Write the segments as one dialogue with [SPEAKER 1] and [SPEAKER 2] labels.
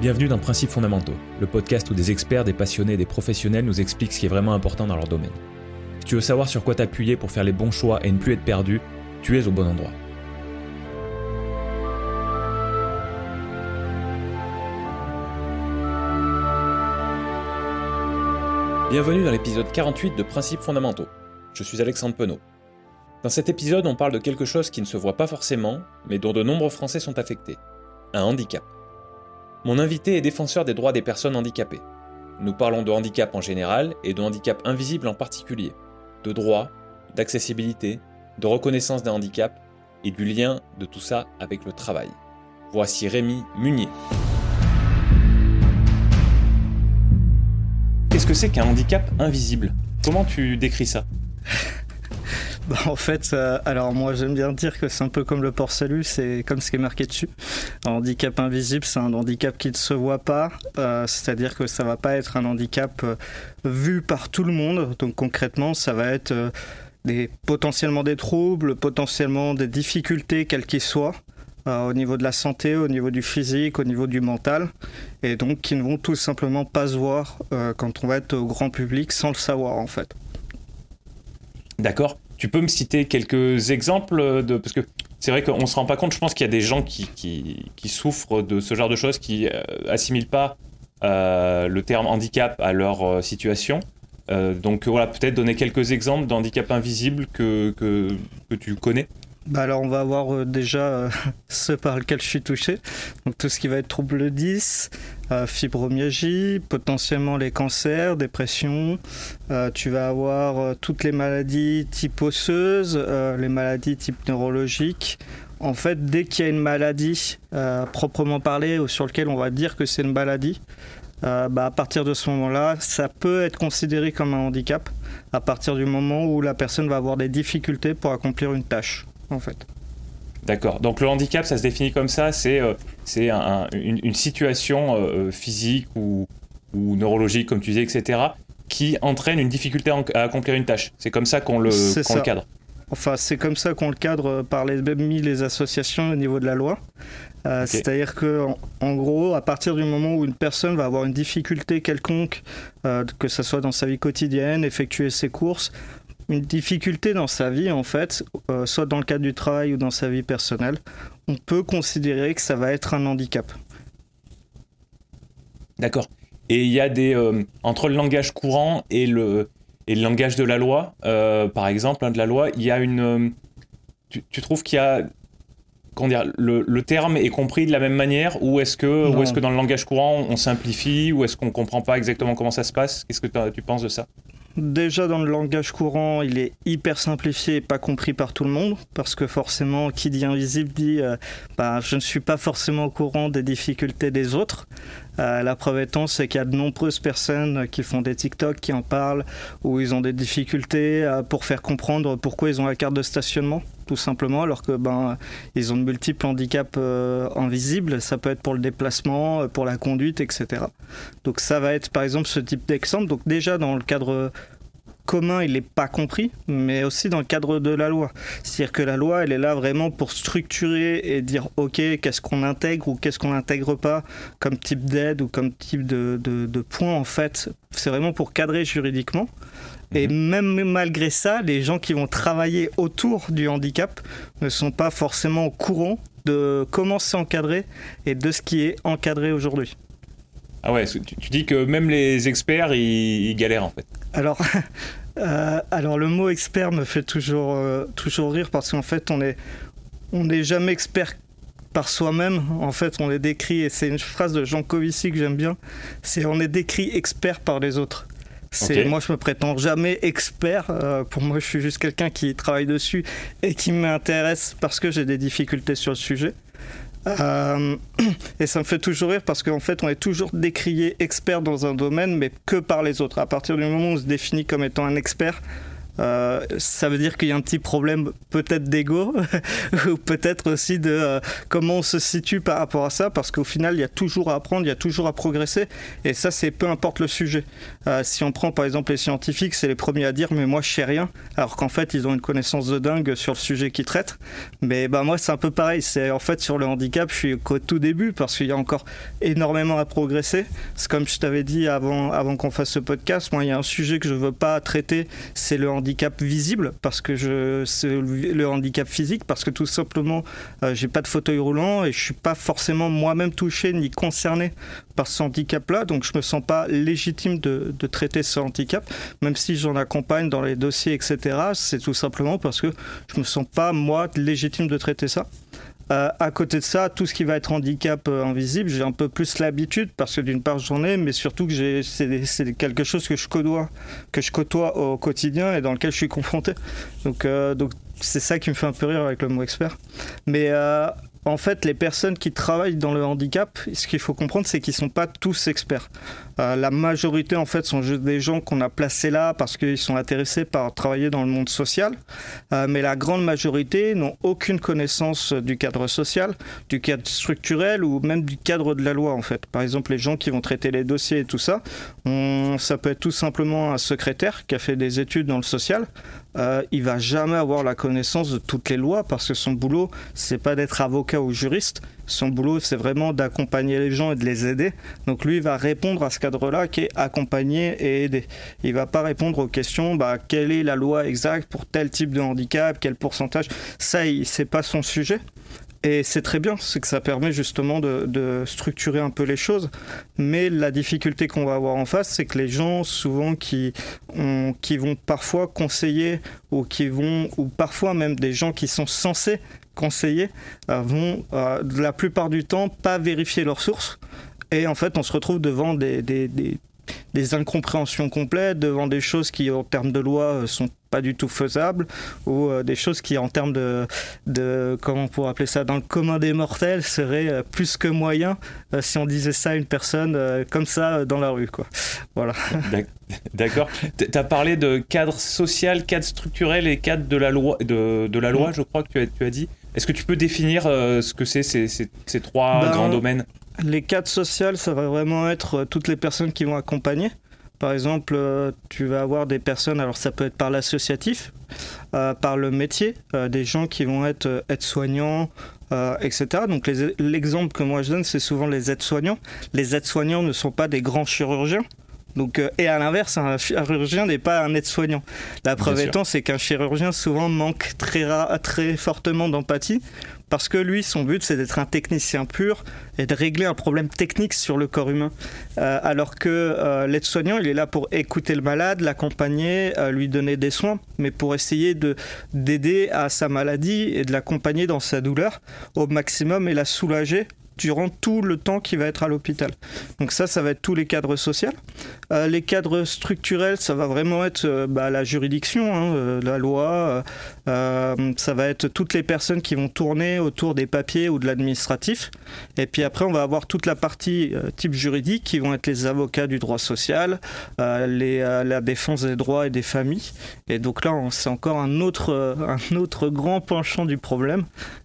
[SPEAKER 1] Bienvenue dans Principes fondamentaux, le podcast où des experts, des passionnés et des professionnels nous expliquent ce qui est vraiment important dans leur domaine. Si tu veux savoir sur quoi t'appuyer pour faire les bons choix et ne plus être perdu, tu es au bon endroit. Bienvenue dans l'épisode 48 de Principes fondamentaux. Je suis Alexandre Penaud. Dans cet épisode, on parle de quelque chose qui ne se voit pas forcément, mais dont de nombreux Français sont affectés. Un handicap. Mon invité est défenseur des droits des personnes handicapées. Nous parlons de handicap en général et de handicap invisible en particulier, de droits, d'accessibilité, de reconnaissance des handicaps et du lien de tout ça avec le travail. Voici Rémi Munier. Qu'est-ce que c'est qu'un handicap invisible? Comment tu décris ça?
[SPEAKER 2] bah, en fait, euh, alors moi j'aime bien dire que c'est un peu comme le port salut, c'est comme ce qui est marqué dessus. Un handicap invisible, c'est un handicap qui ne se voit pas, euh, c'est-à-dire que ça va pas être un handicap euh, vu par tout le monde. Donc concrètement, ça va être des, potentiellement des troubles, potentiellement des difficultés, quelles qu'ils soient. au niveau de la santé, au niveau du physique, au niveau du mental, et donc qui ne vont tout simplement pas se voir quand on va être au grand public sans le savoir en fait.
[SPEAKER 1] D'accord. Tu peux me citer quelques exemples de parce que c'est vrai qu'on se rend pas compte. Je pense qu'il y a des gens qui, souffrent de ce genre de choses, qui euh, assimilent pas euh, le terme handicap à leur euh, situation. donc voilà, peut-être donner quelques exemples d'handicap invisible que tu connais.
[SPEAKER 2] Bah alors on va avoir déjà ceux par lesquels je suis touché. Donc tout ce qui va être trouble 10, euh, fibromyalgie, potentiellement les cancers, dépression. Euh, tu vas avoir euh, toutes les maladies type osseuse, les maladies type neurologique. En fait, dès qu'il y a une maladie proprement parlée ou sur laquelle on va dire que c'est une maladie, bah, à partir de ce moment-là, ça peut être considéré comme un handicap à partir du moment où la personne va avoir des difficultés pour accomplir une tâche, en fait.
[SPEAKER 1] D'accord. Donc le handicap, ça se définit comme ça, c'est euh, c'est une, situation euh, physique ou, ou, neurologique, comme tu disais, etc., qui entraîne une difficulté à accomplir une tâche. C'est comme ça qu'on le, le, cadre.
[SPEAKER 2] Enfin, c'est comme ça qu'on le cadre par les, les associations au niveau de la loi. Euh, c'est-à-dire que, en, gros, à partir du moment où une personne va avoir une difficulté quelconque, que ce soit dans sa vie quotidienne, effectuer ses courses, une difficulté dans sa vie, en fait, euh, soit dans le cadre du travail ou dans sa vie personnelle, on peut considérer que ça va être un handicap.
[SPEAKER 1] D'accord. Et il y a des. Euh, entre le langage courant et le, et le langage de la loi, euh, par exemple, hein, de la loi, il y a une. Tu, trouves qu'il y a. Comment dire, le, le, terme est compris de la même manière ou est-ce que, ou est que dans le langage courant on simplifie ou est-ce qu'on ne comprend pas exactement comment ça se passe? Qu'est-ce que tu penses de ça?
[SPEAKER 2] Déjà dans le langage courant, il est hyper simplifié et pas compris par tout le monde, parce que forcément, qui dit invisible dit euh, bah, je ne suis pas forcément au courant des difficultés des autres. Euh, la preuve étant, c'est qu'il y a de nombreuses personnes qui font des TikTok, qui en parlent, où ils ont des difficultés euh, pour faire comprendre pourquoi ils ont la carte de stationnement, tout simplement, alors que ben ils ont de multiples handicaps invisibles. Ça peut être pour le déplacement, pour la conduite, etc. Donc ça va être par exemple ce type d'exemple. Donc déjà dans le cadre commun, il n'est pas compris, mais aussi dans le cadre de la loi. C'est-à-dire que la loi, elle est là vraiment pour structurer et dire, OK, qu'est-ce qu'on intègre ou qu'est-ce qu'on n'intègre pas comme type d'aide ou comme type de, de, points, en fait. C'est vraiment pour cadrer juridiquement. Et mhm. même malgré ça, les gens qui vont travailler autour du handicap ne sont pas forcément au courant de comment c'est encadré et de ce qui est encadré aujourd'hui.
[SPEAKER 1] Ah ouais, tu, dis que même les experts, ils galèrent en fait.
[SPEAKER 2] Alors, euh, alors le mot expert me fait toujours, euh, toujours rire parce qu'en fait, on n'est on est jamais expert par soi-même. En fait, on est décrit, et c'est une phrase de Jean Covici que j'aime bien, c'est on est décrit expert par les autres. C'est moi je me prétends jamais expert. Euh, pour moi, je suis juste quelqu'un qui travaille dessus et qui m'intéresse parce que j'ai des difficultés sur le sujet. Euh, et ça me fait toujours rire parce qu'en fait, on est toujours décrié expert dans un domaine, mais que par les autres. À partir du moment où on se définit comme étant un expert, euh, ça veut dire qu'il y a un petit problème peut-être d'ego ou peut-être aussi de euh, comment on se situe par rapport à ça parce qu'au final il y a toujours à apprendre, il y a toujours à progresser et ça c'est peu importe le sujet. Euh, si on prend par exemple les scientifiques, c'est les premiers à dire mais moi je sais rien alors qu'en fait ils ont une connaissance de dingue sur le sujet qu'ils traitent. Mais bah moi c'est un peu pareil, c'est en fait sur le handicap je suis qu'au tout début parce qu'il y a encore énormément à progresser. C'est comme je t'avais dit avant, avant qu'on fasse ce podcast, moi il y a un sujet que je veux pas traiter, c'est le handicap handicap visible parce que je le handicap physique parce que tout simplement euh, j'ai pas de fauteuil roulant et je suis pas forcément moi-même touché ni concerné par ce handicap-là, donc je me sens pas légitime de, de traiter ce handicap, même si j'en accompagne dans les dossiers, etc. C'est tout simplement parce que je me sens pas moi légitime de traiter ça. Euh, à côté de ça, tout ce qui va être handicap euh, invisible, j'ai un peu plus l'habitude parce que d'une part j'en ai, mais surtout que c'est quelque chose que je côtoie, que je côtoie au quotidien et dans lequel je suis confronté. Donc, euh, donc c'est ça qui me fait un peu rire avec le mot expert. Mais en fait, les personnes qui travaillent dans le handicap, ce qu'il faut comprendre, c'est qu'ils ne sont pas tous experts. Euh, la majorité, en fait, sont juste des gens qu'on a placés là parce qu'ils sont intéressés par travailler dans le monde social. Euh, mais la grande majorité n'ont aucune connaissance du cadre social, du cadre structurel ou même du cadre de la loi, en fait. Par exemple, les gens qui vont traiter les dossiers et tout ça, ça peut être tout simplement un secrétaire qui a fait des études dans le social. Euh, il va jamais avoir la connaissance de toutes les lois parce que son boulot, c'est pas d'être avocat ou juriste, son boulot, c'est vraiment d'accompagner les gens et de les aider. Donc lui, il va répondre à ce cadre-là qui est accompagner et aider. Il va pas répondre aux questions, bah, quelle est la loi exacte pour tel type de handicap, quel pourcentage. Ça, c'est pas son sujet. Et c'est très bien, c'est que ça permet justement de, structurer un peu les choses. Mais la difficulté qu'on va avoir en face, c'est que les gens, souvent, qui, vont parfois conseiller ou qui vont, ou parfois même des gens qui sont censés conseillers euh, vont euh, la plupart du temps pas vérifier leurs sources. Et en fait, on se retrouve devant des, incompréhensions complètes, devant des choses qui, en termes de loi, euh, sont pas du tout faisables, ou des choses qui, en termes de, de, comment on pourrait appeler ça, dans le commun des mortels, seraient plus que moyen si on disait ça à une personne comme ça dans la rue. Quoi. Voilà.
[SPEAKER 1] D'accord. Tu as parlé de cadre social, cadre structurel et cadre de la loi, de, de la loi mm. je crois que tu as, tu as dit. Est-ce que tu peux définir euh, ce que c'est ces, ces, trois ben, grands domaines?
[SPEAKER 2] Les cadres sociaux, ça va vraiment être euh, toutes les personnes qui vont accompagner. Par exemple, euh, tu vas avoir des personnes, alors ça peut être par l'associatif, par le métier, des gens qui vont être aides-soignants, etc. Donc l'exemple que moi je donne, c'est souvent les aides-soignants. Les aides-soignants ne sont pas des grands chirurgiens. Donc, euh, et à l'inverse, un chirurgien n'est pas un aide-soignant. La preuve étant, c'est qu'un chirurgien souvent manque très, très fortement d'empathie parce que lui, son but, c'est d'être un technicien pur et de régler un problème technique sur le corps humain. Euh, alors que euh, l'aide-soignant, il est là pour écouter le malade, l'accompagner, lui donner des soins, mais pour essayer de d'aider à sa maladie et de l'accompagner dans sa douleur au maximum et la soulager durant tout le temps qu'il va être à l'hôpital. Donc ça, ça va être tous les cadres sociaux. Euh, les cadres structurels, ça va vraiment être euh, bah, la juridiction, hein, euh, la loi. ça va être toutes les personnes qui vont tourner autour des papiers ou de l'administratif. Et puis après, on va avoir toute la partie type juridique qui vont être les avocats du droit social, la défense des droits et des familles. Et donc là, c'est encore un autre, un autre grand penchant du problème.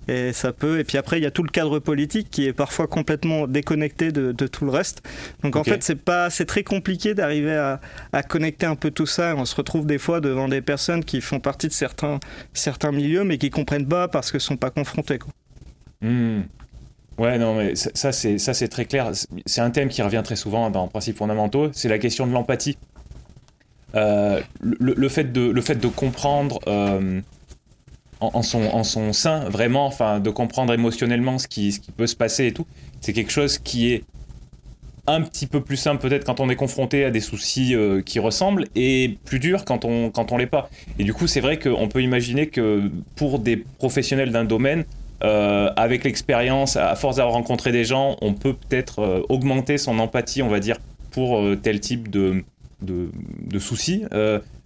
[SPEAKER 2] Et ça peut. Et puis après, il y a tout le cadre politique qui est parfois complètement déconnecté de, tout le reste. Donc en fait, c'est pas, c'est très compliqué d'arriver à, connecter un peu tout ça. On se retrouve des fois devant des personnes qui font partie de certains, certains milieux, mais qui comprennent pas parce qu'ils sont pas confrontés. Quoi.
[SPEAKER 1] Hmm. Ouais, non, mais ça, c'est, ça, c'est très clair. C'est un thème qui revient très souvent dans Principes fondamentaux. C'est la question de l'empathie. Euh, le, fait de, le fait de comprendre euh, en, son, en son sein, vraiment, enfin, de comprendre émotionnellement ce qui, ce qui peut se passer et tout, c'est quelque chose qui est un petit peu plus simple peut-être quand on est confronté à des soucis euh, qui ressemblent et plus dur quand on quand on l'est pas. Et du coup, c'est vrai qu'on peut imaginer que pour des professionnels d'un domaine, euh, avec l'expérience, à force d'avoir rencontré des gens, on peut peut-être euh, augmenter son empathie, on va dire, pour tel type de, de, de soucis.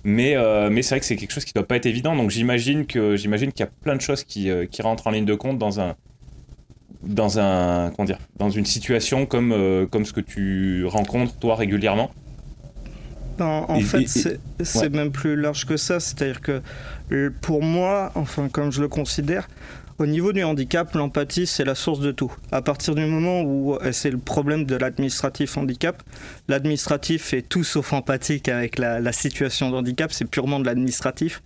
[SPEAKER 1] Mais, euh, mais c'est vrai que c'est quelque chose qui ne doit pas être évident. Donc j'imagine que j'imagine qu'il y a plein de choses qui, euh, qui, rentrent en ligne de compte dans un dans un comment dire dans une situation comme euh, comme ce que tu rencontres toi régulièrement.
[SPEAKER 2] En, fait, c'est même plus large que ça. C'est-à-dire que pour moi, enfin, comme je le considère, au niveau du handicap, l'empathie, c'est la source de tout. À partir du moment où c'est le problème de l'administratif handicap, l'administratif est tout sauf empathique avec la, la situation de handicap, c'est purement de l'administratif.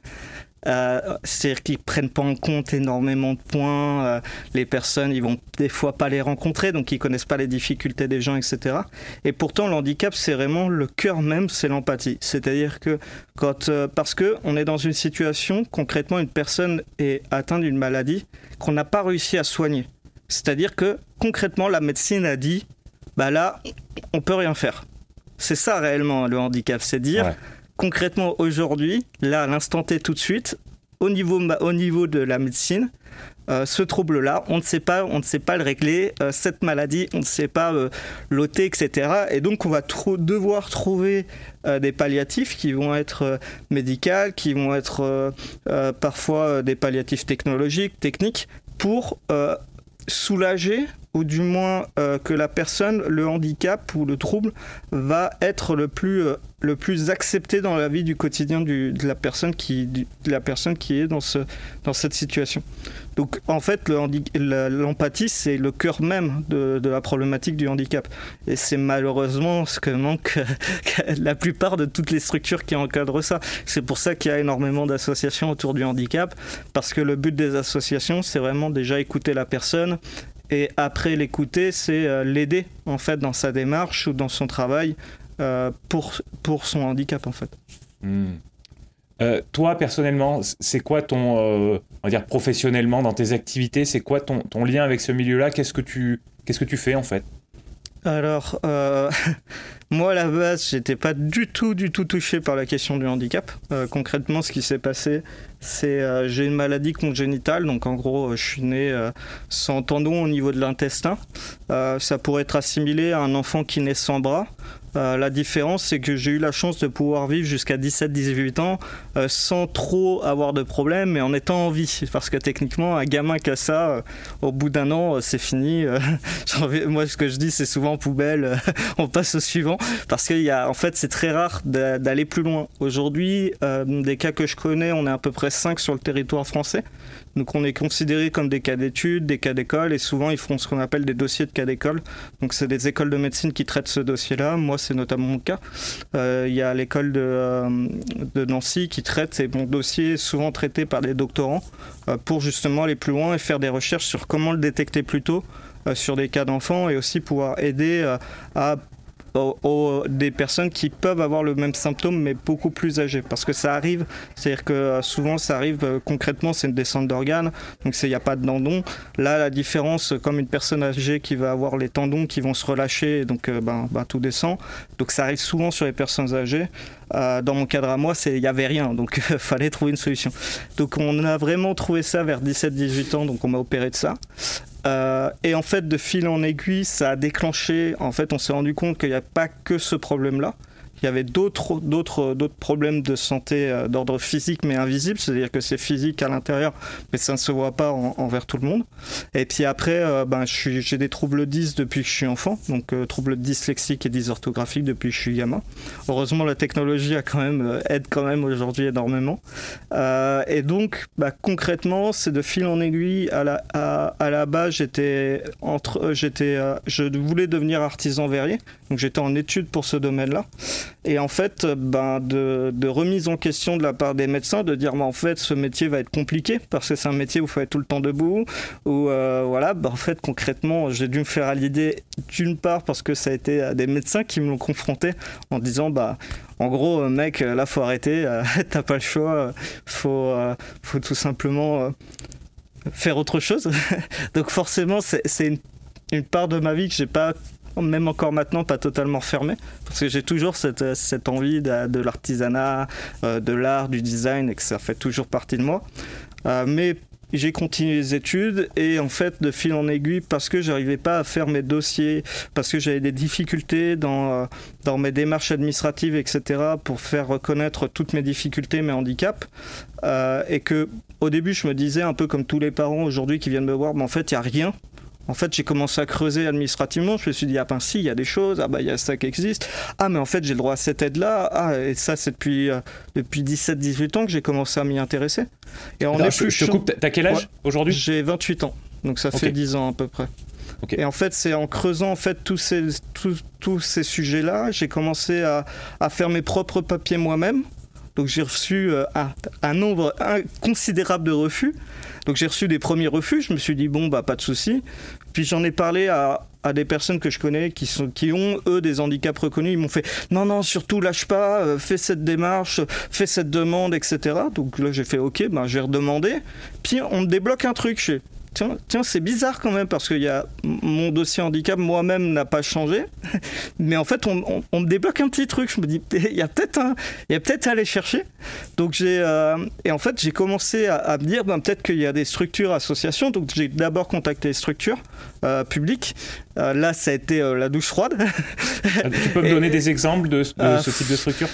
[SPEAKER 2] Euh, c'est-à-dire qu'ils prennent pas en compte énormément de points. Euh, les personnes, ils vont des fois pas les rencontrer, donc ils connaissent pas les difficultés des gens, etc. Et pourtant, le handicap, c'est vraiment le cœur même, c'est l'empathie. C'est-à-dire que quand, euh, parce que on est dans une situation, concrètement, une personne est atteinte d'une maladie qu'on n'a pas réussi à soigner. C'est-à-dire que concrètement, la médecine a dit, bah là, on peut rien faire. C'est ça réellement le handicap, c'est dire concrètement aujourd'hui, là l'instant T tout de suite, au niveau, au niveau de la médecine, euh, ce trouble-là, on ne sait pas, on ne sait pas le régler. Euh, cette maladie, on ne sait pas euh, l'ôter, etc. Et donc, on va devoir trouver des palliatifs qui vont être médicaux, qui vont être parfois des palliatifs technologiques, techniques, pour soulager ou du moins que la personne, le handicap ou le trouble va être le plus le plus accepté dans la vie du quotidien de, la personne qui, de la personne qui est dans, ce, dans cette situation. Donc en fait, l'empathie, c'est le cœur même de, la problématique du handicap. Et c'est malheureusement ce que manque la plupart de toutes les structures qui encadrent ça. C'est pour ça qu'il y a énormément d'associations autour du handicap, parce que le but des associations, c'est vraiment déjà écouter la personne, et après l'écouter, c'est euh, l'aider en fait dans sa démarche ou dans son travail euh, pour, pour son handicap en fait.
[SPEAKER 1] Hmm. Euh, toi personnellement, c'est quoi ton, on va dire professionnellement dans tes activités, c'est quoi ton, ton, lien avec ce milieu-là? Qu'est-ce que tu qu'est-ce que tu fais en fait?
[SPEAKER 2] Alors moi à la base, j'étais pas du tout du tout touché par la question du handicap. concrètement, ce qui s'est passé, c'est j'ai une maladie congénitale, donc en gros, je suis né sans tendon au niveau de l'intestin. ça pourrait être assimilé à un enfant qui naît sans bras. Euh, la différence, c'est que j'ai eu la chance de pouvoir vivre jusqu'à 17-18 ans euh, sans trop avoir de problèmes, mais en étant en vie. Parce que techniquement, un gamin qui a ça, euh, au bout d'un an, c'est fini. moi, ce que je dis, c'est souvent poubelle, on passe au suivant. Parce qu'il y a, en fait, c'est très rare d'aller plus loin. Aujourd'hui, des cas que je connais, on est à peu près 5 sur le territoire français. Donc on est considéré comme des cas d'études, des cas d'école, et souvent ils font ce qu'on appelle des dossiers de cas d'école. Donc c'est des écoles de médecine qui traitent ce dossier-là. Moi c'est notamment mon cas. Euh, il y a l'école de, euh, Nancy qui traite ces bons dossiers, souvent traités par des doctorants, euh, pour justement aller plus loin et faire des recherches sur comment le détecter plus tôt sur des cas d'enfants et aussi pouvoir aider à aux, des personnes qui peuvent avoir le même symptôme mais beaucoup plus âgées. Parce que ça arrive, c'est-à-dire que euh, souvent ça arrive euh, concrètement, c'est une descente d'organes, donc il n'y a pas de tendons. Là, la différence, comme une personne âgée qui va avoir les tendons qui vont se relâcher, donc euh, ben, ben, tout descend. Donc ça arrive souvent sur les personnes âgées. dans mon cadre à moi, il n'y avait rien, donc il fallait trouver une solution. Donc on a vraiment trouvé ça vers 17-18 ans, donc on m'a opéré de ça. Euh, et en fait, de fil en aiguille, ça a déclenché. En fait, on s'est rendu compte qu'il n'y a pas que ce problème-là il y avait d'autres, d'autres, d'autres problèmes de santé euh, d'ordre physique mais invisible, c'est-à-dire que c'est physique à l'intérieur, mais ça ne se voit pas envers tout le monde. Et puis après, euh, ben, j'ai des troubles 10 depuis que je suis enfant, donc euh, troubles dyslexiques et dysorthographiques depuis que je suis gamin. Heureusement, la technologie a quand même, aide quand même aujourd'hui énormément. et donc, bah, concrètement, c'est de fil en aiguille. À la, à, à la base, j'étais entre, j'étais, je voulais devenir artisan verrier, donc j'étais en études pour ce domaine-là. Et en fait, ben, de, remise en question de la part des médecins, de dire, mais en fait, ce métier va être compliqué parce que c'est un métier où il faut être tout le temps debout. Ou euh, voilà, ben, en fait, concrètement, j'ai dû me faire à l'idée d'une part parce que ça a été des médecins qui me l'ont confronté en disant, bah, en gros, euh, mec, là, faut arrêter, euh, t'as pas le choix, faut, faut tout simplement faire autre chose. Donc forcément, c'est une, une part de ma vie que j'ai pas même encore maintenant pas totalement fermé, parce que j'ai toujours cette, euh, envie de, l'artisanat, euh, de l'art, du design, et que ça fait toujours partie de moi. Euh, mais j'ai continué les études et en fait de fil en aiguille parce que j'arrivais pas à faire mes dossiers parce que j'avais des difficultés dans, mes démarches administratives etc pour faire reconnaître toutes mes difficultés mes handicaps et que au début je me disais un peu comme tous les parents aujourd'hui qui viennent me voir mais en fait il y a rien En fait, j'ai commencé à creuser administrativement. Je me suis dit, ah ben si, il y a des choses. Ah ben il y a ça qui existe. Ah, mais en fait, j'ai le droit à cette aide-là. Ah, et ça, c'est depuis, euh, depuis 17-18 ans que j'ai commencé à m'y intéresser.
[SPEAKER 1] Et on est plus je, te coupe, t'as quel âge aujourd'hui?
[SPEAKER 2] J'ai 28 ans. Donc ça fait 10 ans à peu près. Et en fait, c'est en creusant en fait tous ces, tous, tous ces sujets-là, j'ai commencé à, à, faire mes propres papiers moi-même. Donc j'ai reçu euh, un, un, nombre considérable de refus. Donc j'ai reçu des premiers refus. Je me suis dit bon bah pas de souci. Puis j'en ai parlé à, des personnes que je connais qui, ont eux des handicaps reconnus. Ils m'ont fait non non surtout lâche pas, euh, fais cette démarche, fais cette demande, etc. Donc là j'ai fait ok, ben j'ai redemandé. Puis on me débloque un truc. Je tiens, c'est bizarre quand même parce que y a, mon dossier handicap moi-même n'a pas changé, mais en fait on, me débloque un petit truc. Je me dis il y a peut-être peut-être à aller chercher. Donc j'ai euh, et en fait j'ai commencé à, me dire ben, peut-être qu'il y a des structures associations. Donc j'ai d'abord contacté les structures euh, publiques. Euh, là ça a été la douche froide.
[SPEAKER 1] tu peux me donner des exemples de, de ce type de structure?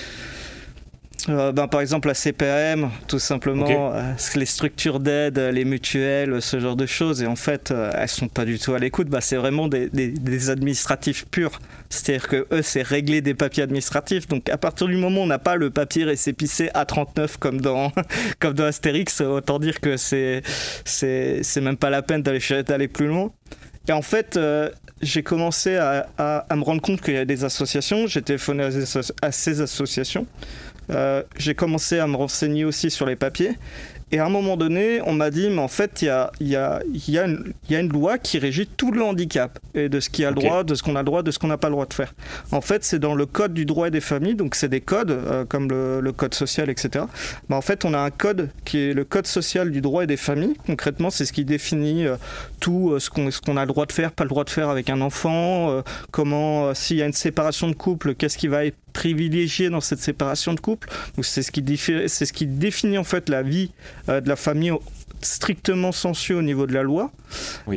[SPEAKER 2] Euh, ben, par exemple la CPM, tout simplement, euh, les structures d'aide, les mutuelles, ce genre de choses. Et en fait, euh, elles sont pas du tout à l'écoute. Bah, c'est vraiment des, des, administratifs purs. C'est-à-dire que eux, c'est régler des papiers administratifs. Donc à partir du moment où on n'a pas le papier récépissé A39 comme dans, comme dans Astérix, autant dire que c'est, c'est, c'est même pas la peine d'aller, d'aller plus loin. Et en fait, j'ai commencé à, à, à, me rendre compte qu'il y a des associations. J'ai téléphoné à, ces associations. Euh, j'ai commencé à me renseigner aussi sur les papiers. Et à un moment donné, on m'a dit, mais en fait, il y a, y, a, y, a y a, une loi qui régit tout le handicap et de ce qui a le droit, de ce qu'on a le droit, de ce qu'on n'a pas le droit de faire. En fait, c'est dans le code du droit et des familles, donc c'est des codes euh, comme le, le, code social, etc. Mais en fait, on a un code qui est le code social du droit et des familles. Concrètement, c'est ce qui définit euh, tout ce qu'on qu'on a le droit de faire, pas le droit de faire avec un enfant, comment, s'il y a une séparation de couple, qu'est-ce qui va être privilégié dans cette séparation de couple. C'est ce, qui c'est ce qui définit en fait la vie euh, de la famille strictement sensu au niveau de la loi.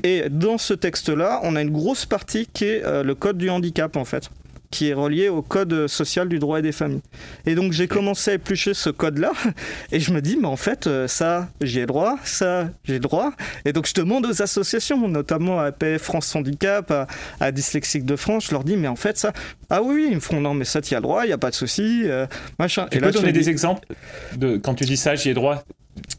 [SPEAKER 2] Et dans ce texte-là, on a une grosse partie qui est euh, le code du handicap en fait qui est relié au code social du droit et des familles. Et donc j'ai commencé à éplucher ce code-là et je me dis, mais en fait, euh, ça, j'ai droit, ça, j'ai droit. Et donc je demande aux associations, notamment à APF France Handicap, à, à Dyslexique de France, je leur dis, mais en fait, ça, ah oui, ils me font, non, mais ça, tu as droit, il n'y a pas de souci, euh, machin.
[SPEAKER 1] Tu et peux donner des exemples de quand tu dis ça, j'y ai droit?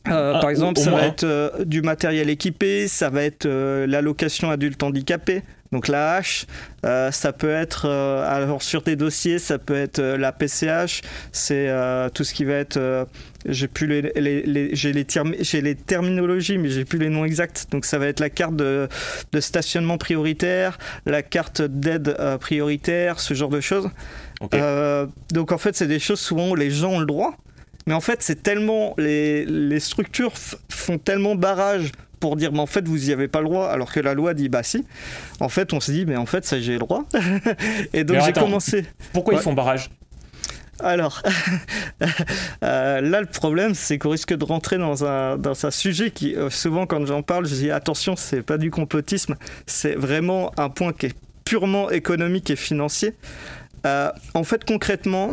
[SPEAKER 2] Euh, par exemple, ça va être du matériel équipé, ça va être l'allocation adulte handicapé, donc la H, euh, ça peut être, euh, alors sur des dossiers, ça peut être euh, la PCH, c'est tout ce qui va être, j'ai plus les, les, j'ai les, les, terminologies, mais j'ai plus les noms exacts. Donc ça va être la carte de, de stationnement prioritaire, la carte d'aide prioritaire, ce genre de choses. donc en fait, c'est des choses souvent où les gens ont le droit, mais en fait, c'est tellement les structures font tellement barrage pour dire mais en fait vous y avez pas le droit alors que la loi dit bah si. En fait on se dit mais en fait ça j'ai le droit. Et donc j'ai commencé.
[SPEAKER 1] pourquoi ils font barrage?
[SPEAKER 2] Alors, euh, là, le problème, c'est qu'on risque de rentrer dans un, dans un sujet qui, euh, souvent, quand j'en parle, je dis attention, c'est pas du complotisme, c'est vraiment un point qui est purement économique et financier. Euh, en fait, concrètement,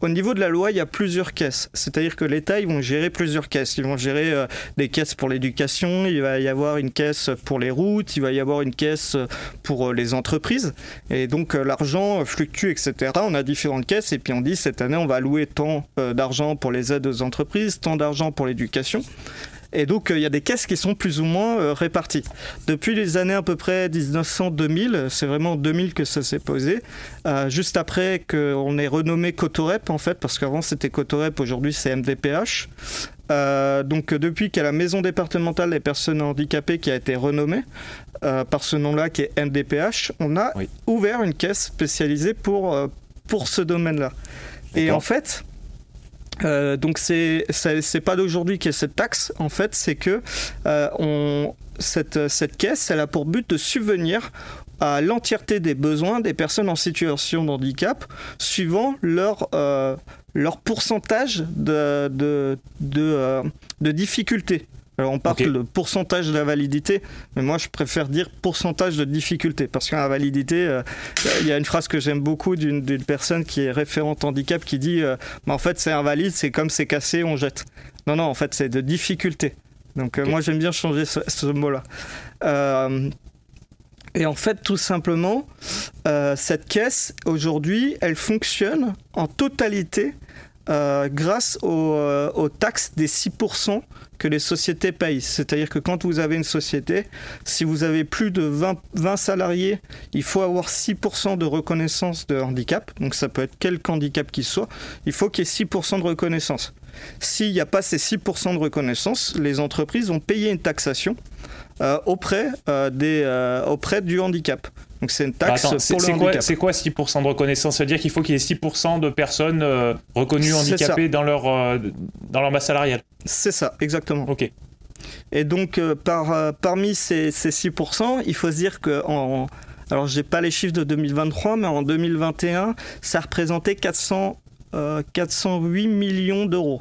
[SPEAKER 2] au niveau de la loi, il y a plusieurs caisses. C'est-à-dire que l'État, ils vont gérer plusieurs caisses. Ils vont gérer euh, des caisses pour l'éducation, il va y avoir une caisse pour les routes, il va y avoir une caisse pour euh, les entreprises. Et donc euh, l'argent fluctue, etc. On a différentes caisses et puis on dit cette année, on va allouer tant d'argent pour les aides aux entreprises, tant d'argent pour l'éducation. Et donc, euh, il y a des caisses qui sont plus ou moins euh, réparties. Depuis les années à peu près 1900-2000, c'est vraiment en 2000 que ça s'est posé, euh, juste après qu'on ait renommé Cotorep, en fait, parce qu'avant c'était Cotorep, aujourd'hui c'est MDPH. donc depuis qu'il y a la maison départementale des personnes handicapées qui a été renommée par ce nom-là qui est MDPH, on a ouvert une caisse spécialisée pour, pour ce domaine-là. Et en fait, euh, donc c'est pas d'aujourd'hui qu'il y a cette taxe. En fait, c'est que euh, cette, caisse, elle a pour but de subvenir à l'entièreté des besoins des personnes en situation de handicap, suivant leur euh, leur pourcentage de de, de, euh, de difficulté. Alors on parle de pourcentage de la validité, mais moi je préfère dire pourcentage de difficulté, parce qu'à la validité, euh, il y a une phrase que j'aime beaucoup d'une personne qui est référente handicap qui dit euh, mais en fait c'est invalide, c'est comme c'est cassé, on jette. Non, non, en fait c'est de difficulté. Donc euh, moi j'aime bien changer ce, ce mot-là. Et en fait, tout simplement, euh, cette caisse, aujourd'hui, elle fonctionne en totalité euh, grâce euh, aux, taxes des 6% que les sociétés payent. C'est-à-dire que quand vous avez une société, si vous avez plus de 20, 20 salariés, il faut avoir 6% de reconnaissance de handicap. Donc ça peut être quelque handicap qu'il soit. Il faut qu'il y ait 6% de reconnaissance. S'il n'y a pas ces 6% de reconnaissance, les entreprises ont payé une taxation auprès, des, auprès du handicap. Donc c'est une taxe pour le
[SPEAKER 1] handicap. C'est quoi 6% de reconnaissance? Ça veut dire qu'il faut qu'il y ait 6% de personnes euh, reconnues handicapées dans leur, euh, dans leur masse salariale?
[SPEAKER 2] C'est ça, exactement.
[SPEAKER 1] Ok.
[SPEAKER 2] Et donc euh, par, parmi ces, ces, 6%, il faut se dire que... En, alors j'ai pas les chiffres de 2023, mais en 2021, ça représentait 400, 408 millions d'euros.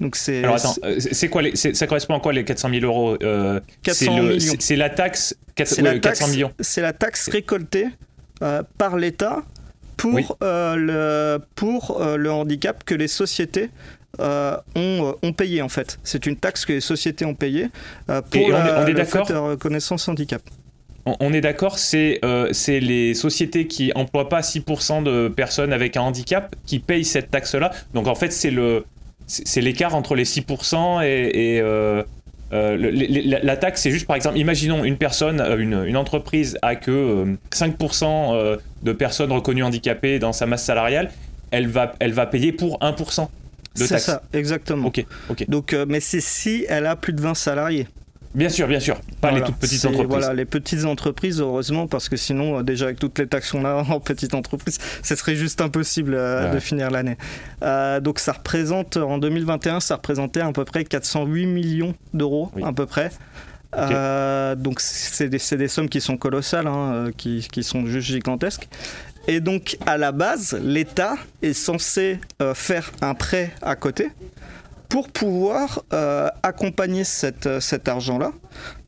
[SPEAKER 1] Donc c'est. Alors attends, c'est quoi les, ça correspond à quoi les 400 000 euros
[SPEAKER 2] euh, 400 millions.
[SPEAKER 1] C'est la taxe.
[SPEAKER 2] 400, la taxe, millions. C'est la taxe récoltée euh, par l'État pour euh, le pour euh, le handicap que les sociétés euh, ont, ont, payé en fait. C'est une taxe que les sociétés ont payée pour la, on est, reconnaissance handicap.
[SPEAKER 1] On est d'accord, c'est les sociétés qui emploient pas 6% de personnes avec un handicap qui payent cette taxe-là. Donc en fait, c'est le, c'est l'écart entre les 6% et, euh, euh, la, taxe, c'est juste par exemple, imaginons une personne, euh, une, entreprise a que 5% de personnes reconnues handicapées dans sa masse salariale, elle va, elle va payer pour 1% de taxe.
[SPEAKER 2] C'est ça, exactement.
[SPEAKER 1] Ok, ok.
[SPEAKER 2] Donc, mais c'est si elle a plus de 20 salariés.
[SPEAKER 1] Bien sûr, bien sûr. Pas les toutes petites entreprises.
[SPEAKER 2] Voilà, les petites entreprises, heureusement, parce que sinon, euh, déjà avec toutes les taxes qu'on a en petites entreprises, ce serait juste impossible euh, de finir l'année. Euh, donc ça représente, en 2021, ça représentait à peu près 408 millions d'euros, à peu près. donc c'est des, des, sommes qui sont colossales, hein, qui, qui, sont juste gigantesques. Et donc à la base, l'État est censé faire un prêt à côté pour pouvoir euh, accompagner cette, euh, cet argent-là,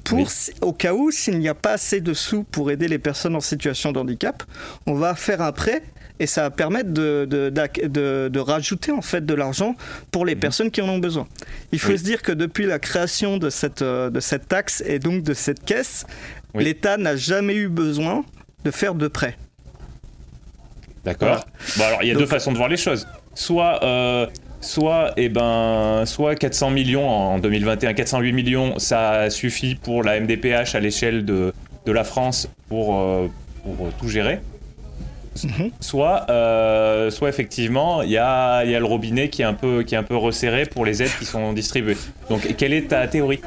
[SPEAKER 2] pour, au cas où, s'il n'y a pas assez de sous pour aider les personnes en situation de handicap, on va faire un prêt et ça va permettre de, de, de, de rajouter en fait de l'argent pour les mmh. personnes qui en ont besoin. Il faut se dire que depuis la création de cette, euh, de cette taxe et donc de cette caisse, l'État n'a jamais eu besoin de faire de prêts.
[SPEAKER 1] D'accord. Bon, alors il y a deux façons de voir les choses. Soit soit, eh ben, soit 400 millions en 2021, 408 millions, ça suffit pour la MDPH à l'échelle de, de, la France pour, euh, pour tout gérer. Mhm. Soit, euh, soit effectivement, il y a, y a, le robinet qui est, un peu, qui est un peu resserré pour les aides qui sont distribuées. Donc, quelle est ta théorie?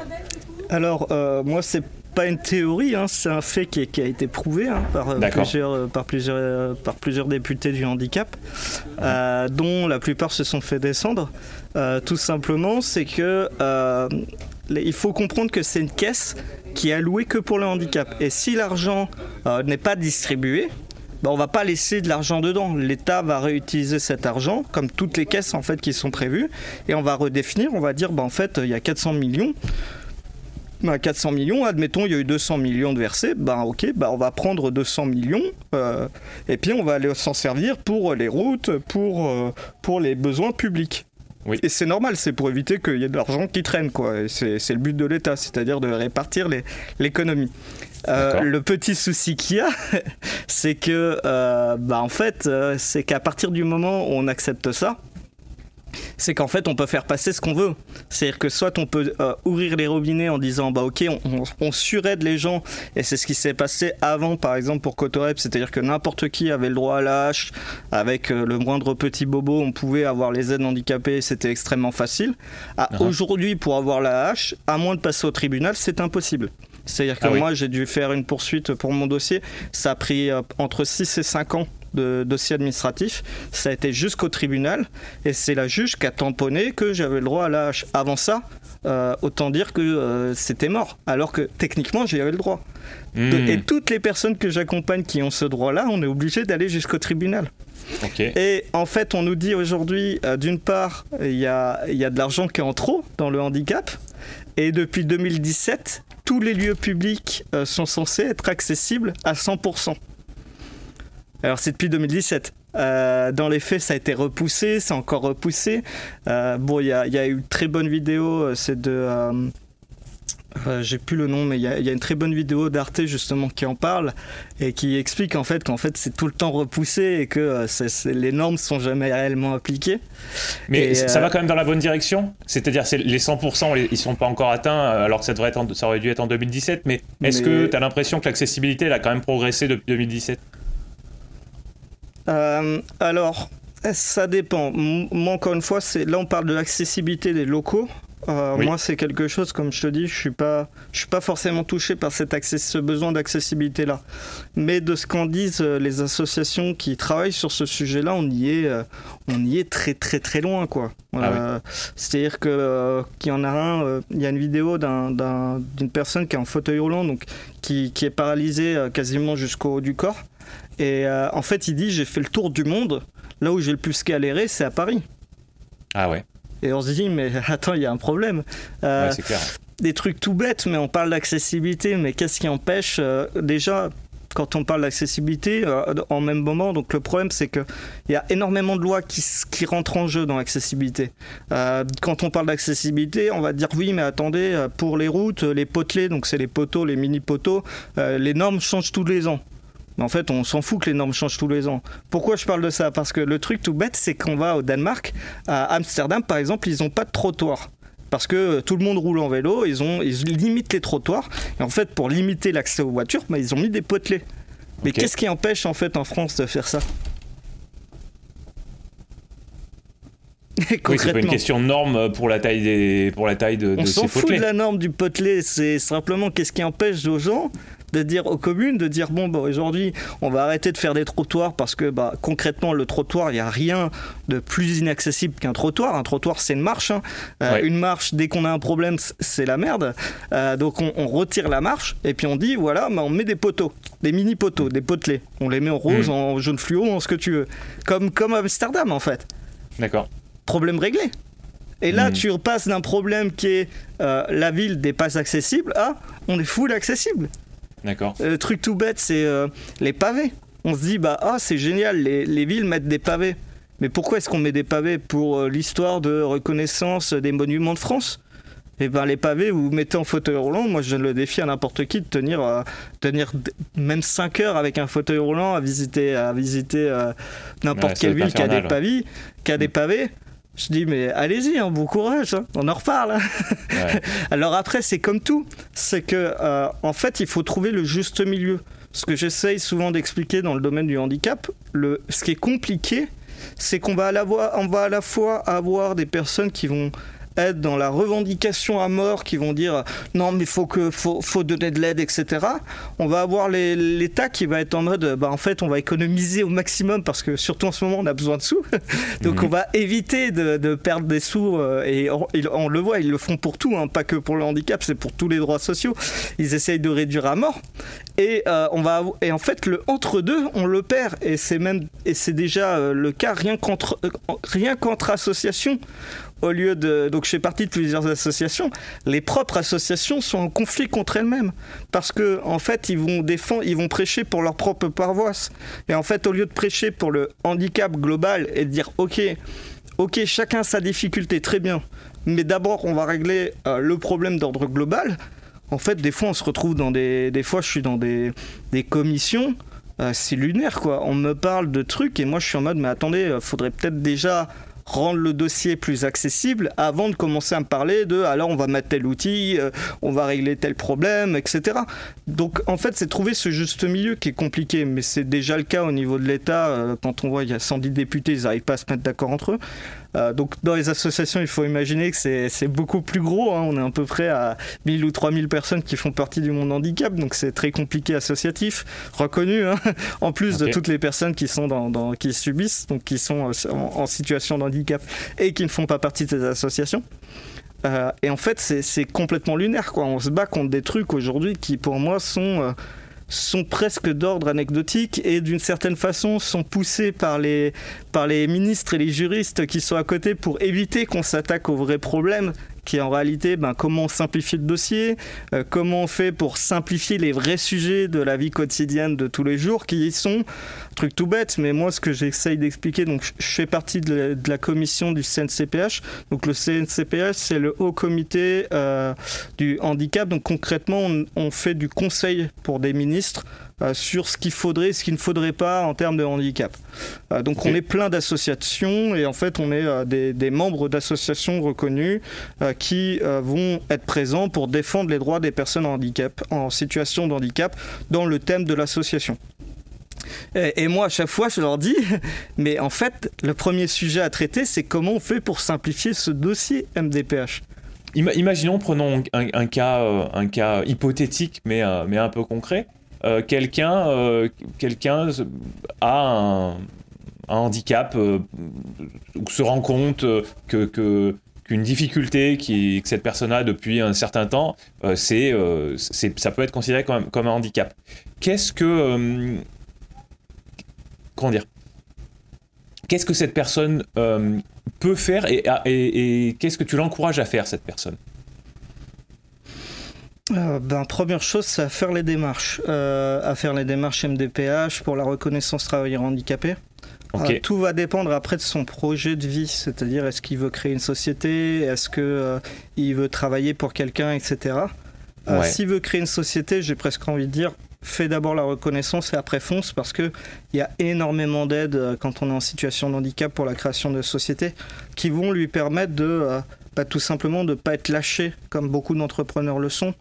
[SPEAKER 2] Alors, euh, moi, c'est pas une théorie, hein, c'est un fait qui, a été prouvé hein, par, euh, plusieurs, euh, par, plusieurs, euh, par plusieurs députés du handicap, dont la plupart se sont fait descendre. tout simplement, c'est que il faut comprendre que c'est une caisse qui est allouée que pour le handicap. Et si l'argent n'est pas distribué, ben, on va pas laisser de l'argent dedans. L'État va réutiliser cet argent, comme toutes les caisses en fait qui sont prévues, et on va redéfinir. On va dire, ben, en fait, il y a 400 millions. 400 bah, millions, admettons, il y a eu 200 millions de versés, bah ok, bah on va prendre 200 millions euh, et puis on va s'en servir pour les routes, pour, euh, pour les besoins publics. Oui. Et c'est normal, c'est pour éviter qu'il y ait de l'argent qui traîne, quoi. C'est le but de l'État, c'est-à-dire de répartir l'économie. Euh, le petit souci qu'il y a, c'est que, bah, en fait, c'est qu'à partir du moment où on accepte ça, c'est qu'en fait on peut faire passer ce qu'on veut. C'est-à-dire que soit on peut euh, ouvrir les robinets en disant bah ok on, on, suraide les gens et c'est ce qui s'est passé avant par exemple pour Cotorep, c'est-à-dire que n'importe qui avait le droit à la hache avec euh, le moindre petit bobo on pouvait avoir les aides handicapées c'était extrêmement facile. Ah, uh-huh. Aujourd'hui pour avoir la hache, à moins de passer au tribunal c'est impossible. C'est-à-dire que ah moi j'ai dû faire une poursuite pour mon dossier, ça a pris euh, entre 6 et 5 ans de dossier administratif. Ça a été jusqu'au tribunal et c'est la juge qui a tamponné que j'avais le droit à hache. Avant ça, euh, autant dire que euh, c'était mort, alors que techniquement j'y avais le droit. Hmm. Et toutes les personnes que j'accompagne qui ont ce droit-là, on est obligé d'aller jusqu'au tribunal. Et en fait, on nous dit aujourd'hui, euh, d'une part, il y a, y a de l'argent qui est en trop dans le handicap, et depuis 2017, tous les lieux publics sont censés être accessibles à 100%. Alors c'est depuis 2017. Euh, dans les faits, ça a été repoussé, c'est encore repoussé. Euh, bon, il y, a, eu une très bonne vidéo, euh, c'est de euh, j'ai plus le nom, mais il y, a une très bonne vidéo d'Arte justement qui en parle et qui explique en fait qu'en fait c'est tout le temps repoussé et que les normes sont jamais réellement appliquées.
[SPEAKER 1] Mais ça va quand même dans la bonne direction? C'est-à-dire les 100% ils sont pas encore atteints alors que ça devrait être ça aurait dû être en 2017. Mais est-ce que tu as l'impression que l'accessibilité elle a quand même progressé depuis 2017
[SPEAKER 2] Alors ça dépend. Moi encore une fois, là on parle de l'accessibilité des locaux. Euh, moi, c'est quelque chose, comme je te dis, je suis pas, je suis pas forcément touché par cet accès, ce besoin d'accessibilité là. Mais de ce qu'en disent euh, les associations qui travaillent sur ce sujet-là, on y est, euh, on y est très très très loin, quoi. Ah c'est-à-dire que qu'il y en a un, il y a une vidéo d'une personne qui est en fauteuil roulant, donc qui, qui est paralysée quasiment jusqu'au haut du corps. Et en fait, il dit j'ai fait le tour du monde. Là où j'ai le plus galéré, c'est à Paris.
[SPEAKER 1] Ah ouais.
[SPEAKER 2] Et on se dit, mais attends, il y a un problème.
[SPEAKER 1] Euh, c'est clair.
[SPEAKER 2] Des trucs tout bêtes, mais on parle d'accessibilité, mais qu'est-ce qui empêche euh, Déjà, quand on parle d'accessibilité, euh, en même moment, donc le problème c'est qu'il y a énormément de lois qui, qui rentrent en jeu dans l'accessibilité. quand on parle d'accessibilité, on va dire oui, mais attendez, pour les routes, les potelets, donc c'est les poteaux, les mini-poteaux, les normes changent tous les ans. Mais en fait, on s'en fout que les normes changent tous les ans. Pourquoi je parle de ça? Parce que le truc tout bête, c'est qu'on va au Danemark, à Amsterdam par exemple, ils n'ont pas de trottoir parce que tout le monde roule en vélo, ils, ont, ils limitent les trottoirs. Et en fait, pour limiter l'accès aux voitures, bah, ils ont mis des potelets. Mais qu'est-ce qui empêche en fait en France de faire ça?
[SPEAKER 1] Oui, c'est pas une question de norme pour la taille, des, pour la taille de,
[SPEAKER 2] On
[SPEAKER 1] s'en
[SPEAKER 2] fout de la norme du potelet, c'est simplement qu'est-ce qui empêche aux gens de dire aux communes, de dire bon, bah, aujourd'hui, on va arrêter de faire des trottoirs parce que bah, concrètement, le trottoir, il n'y a rien de plus inaccessible qu'un trottoir. Un trottoir, c'est une marche. Hein. Euh, une marche, dès qu'on a un problème, c'est la merde. Euh, donc on, retire la marche et puis on dit voilà, bah, on met des poteaux, des mini poteaux, des potelets. On les met en rose, hmm. en jaune fluo, en ce que tu veux. Comme, comme Amsterdam en fait.
[SPEAKER 1] D'accord.
[SPEAKER 2] Problème réglé. Et là, hmm. tu repasses d'un problème qui est euh, la ville n'est pas accessible à on est full accessible.
[SPEAKER 1] D'accord.
[SPEAKER 2] Le truc tout bête, c'est euh, les pavés. On se dit, bah, ah, c'est génial, les, villes mettent des pavés. Mais pourquoi est-ce qu'on met des pavés Pour euh, l'histoire de reconnaissance des monuments de France? Et eh ben les pavés, vous, vous mettez en fauteuil roulant. Moi, je le défie à n'importe qui de tenir, euh, tenir même 5 heures avec un fauteuil roulant à visiter, à visiter n'importe quelle ville qui a des pavés, qui a des mm. pavés. Je dis, mais allez-y, hein, bon courage, hein, on en reparle. Alors après, c'est comme tout, c'est que euh, en fait, il faut trouver le juste milieu. Ce que j'essaye souvent d'expliquer dans le domaine du handicap, le, ce qui est compliqué, c'est qu'on va, on va à la fois avoir des personnes qui vont être dans la revendication à mort, qui vont dire non mais faut que faut, faut donner de l'aide, etc. On va avoir l'État qui va être en mode bah en fait on va économiser au maximum parce que surtout en ce moment on a besoin de sous, donc mhm. on va éviter de, de perdre des sous euh, et on, le voit ils le font pour tout, hein, pas que pour le handicap, c'est pour tous les droits sociaux. Ils essayent de réduire à mort et euh, on va et en fait le entre deux on le perd et c'est même et c'est déjà euh, le cas rien qu'entre rien qu'entre associations au lieu de. Donc, je fais partie de plusieurs associations. Les propres associations sont en conflit contre elles-mêmes. Parce que, en fait, ils vont défendre, ils vont prêcher pour leur propre paroisse. Et en fait, au lieu de prêcher pour le handicap global et de dire, OK, OK, chacun sa difficulté, très bien. Mais d'abord, on va régler euh, le problème d'ordre global. En fait, des fois, on se retrouve dans des. Des fois, je suis dans des, des commissions. Euh, c'est lunaire, quoi. On me parle de trucs et moi, je suis en mode, mais attendez, euh, faudrait peut-être déjà rendre le dossier plus accessible avant de commencer à me parler de alors on va mettre tel outil, euh, on va régler tel problème, etc. Donc en fait c'est trouver ce juste milieu qui est compliqué, mais c'est déjà le cas au niveau de l'État. Euh, quand on voit il y a 110 députés, ils n'arrivent pas à se mettre d'accord entre eux. Euh, donc dans les associations, il faut imaginer que c'est beaucoup plus gros. Hein. On est à peu près à 1000 ou 3000 personnes qui font partie du monde handicap, donc c'est très compliqué associatif, reconnu, hein. en plus de toutes les personnes qui, sont dans, qui subissent, donc qui sont en, situation de handicap et qui ne font pas partie de ces associations. Euh, et en fait, c'est complètement lunaire. Quoi. On se bat contre des trucs aujourd'hui qui, pour moi, sont... Euh, sont presque d'ordre anecdotique et d'une certaine façon sont poussés par les, par les ministres et les juristes qui sont à côté pour éviter qu'on s'attaque aux vrais problèmes qui est en réalité ben, comment on simplifie le dossier, euh, comment on fait pour simplifier les vrais sujets de la vie quotidienne de tous les jours, qui sont, truc tout bête, mais moi ce que j'essaye d'expliquer, donc je fais partie de la, commission du CNCPH, donc le CNCPH c'est le haut comité euh, du handicap, donc concrètement on, fait du conseil pour des ministres sur ce qu'il faudrait et ce qu'il ne faudrait pas en termes de handicap. Euh, donc on est plein d'associations et en fait on est euh, des, membres d'associations reconnues qui vont être présents pour défendre les droits des personnes en handicap, en situation de handicap, dans le thème de l'association. Et, moi, à chaque fois, je leur dis, mais en fait, le premier sujet à traiter, c'est comment on fait pour simplifier ce dossier MDPH.
[SPEAKER 1] Imaginons, prenons un, cas, un cas hypothétique, mais, mais un peu concret. Euh, quelqu'un euh, quelqu'un a un, handicap euh, ou se rend compte que, qu'une difficulté que cette personne a depuis un certain temps, c'est, ça peut être considéré comme, un handicap. Qu'est-ce que... comment Qu'est-ce que cette personne peut faire et qu'est-ce que tu l'encourages à faire, cette personne?
[SPEAKER 2] Euh, ben, première chose, c'est à faire les démarches. Euh, à faire les démarches MDPH pour la reconnaissance travailleur handicapé. Euh, tout va dépendre après de son projet de vie, c'est-à-dire est-ce qu'il veut créer une société, est-ce qu'il veut travailler pour quelqu'un, etc. S'il veut créer une société, j'ai presque envie de dire, fait d'abord la reconnaissance et après fonce parce qu'il y a énormément d'aides quand on est en situation de handicap pour la création de sociétés qui vont lui permettre de bah, tout simplement de ne pas être lâché comme beaucoup d'entrepreneurs le sont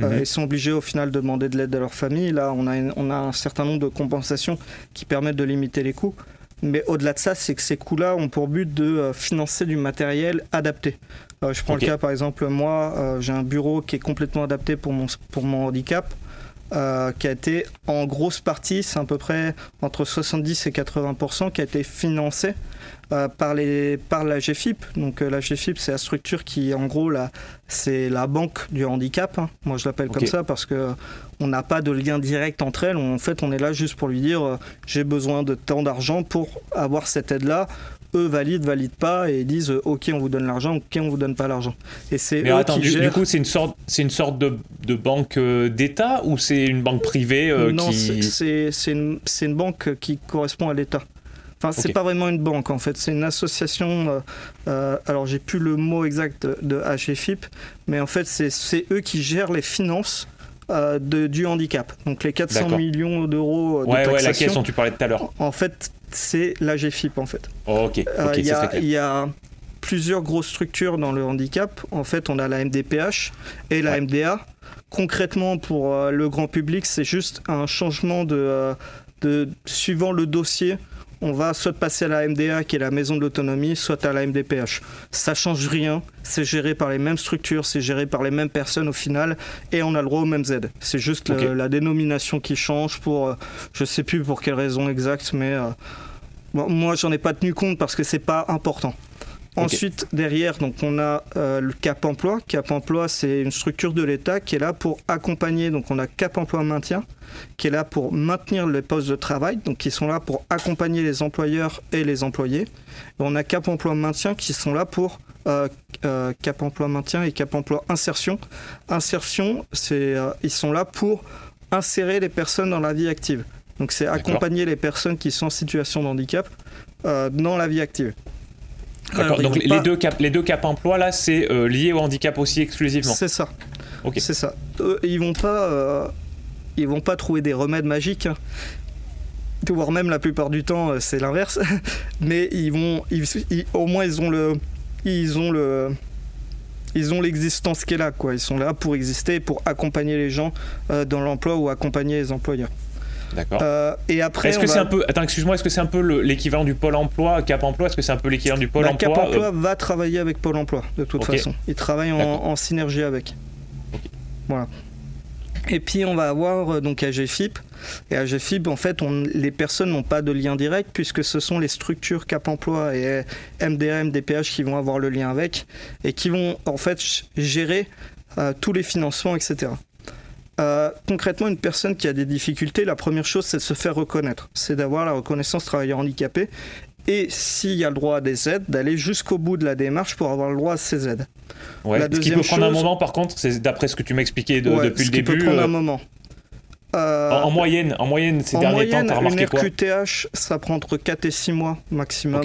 [SPEAKER 2] euh, mhm. ils sont obligés au final de demander de l'aide à leur famille. Là, on a, on a un certain nombre de compensations qui permettent de limiter les coûts. Mais au-delà de ça, c'est que ces coûts-là ont pour but de euh, financer du matériel adapté. Euh, je prends le cas, par exemple, moi, j'ai un bureau qui est complètement adapté pour mon, pour mon handicap. Euh, qui a été en grosse partie, c'est à peu près entre 70 et 80%, qui a été financé par, les, par la GFIP. Donc euh, la GFIP, c'est la structure qui, en gros, c'est la banque du handicap. Hein. Moi, je l'appelle comme ça parce que on n'a pas de lien direct entre elles. En fait, on est là juste pour lui dire j'ai besoin de tant d'argent pour avoir cette aide-là eux valident, valident pas et disent ok on vous donne l'argent, ok on vous donne pas l'argent.
[SPEAKER 1] Et c'est Mais attends, du, coup c'est une sorte, c'est une sorte de, de banque euh, d'État ou c'est une banque privée euh,
[SPEAKER 2] Non, c'est une, une, banque qui correspond à l'État. Enfin, c'est pas vraiment une banque en fait, c'est une association. Euh, euh alors, j'ai plus le mot exact de, HFIP, mais en fait, c'est eux qui gèrent les finances de, du handicap. Donc, les 400 millions d'euros de
[SPEAKER 1] ouais, Ouais, la caisse dont tu parlais tout à l'heure.
[SPEAKER 2] En fait, c'est la GFIP en fait.
[SPEAKER 1] Oh, ok,
[SPEAKER 2] euh, Il y, a plusieurs grosses structures dans le handicap. En fait, on a la MDPH et la MDA. Concrètement, pour euh, le grand public, c'est juste un changement de, euh, de, suivant le dossier. On va soit passer à la MDA, qui est la maison de l'autonomie, soit à la MDPH. Ça change rien. C'est géré par les mêmes structures, c'est géré par les mêmes personnes au final, et on a le droit aux mêmes aides. C'est juste la dénomination qui change pour, je sais plus pour quelle raison exacte, mais moi, j'en ai pas tenu compte parce que c'est pas important. Ensuite, derrière, donc on a euh, le Cap Emploi. Cap Emploi, c'est une structure de l'État qui est là pour accompagner. Donc, on a Cap Emploi Maintien, qui est là pour maintenir les postes de travail, donc qui sont là pour accompagner les employeurs et les employés. Et on a Cap Emploi Maintien qui sont là pour euh, euh, Cap Emploi Maintien et Cap Emploi Insertion. Insertion, c'est ils sont là pour insérer les personnes dans la vie active. Donc c'est accompagner les personnes qui sont en situation de handicap euh, dans la vie active.
[SPEAKER 1] D'accord, donc les, deux cap, les deux cap emploi là, c'est euh, lié au handicap aussi exclusivement
[SPEAKER 2] C'est ça. Ok. C'est ça. ils vont pas, euh, ils vont pas trouver des remèdes magiques. Hein. Voire même la plupart du temps, c'est l'inverse. Mais ils vont, au moins ils ont le, ils ont le, ils ont l'existence qui est là, quoi. Ils sont là pour exister, pour accompagner les gens dans l'emploi ou accompagner les employeurs.
[SPEAKER 1] D'accord. Euh, et après, est-ce que c'est un peu, attends, excuse-moi, est-ce que c'est un peu l'équivalent du Pôle Emploi, Cap Emploi Est-ce que c'est un peu l'équivalent du Pôle bah, Emploi
[SPEAKER 2] Cap Emploi euh va travailler avec Pôle Emploi de toute façon. Il travaille en, synergie avec. Voilà. Et puis on va avoir euh, donc AGFIP. Et AGFIP, en fait, on, les personnes n'ont pas de lien direct puisque ce sont les structures Cap Emploi et MDR, MDPH qui vont avoir le lien avec et qui vont en fait gérer tous les financements, etc. Euh, concrètement, une personne qui a des difficultés, la première chose, c'est de se faire reconnaître. C'est d'avoir la reconnaissance travailleur handicapé. et s'il y a le droit à des aides, d'aller jusqu'au bout de la démarche pour avoir le droit à ces aides.
[SPEAKER 1] Ouais. ce qui peut prendre un moment, par contre, c'est d'après ce que tu m'expliquais de, depuis le début.
[SPEAKER 2] Peut prendre un moment.
[SPEAKER 1] en, moyenne, en moyenne, ces derniers temps, as remarqué
[SPEAKER 2] une RQTH, ça prend entre 4 et 6 mois maximum.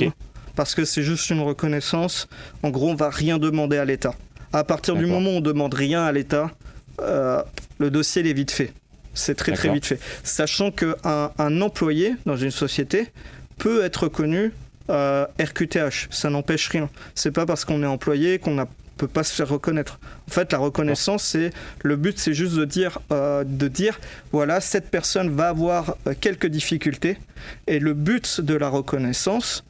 [SPEAKER 2] Parce que c'est juste une reconnaissance. En gros, on va rien demander à l'État. À partir du moment où on demande rien à l'État, euh, le dossier est vite fait. C'est très très vite fait. Sachant qu'un un employé dans une société peut être reconnu euh, RQTH. Ça n'empêche rien. C'est pas parce qu'on est employé qu'on ne peut pas se faire reconnaître. En fait, la reconnaissance, c'est le but, c'est juste de dire, euh, de dire, voilà, cette personne va avoir quelques difficultés, et le but de la reconnaissance,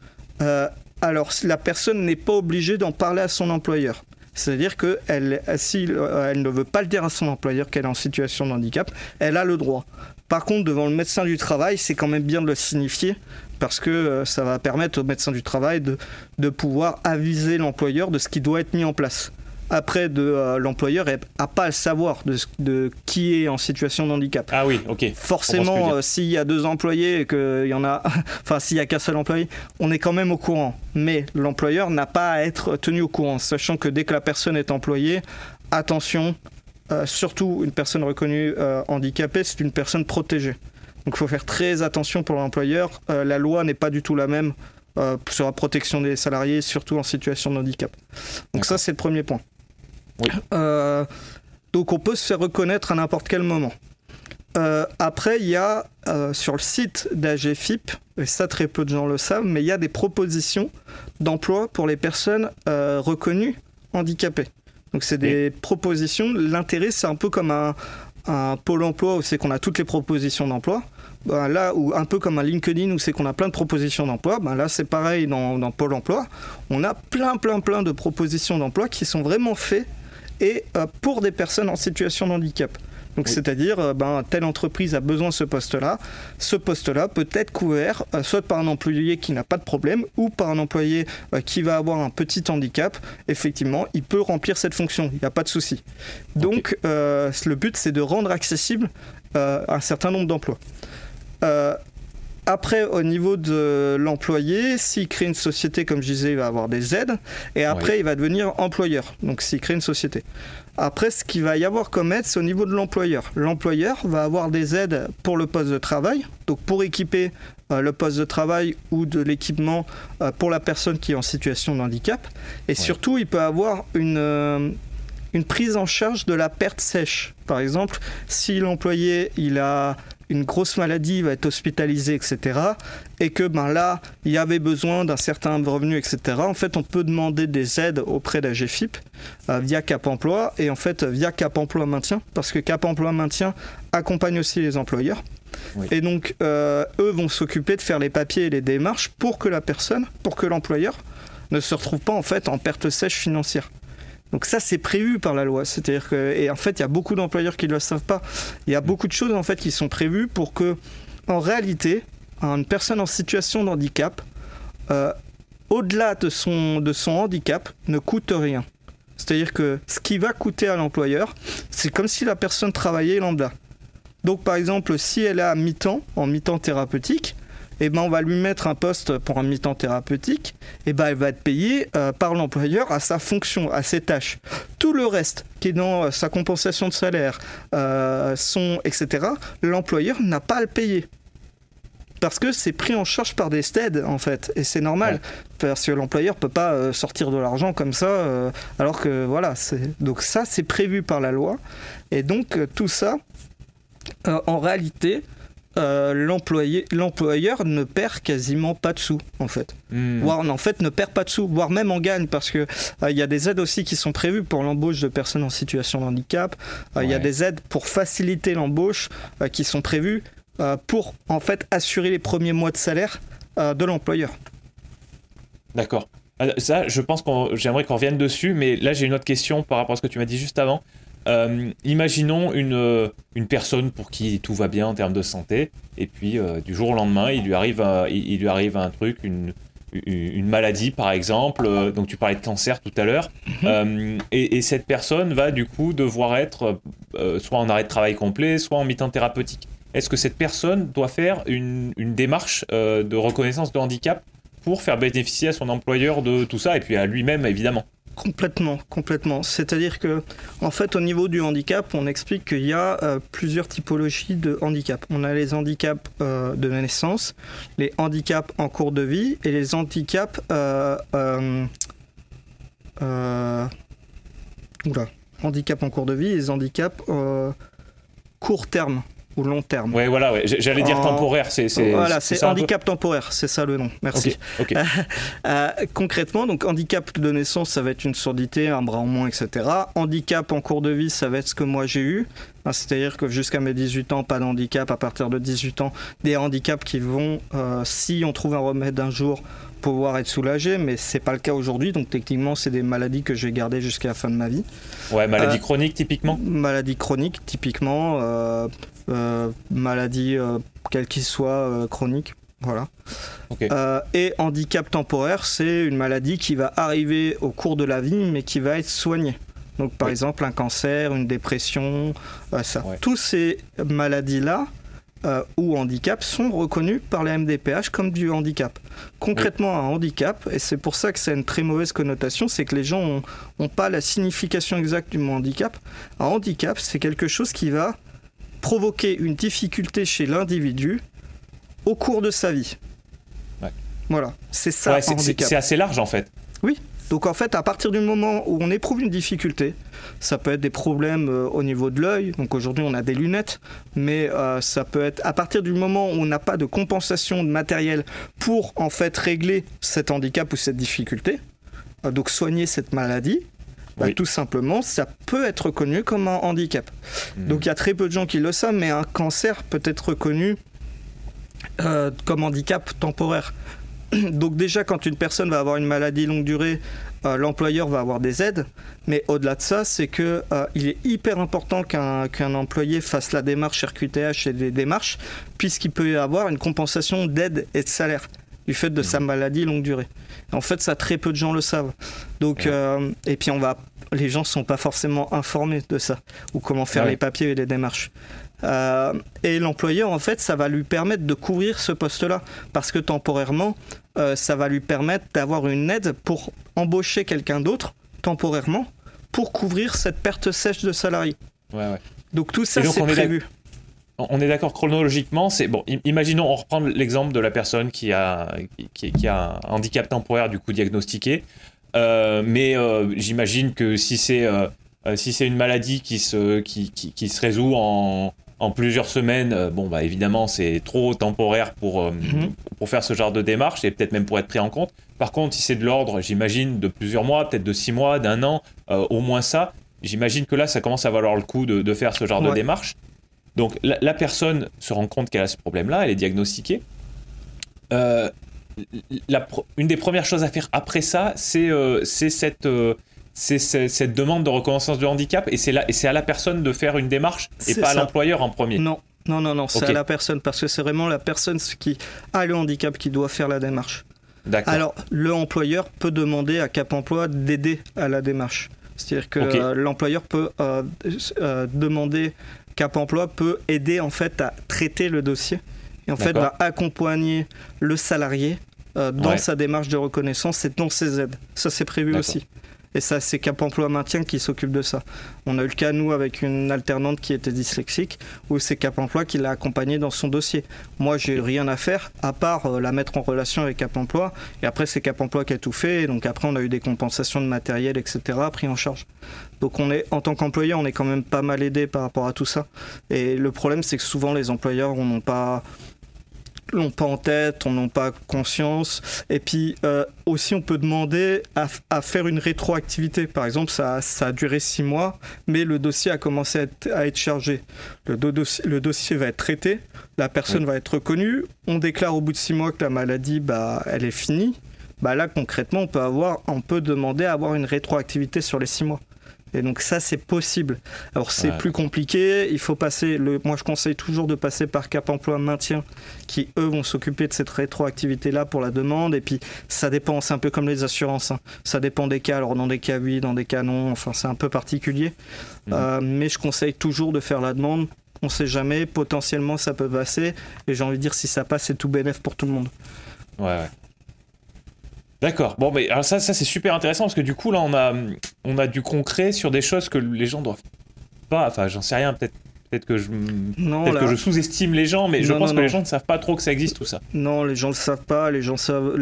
[SPEAKER 2] alors la personne n'est pas obligée d'en parler à son employeur. C'est-à-dire que elle, si euh, elle ne veut pas le dire à son employeur qu'elle est en situation de handicap, elle a le droit. Par contre, devant le médecin du travail, c'est quand même bien de le signifier parce que euh, ça va permettre au médecin du travail de pouvoir aviser l'employeur de ce qui doit être mis en place après de euh, l'employeur n'a pas à le savoir de, de, qui est en situation de handicap.
[SPEAKER 1] Ah oui, ok.
[SPEAKER 2] Forcément, euh, s'il y a deux employés et qu'il y en a, enfin s'il y a qu'un seul employé, on est quand même au courant. Mais l'employeur n'a pas à être tenu au courant, sachant que dès que la personne est employée, attention, euh, surtout une personne reconnue handicapée, c'est une personne protégée. Donc il faut faire très attention pour l'employeur. la loi n'est pas du tout la même sur la protection des salariés, surtout en situation de handicap. Donc ça, c'est le premier point. Euh, donc on peut se faire reconnaître à n'importe quel moment. Euh, après, il y a euh, sur le site d'AGFIP, et ça très peu de gens le savent, mais il y a des propositions d'emploi pour les personnes reconnues handicapées. Donc c'est des propositions. L'intérêt, c'est un peu comme un, pôle emploi où c'est qu'on a toutes les propositions d'emploi. Ben là, ou un peu comme un LinkedIn où c'est qu'on a plein de propositions d'emploi, ben là c'est pareil dans, dans Pôle emploi. On a plein, plein, plein de propositions d'emploi qui sont vraiment faites et euh, pour des personnes en situation de handicap. Donc c'est-à-dire, euh, ben, telle entreprise a besoin de ce poste-là. Ce poste-là peut être couvert euh, soit par un employé qui n'a pas de problème ou par un employé qui va avoir un petit handicap. Effectivement, il peut remplir cette fonction. Il n'y a pas de souci. Donc le but, c'est de rendre accessible un certain nombre d'emplois. Après, au niveau de l'employé, s'il crée une société, comme je disais, il va avoir des aides. Et après, il va devenir employeur. Donc, s'il crée une société. Après, ce qu'il va y avoir comme aide, c'est au niveau de l'employeur. L'employeur va avoir des aides pour le poste de travail. Donc, pour équiper euh, le poste de travail ou de l'équipement euh, pour la personne qui est en situation de handicap. Et surtout, il peut avoir une. Euh, une prise en charge de la perte sèche. Par exemple, si l'employé il a une grosse maladie, va être hospitalisé, etc. Et que ben là, il y avait besoin d'un certain revenu, etc. En fait, on peut demander des aides auprès d'AGFIP euh, via Cap Emploi et en fait via Cap Emploi Maintien, parce que Cap Emploi Maintien accompagne aussi les employeurs. Et donc, euh, eux vont s'occuper de faire les papiers et les démarches pour que la personne, pour que l'employeur ne se retrouve pas en fait en perte sèche financière. Donc ça, c'est prévu par la loi. C'est-à-dire que, et en fait, il y a beaucoup d'employeurs qui ne le savent pas. Il y a beaucoup de choses en fait qui sont prévues pour que, en réalité, une personne en situation de handicap, euh, au-delà de son, handicap, ne coûte rien. C'est-à-dire que ce qui va coûter à l'employeur, c'est comme si la personne travaillait lambda. Donc par exemple, si elle est à mi-temps, en mi-temps thérapeutique, eh ben, on va lui mettre un poste pour un mi-temps thérapeutique, et eh ben, elle va être payée euh, par l'employeur à sa fonction, à ses tâches. Tout le reste qui est dans euh, sa compensation de salaire, euh, son, etc., l'employeur n'a pas à le payer. Parce que c'est pris en charge par des STED en fait. Et c'est normal. Parce que l'employeur peut pas sortir de l'argent comme ça alors que voilà donc ça c'est prévu par la loi. Et donc tout ça en réalité euh, l'employeur ne perd quasiment pas de sous en fait. Hmm. Voire en fait ne perd pas de sous, voire même en gagne parce que euh, il y a des aides aussi qui sont prévues pour l'embauche de personnes en situation de handicap. Euh, il y a des aides pour faciliter l'embauche qui sont prévues pour en fait assurer les premiers mois de salaire de l'employeur.
[SPEAKER 1] D'accord. Ça, je pense qu'on j'aimerais qu'on revienne dessus, mais là j'ai une autre question par rapport à ce que tu m'as dit juste avant. Euh, imaginons une, euh, une personne pour qui tout va bien en termes de santé, et puis euh, du jour au lendemain, il lui arrive, un, il, lui arrive un truc, une, une maladie par exemple, donc tu parlais de cancer tout à l'heure, mhm. et, cette personne va du coup devoir être soit en arrêt de travail complet, soit en mi-temps thérapeutique. Est-ce que cette personne doit faire une, une démarche de reconnaissance de handicap pour faire bénéficier à son employeur de tout ça et puis à lui-même évidemment?
[SPEAKER 2] Complètement, complètement. C'est-à-dire que, en fait, au niveau du handicap, on explique qu'il y a euh, plusieurs typologies de handicap. On a les handicaps euh, de naissance, les handicaps en cours de vie et les handicaps. Euh, oula, handicap en cours de vie et les handicaps court terme ou long terme.
[SPEAKER 1] Oui, voilà, j'allais dire temporaire. C'est,
[SPEAKER 2] voilà, c'est handicap temporaire, c'est ça le nom. Merci. Euh, concrètement, donc handicap de naissance, ça va être une surdité, un bras en moins, etc. Handicap en cours de vie, ça va être ce que moi j'ai eu. Hein, c'est-à-dire que jusqu'à mes 18 ans, pas de handicap. À partir de 18 ans, des handicaps qui vont, euh, si on trouve un remède un jour, pouvoir être soulagé, mais c'est pas le cas aujourd'hui. Donc techniquement, c'est des maladies que je vais garder jusqu'à la fin de ma vie.
[SPEAKER 1] Ouais, maladie euh, chronique typiquement.
[SPEAKER 2] Maladie chronique typiquement. Euh, maladie, euh, quelle qu'il soit, chronique. Voilà. et handicap temporaire, c'est une maladie qui va arriver au cours de la vie, mais qui va être soignée. Donc, par exemple, un cancer, une dépression, ça. Tous ces maladies-là ou handicaps sont reconnus par la MDPH comme du handicap. Concrètement, un handicap, et c'est pour ça que c'est une très mauvaise connotation, c'est que les gens n'ont pas la signification exacte du mot handicap. Un handicap, c'est quelque chose qui va provoquer une difficulté chez l'individu au cours de sa vie. Voilà, c'est ça.
[SPEAKER 1] c'est assez large en fait.
[SPEAKER 2] Oui. Donc en fait, à partir du moment où on éprouve une difficulté, ça peut être des problèmes euh, au niveau de l'œil. Donc aujourd'hui, on a des lunettes, mais euh, ça peut être à partir du moment où on n'a pas de compensation de matériel pour en fait régler cet handicap ou cette difficulté, euh, donc soigner cette maladie, bah, tout simplement, ça peut être reconnu comme un handicap. Hmm. Donc il y a très peu de gens qui le savent, mais un cancer peut être reconnu comme handicap temporaire. Donc déjà, quand une personne va avoir une maladie longue durée, euh, l'employeur va avoir des aides. Mais au-delà de ça, c'est que euh, il est hyper important qu'un employé fasse la démarche RQTH et des démarches, puisqu'il peut y avoir une compensation d'aide et de salaire du fait de sa hmm. maladie longue durée. En fait, ça très peu de gens le savent. Donc, euh, et puis on va, les gens sont pas forcément informés de ça ou comment faire les papiers et les démarches. Euh, et l'employeur, en fait, ça va lui permettre de couvrir ce poste-là parce que temporairement, euh, ça va lui permettre d'avoir une aide pour embaucher quelqu'un d'autre temporairement pour couvrir cette perte sèche de salarié. Donc tout ça, c'est prévu
[SPEAKER 1] on est d'accord chronologiquement, c'est bon. Imaginons, on reprend l'exemple de la personne qui a, qui, a un handicap temporaire du coup diagnostiqué. Euh, mais euh, j'imagine que si c'est euh, si c'est une maladie qui se, qui, qui, se résout en, en, plusieurs semaines, bon bah évidemment c'est trop temporaire pour, mhm. pour faire ce genre de démarche et peut-être même pour être pris en compte. Par contre, si c'est de l'ordre, j'imagine de plusieurs mois, peut-être de six mois, d'un an, au moins ça, j'imagine que là ça commence à valoir le coup de, de faire ce genre de démarche. Donc la, personne se rend compte qu'elle a ce problème-là, elle est diagnostiquée. Euh, une des premières choses à faire après ça, c'est euh, cette, euh, cette demande de reconnaissance de handicap et c'est à la personne de faire une démarche et pas à l'employeur en premier.
[SPEAKER 2] Non, non, non, non, c'est à la personne parce que c'est vraiment la personne qui a le handicap qui doit faire la démarche. Alors, le employeur peut demander à Cap Emploi d'aider à la démarche. C'est-à-dire que l'employeur peut demander Cap Emploi peut aider en fait à traiter le dossier et en fait va accompagner le salarié euh, dans sa démarche de reconnaissance et dans ses aides. Ça c'est prévu aussi. Et ça, c'est Cap Emploi Maintien qui s'occupe de ça. On a eu le cas, nous, avec une alternante qui était dyslexique, où c'est Cap Emploi qui l'a accompagnée dans son dossier. Moi, j'ai rien à faire, à part euh, la mettre en relation avec Cap Emploi. Et après, c'est Cap Emploi qui a tout fait. Et donc après, on a eu des compensations de matériel, etc., pris en charge. Donc on est, en tant qu'employeur, on est quand même pas mal aidé par rapport à tout ça. Et le problème, c'est que souvent les employeurs n'ont pas l'ont pas en tête, on n'ont pas conscience. Et puis euh, aussi, on peut demander à, faire une rétroactivité. Par exemple, ça, ça, a duré six mois, mais le dossier a commencé à être, chargé. Le, le, dossier va être traité, la personne va être reconnue. On déclare au bout de six mois que la maladie, bah, elle est finie. Bah là, concrètement, on peut avoir, on peut demander à avoir une rétroactivité sur les six mois. Et donc ça, c'est possible. Alors c'est plus compliqué. Il faut passer. Le, moi, je conseille toujours de passer par Cap Emploi Maintien, qui eux vont s'occuper de cette rétroactivité-là pour la demande. Et puis ça dépend. C'est un peu comme les assurances. Hein. Ça dépend des cas. Alors dans des cas oui, dans des cas non. Enfin, c'est un peu particulier. Mmh. Euh, mais je conseille toujours de faire la demande. On ne sait jamais. Potentiellement, ça peut passer. Et j'ai envie de dire, si ça passe, c'est tout bénéf pour tout le monde.
[SPEAKER 1] Ouais. ouais. D'accord. Bon, mais alors ça, ça c'est super intéressant parce que du coup, là, on a, on a du concret sur des choses que les gens doivent pas. Enfin, j'en sais rien, peut-être. Peut-être que je, peut que je sous-estime les gens, mais je pense que les gens ne savent pas trop que ça existe tout ça.
[SPEAKER 2] Non, les gens ne savent pas. Les gens savent.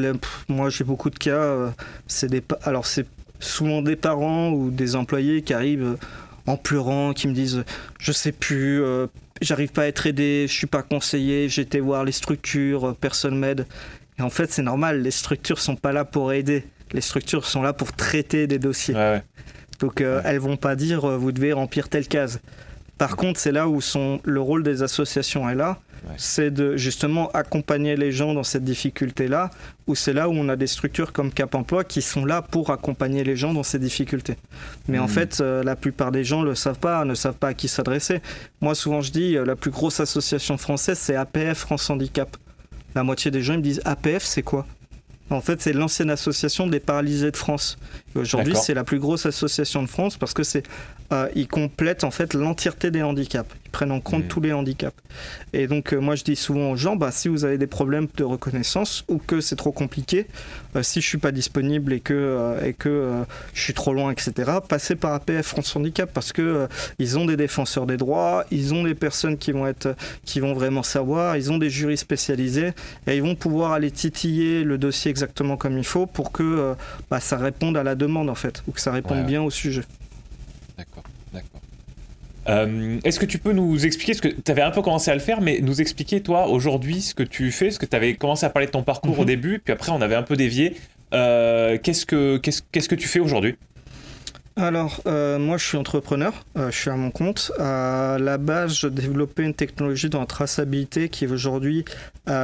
[SPEAKER 2] moi, j'ai beaucoup de cas. Euh, c'est des. Alors, c'est souvent des parents ou des employés qui arrivent euh, en pleurant, qui me disent Je sais plus, euh, j'arrive pas à être aidé, je suis pas conseillé, j'ai été voir les structures, personne m'aide. Et en fait, c'est normal, les structures sont pas là pour aider. Les structures sont là pour traiter des dossiers. Donc, euh, elles vont pas dire euh, vous devez remplir telle case. Par contre, c'est là où sont, le rôle des associations est là c'est de justement accompagner les gens dans cette difficulté-là, ou c'est là où on a des structures comme Cap Emploi qui sont là pour accompagner les gens dans ces difficultés. Mais en hmm. fait, euh, la plupart des gens ne le savent pas, ne savent pas à qui s'adresser. Moi, souvent, je dis, euh, la plus grosse association française, c'est APF France Handicap. La moitié des gens ils me disent APF, c'est quoi? En fait, c'est l'ancienne association des paralysés de France. Aujourd'hui, c'est la plus grosse association de France parce que c'est, euh, ils complètent en fait l'entièreté des handicaps prennent en compte mm. tous les handicaps. Et donc, euh, moi, je dis souvent aux gens, bah, si vous avez des problèmes de reconnaissance ou que c'est trop compliqué, euh, si je suis pas disponible et que, euh, et que je suis trop loin, etc., passez par APF France Handicap parce que ils ont des défenseurs des droits, ils ont des personnes qui vont être, qui vont vraiment savoir, ils ont des jurys spécialisés et ils vont pouvoir aller titiller le dossier exactement comme il faut pour que bah, ça réponde à la demande en fait ou que ça réponde bien au sujet.
[SPEAKER 1] Euh, est-ce que tu peux nous expliquer, ce que tu avais un peu commencé à le faire, mais nous expliquer toi aujourd'hui ce que tu fais, ce que tu avais commencé à parler de ton parcours au mhm. début, puis après on avait un peu dévié. Euh, qu'est-ce, que, qu'est-ce, qu'est-ce que tu fais aujourd'hui?
[SPEAKER 2] Alors, euh, moi, je suis entrepreneur, je suis à mon compte. À la base, je développais une technologie dans la traçabilité qui aujourd'hui,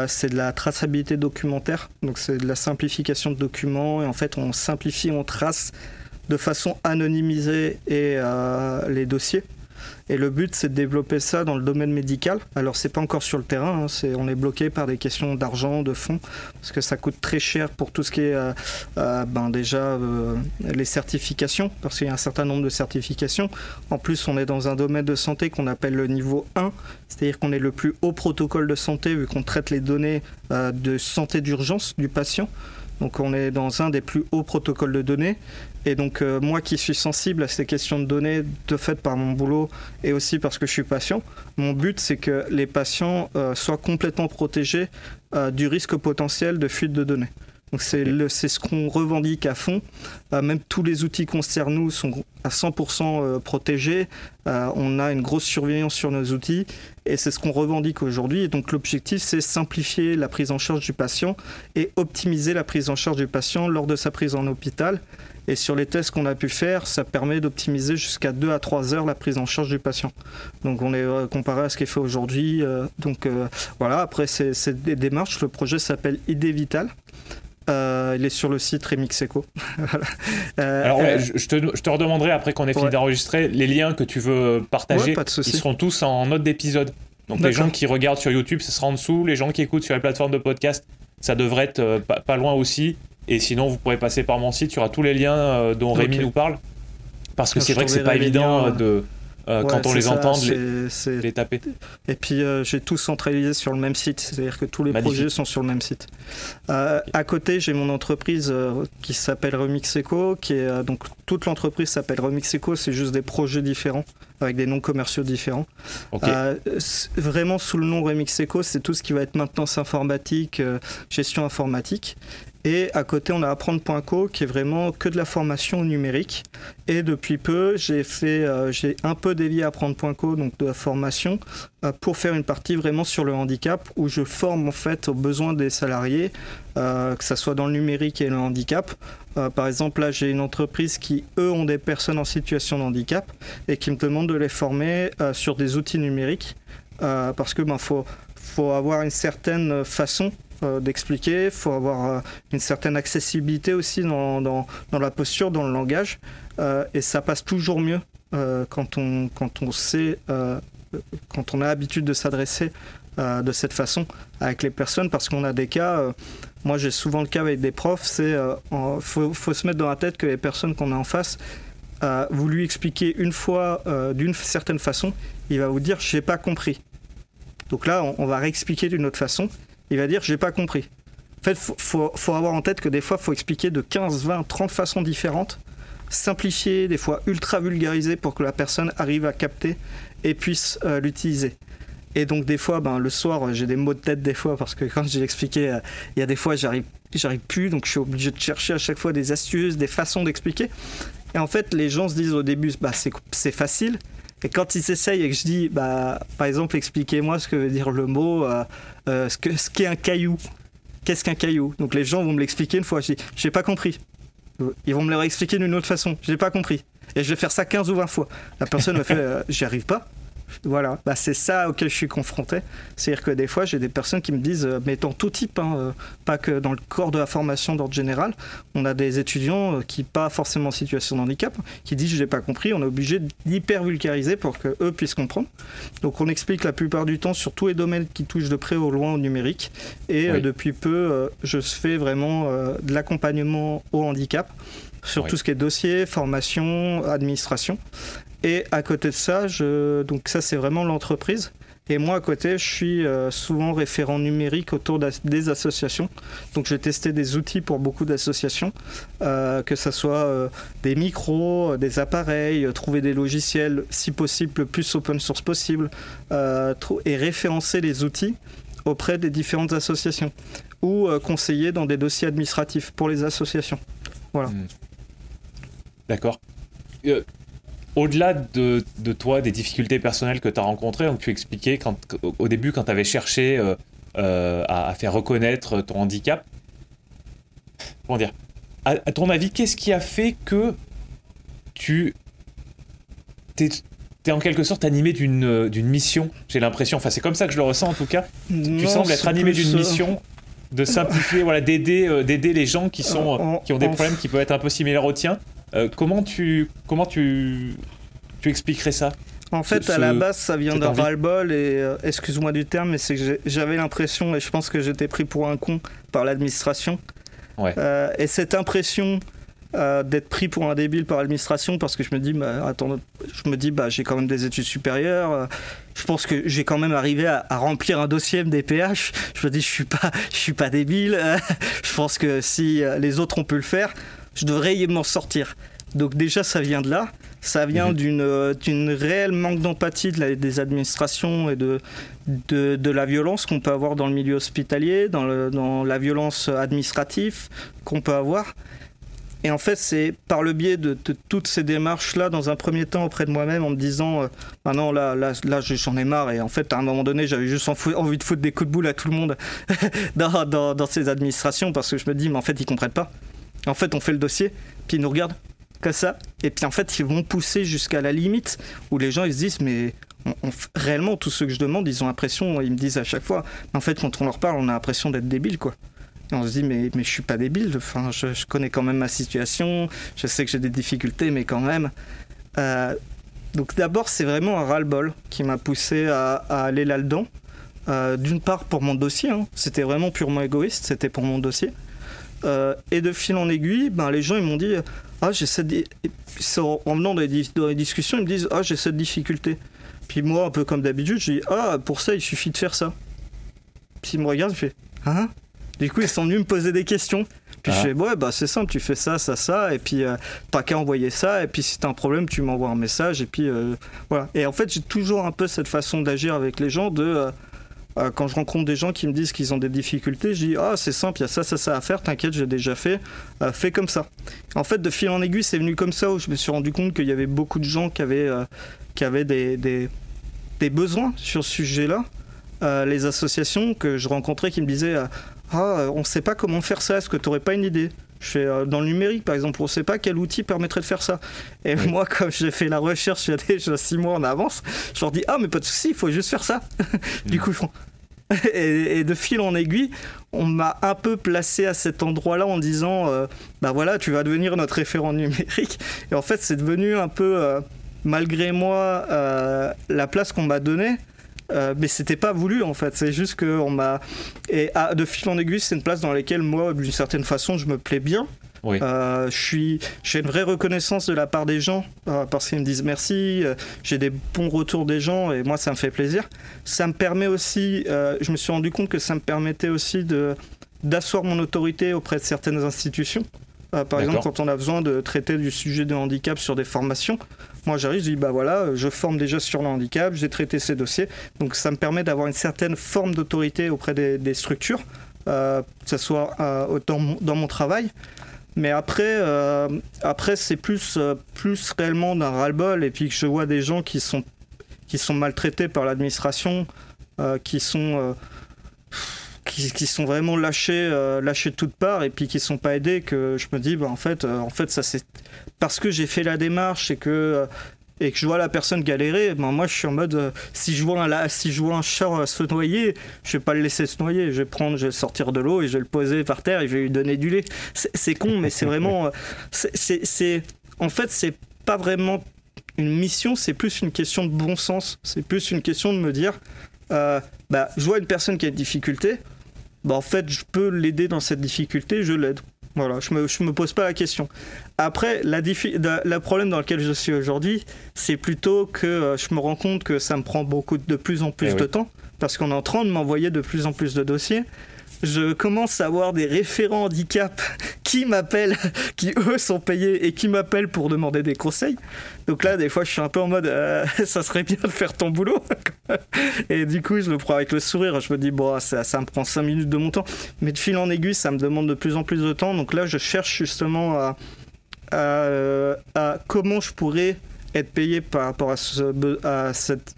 [SPEAKER 2] c'est de la traçabilité documentaire. Donc, c'est de la simplification de documents. Et en fait, on simplifie, on trace de façon anonymisée et, les dossiers. Et le but, c'est de développer ça dans le domaine médical. Alors, c'est pas encore sur le terrain. Hein, on est bloqué par des questions d'argent, de fonds, parce que ça coûte très cher pour tout ce qui est, euh, euh, ben déjà euh, les certifications, parce qu'il y a un certain nombre de certifications. En plus, on est dans un domaine de santé qu'on appelle le niveau 1, c'est-à-dire qu'on est le plus haut protocole de santé vu qu'on traite les données de santé d'urgence du patient. Donc on est dans un des plus hauts protocoles de données. Et donc euh, moi qui suis sensible à ces questions de données, de fait par mon boulot et aussi parce que je suis patient, mon but c'est que les patients euh, soient complètement protégés euh, du risque potentiel de fuite de données. Donc c'est ce qu'on revendique à fond. même tous les outils concernés sont à 100% protégés. on a une grosse surveillance sur nos outils et c'est ce qu'on revendique aujourd'hui. Et donc l'objectif c'est simplifier la prise en charge du patient et optimiser la prise en charge du patient lors de sa prise en hôpital et sur les tests qu'on a pu faire, ça permet d'optimiser jusqu'à 2 à 3 heures la prise en charge du patient. Donc on est euh, comparé à ce qui est fait aujourd'hui. Euh, donc euh, voilà, après c'est des démarches. Le projet s'appelle Idée Vital. il est sur le site Remixeco.
[SPEAKER 1] Alors, je, te, je, te, redemanderai après qu'on ait fini d'enregistrer les liens que tu veux partager. ils seront tous en note d'épisode. Donc, les gens qui regardent sur YouTube, ce sera en dessous. Les gens qui écoutent sur les plateformes de podcast, ça devrait être pas, loin aussi. Et sinon, vous pourrez passer par mon site, il y aura tous les liens euh, dont Rémi nous parle. Parce que c'est vrai que c'est pas évident de. Euh, quand on les entend, de les, taper.
[SPEAKER 2] Et puis euh, j'ai tout centralisé sur le même site, c'est-à-dire que tous les projets sont sur le même site. À côté, j'ai mon entreprise qui s'appelle Remix Eco, qui est donc toute l'entreprise s'appelle Remix Eco, c'est juste des projets différents avec des noms commerciaux différents. vraiment sous le nom Remix Eco, c'est tout ce qui va être maintenance informatique, gestion informatique. Et à côté, on a apprendre.co qui est vraiment que de la formation numérique. Et depuis peu, j'ai fait, euh, j'ai un peu dévié apprendre.co, donc de la formation, euh, pour faire une partie vraiment sur le handicap, où je forme en fait aux besoins des salariés, euh, que ce soit dans le numérique et le handicap. par exemple, là, j'ai une entreprise qui, eux, ont des personnes en situation de handicap et qui me demande de les former sur des outils numériques, parce que ben, faut, faut avoir une certaine façon euh, d'expliquer, il faut avoir euh, une certaine accessibilité aussi dans, dans, la posture, dans le langage, euh, et ça passe toujours mieux quand, on, quand on sait, quand on a l'habitude de s'adresser de cette façon avec les personnes, parce qu'on a des cas, moi j'ai souvent le cas avec des profs, c'est faut, faut, se mettre dans la tête que les personnes qu'on a en face, vous lui expliquez une fois d'une certaine façon, il va vous dire j'ai pas compris. Donc là, on va réexpliquer d'une autre façon il va dire j'ai pas compris. fait, faut, faut, avoir en tête que des fois, faut expliquer de 15, 20, 30 façons différentes, simplifier, des fois ultra vulgariser pour que la personne arrive à capter et puisse euh, l'utiliser. Et donc des fois, ben, le soir, j'ai des mots de tête des fois parce que quand j'ai expliqué, euh, il y a des fois, j'arrive, plus, donc je suis obligé de chercher à chaque fois des astuces, des façons d'expliquer. Et en fait, les gens se disent au début, bah, c'est, facile. Et quand ils essayent et que je dis, bah, par exemple, expliquez-moi ce que veut dire le mot, euh, euh, ce, que, ce qu'est un caillou. Qu'est-ce qu'un caillou? Donc les gens vont me l'expliquer une fois. Je j'ai pas compris. Ils vont me le réexpliquer d'une autre façon. J'ai pas compris. Et je vais faire ça 15 ou 20 fois. La personne me fait, euh, j'y arrive pas. Voilà, bah, c'est ça auquel je suis confronté. C'est-à-dire que des fois, j'ai des personnes qui me disent, euh, mais dans tout type, hein, euh, pas que dans le corps de la formation d'ordre général, on a des étudiants euh, qui, pas forcément en situation de handicap, qui disent, je n'ai pas compris, on est obligé d'hyper vulgariser pour qu'eux puissent comprendre. Donc on explique la plupart du temps sur tous les domaines qui touchent de près ou loin au numérique. Et
[SPEAKER 1] Oui.
[SPEAKER 2] depuis peu, je fais vraiment de l'accompagnement au handicap sur
[SPEAKER 1] Oui.
[SPEAKER 2] tout ce qui est dossier, formation, administration. Et à côté de ça, donc ça c'est vraiment l'entreprise. Et moi à côté, je suis euh, souvent référent numérique autour des associations. Donc je vais tester des outils pour beaucoup d'associations, euh, que ce soit euh, des micros, des appareils, trouver des logiciels, si possible le plus open source possible, et référencer les outils auprès des différentes associations ou conseiller dans des dossiers administratifs pour les associations.
[SPEAKER 1] D'accord. Au-delà de, de toi, des difficultés personnelles que tu as rencontrées, donc tu expliquais quand, au début quand tu avais cherché euh, euh, à, à faire reconnaître ton handicap, comment dire, à, à ton avis, qu'est-ce qui a fait que tu t'es es en quelque sorte animé d'une euh, mission? J'ai l'impression, enfin c'est comme ça que je le ressens en tout cas, tu sembles être animé d'une mission de simplifier, voilà, d'aider euh, d'aider les gens qui, sont,
[SPEAKER 2] Euh,
[SPEAKER 1] qui ont des
[SPEAKER 2] en-
[SPEAKER 1] problèmes qui peuvent être un peu similaires aux tiens. Euh, comment tu, comment tu, tu expliquerais ça?
[SPEAKER 2] En fait,
[SPEAKER 1] ce-
[SPEAKER 2] à la base, ça vient d'un ras-le-bol et euh, excuse-moi du terme, mais c'est que j'avais l'impression, et je pense que j'étais pris pour un con par l'administration.
[SPEAKER 1] Ouais.
[SPEAKER 2] Euh, et cette impression euh, d'être pris pour un débile par l'administration, parce que je me dis, bah, attends, je me dis, bah, j'ai quand même des études supérieures. je pense que j'ai quand même arrivé à, à remplir un dossier MDPH. Je me dis, je suis pas, je suis pas débile. je pense que si les autres ont pu le faire, je devrais y m'en sortir. Donc déjà, ça vient de là. Ça vient
[SPEAKER 1] Mhm.
[SPEAKER 2] d'une d'une réelle manque d'empathie de la- des administrations et de, de, de la violence qu'on peut avoir dans le milieu hospitalier, dans, le, dans la violence administrative qu'on peut avoir. Et en fait, c'est par le biais de, de toutes ces démarches-là, dans un premier temps auprès de moi-même, en me disant, euh, ah non, là, là, là j'en ai marre. Et en fait, à un moment donné, j'avais juste envie de foutre des coups de boule à tout le monde dans, dans, dans ces administrations, parce que je me dis, mais en fait, ils comprennent pas. En fait, on fait le dossier, puis ils nous regardent comme ça, et puis en fait, ils vont pousser jusqu'à la limite où les gens ils se disent, mais on- réellement, tous ceux que je demande, ils ont l'impression, ils me disent à chaque fois, en fait, quand on leur parle, on a l'impression d'être débile, quoi. Et on se dit, mais, mais je suis pas débile, enfin, je, connais quand même ma situation, je sais que j'ai des difficultés, mais quand même. Euh, donc d'abord, c'est vraiment un ras-le-bol qui m'a poussé à, à aller là-dedans. Euh, D'une part pour mon dossier, hein. c'était vraiment purement égoïste, c'était pour mon dossier. Euh, et de fil en aiguille, ben, les gens ils m'ont dit Ah, j'ai cette. En en venant dans les, dis- dans les discussions, ils me disent Ah, j'ai cette difficulté. Puis moi, un peu comme d'habitude, je dis Ah, pour ça, il suffit de faire ça. Puis ils me regardent, je fais Hein? Du coup, ils sont venus me poser des questions. Puis
[SPEAKER 1] Ah.
[SPEAKER 2] je fais Ouais, bah c'est simple, tu fais ça, ça, ça, et puis euh, pas qu'à envoyer ça, et puis si t'as un problème, tu m'envoies un message, et puis euh, voilà. Et en fait, j'ai toujours un peu cette façon d'agir avec les gens de. Euh, quand je rencontre des gens qui me disent qu'ils ont des difficultés, je dis Ah, c'est simple, il y a ça, ça, ça à faire, t'inquiète, j'ai déjà fait, euh, fais comme ça. En fait, de fil en aiguille, c'est venu comme ça où je me suis rendu compte qu'il y avait beaucoup de gens qui avaient, euh, qui avaient des, des, des besoins sur ce sujet-là. Euh, les associations que je rencontrais qui me disaient Ah, on ne sait pas comment faire ça, est-ce que tu n'aurais pas une idée? Je fais euh, dans le numérique par exemple, on ne sait pas quel outil permettrait de faire ça. Et
[SPEAKER 1] Oui.
[SPEAKER 2] moi, comme j'ai fait la recherche il y a déjà six mois en avance, je leur dis Ah, mais pas de souci, il faut juste faire ça. du coup, ils font et, de fil en aiguille, on m'a un peu placé à cet endroit-là en disant euh, bah voilà, tu vas devenir notre référent numérique. Et en fait, c'est devenu un peu, euh, malgré moi, euh, la place qu'on m'a donnée. Euh, mais c'était pas voulu en fait, c'est juste que on m'a. Et ah, de fil en aiguille, c'est une place dans laquelle moi, d'une certaine façon, je me plais bien.
[SPEAKER 1] Oui.
[SPEAKER 2] Euh, je suis, j'ai une vraie reconnaissance de la part des gens euh, parce qu'ils me disent merci. euh, j'ai des bons retours des gens et moi ça me fait plaisir. Ça me permet aussi, je me suis rendu compte que ça me permettait aussi de d'asseoir mon autorité auprès de certaines institutions. par exemple, quand on a besoin de traiter du sujet de handicap sur des formations, moi j'arrive, je dis bah voilà, je forme déjà sur le handicap, j'ai traité ces dossiers, donc ça me permet d'avoir une certaine forme d'autorité auprès des, structures, que ce soit dans mon travail, mais après, euh, après c'est plus, euh, plus réellement d'un ras-le-bol. Et puis que je vois des gens qui sont, qui sont maltraités par l'administration, euh, qui sont. Qui, sont vraiment lâchés, lâchés de toutes parts et puis qui sont pas aidés que je me dis bah en fait en fait ça c'est parce que j'ai fait la démarche et que et que je vois la personne galérer, ben moi je suis en mode euh, si je vois un si je vois un chat euh, se noyer, je vais pas le laisser se noyer, je vais prendre, je vais sortir de l'eau et je vais le poser par terre et je vais lui donner du lait. C'est con, mais c'est vraiment, euh, c'est en fait c'est pas vraiment une mission, c'est plus une question de bon sens, c'est plus une question de me dire, bah je vois une personne qui a une difficulté, bah en fait je peux l'aider dans cette difficulté, je l'aide. Voilà, je me, me pose pas la question. Après, la le problème dans lequel je suis aujourd'hui, c'est plutôt que euh, je me rends compte que ça me prend beaucoup de plus en plus eh de temps, parce qu'on est en train de m'envoyer de plus en plus de dossiers je commence à avoir des référents handicap qui m'appellent, qui eux sont payés et qui m'appellent pour demander des conseils. Donc là, des fois, je suis un peu en mode, euh, ça serait bien de faire ton boulot. et du coup, je le prends avec le sourire. Je me dis, bon, ça, ça me prend 5 minutes de mon temps. Mais de fil en aiguille, ça me demande de plus en plus de temps. Donc là, je cherche justement à, à, comment je pourrais être payé par rapport à, ce, à cette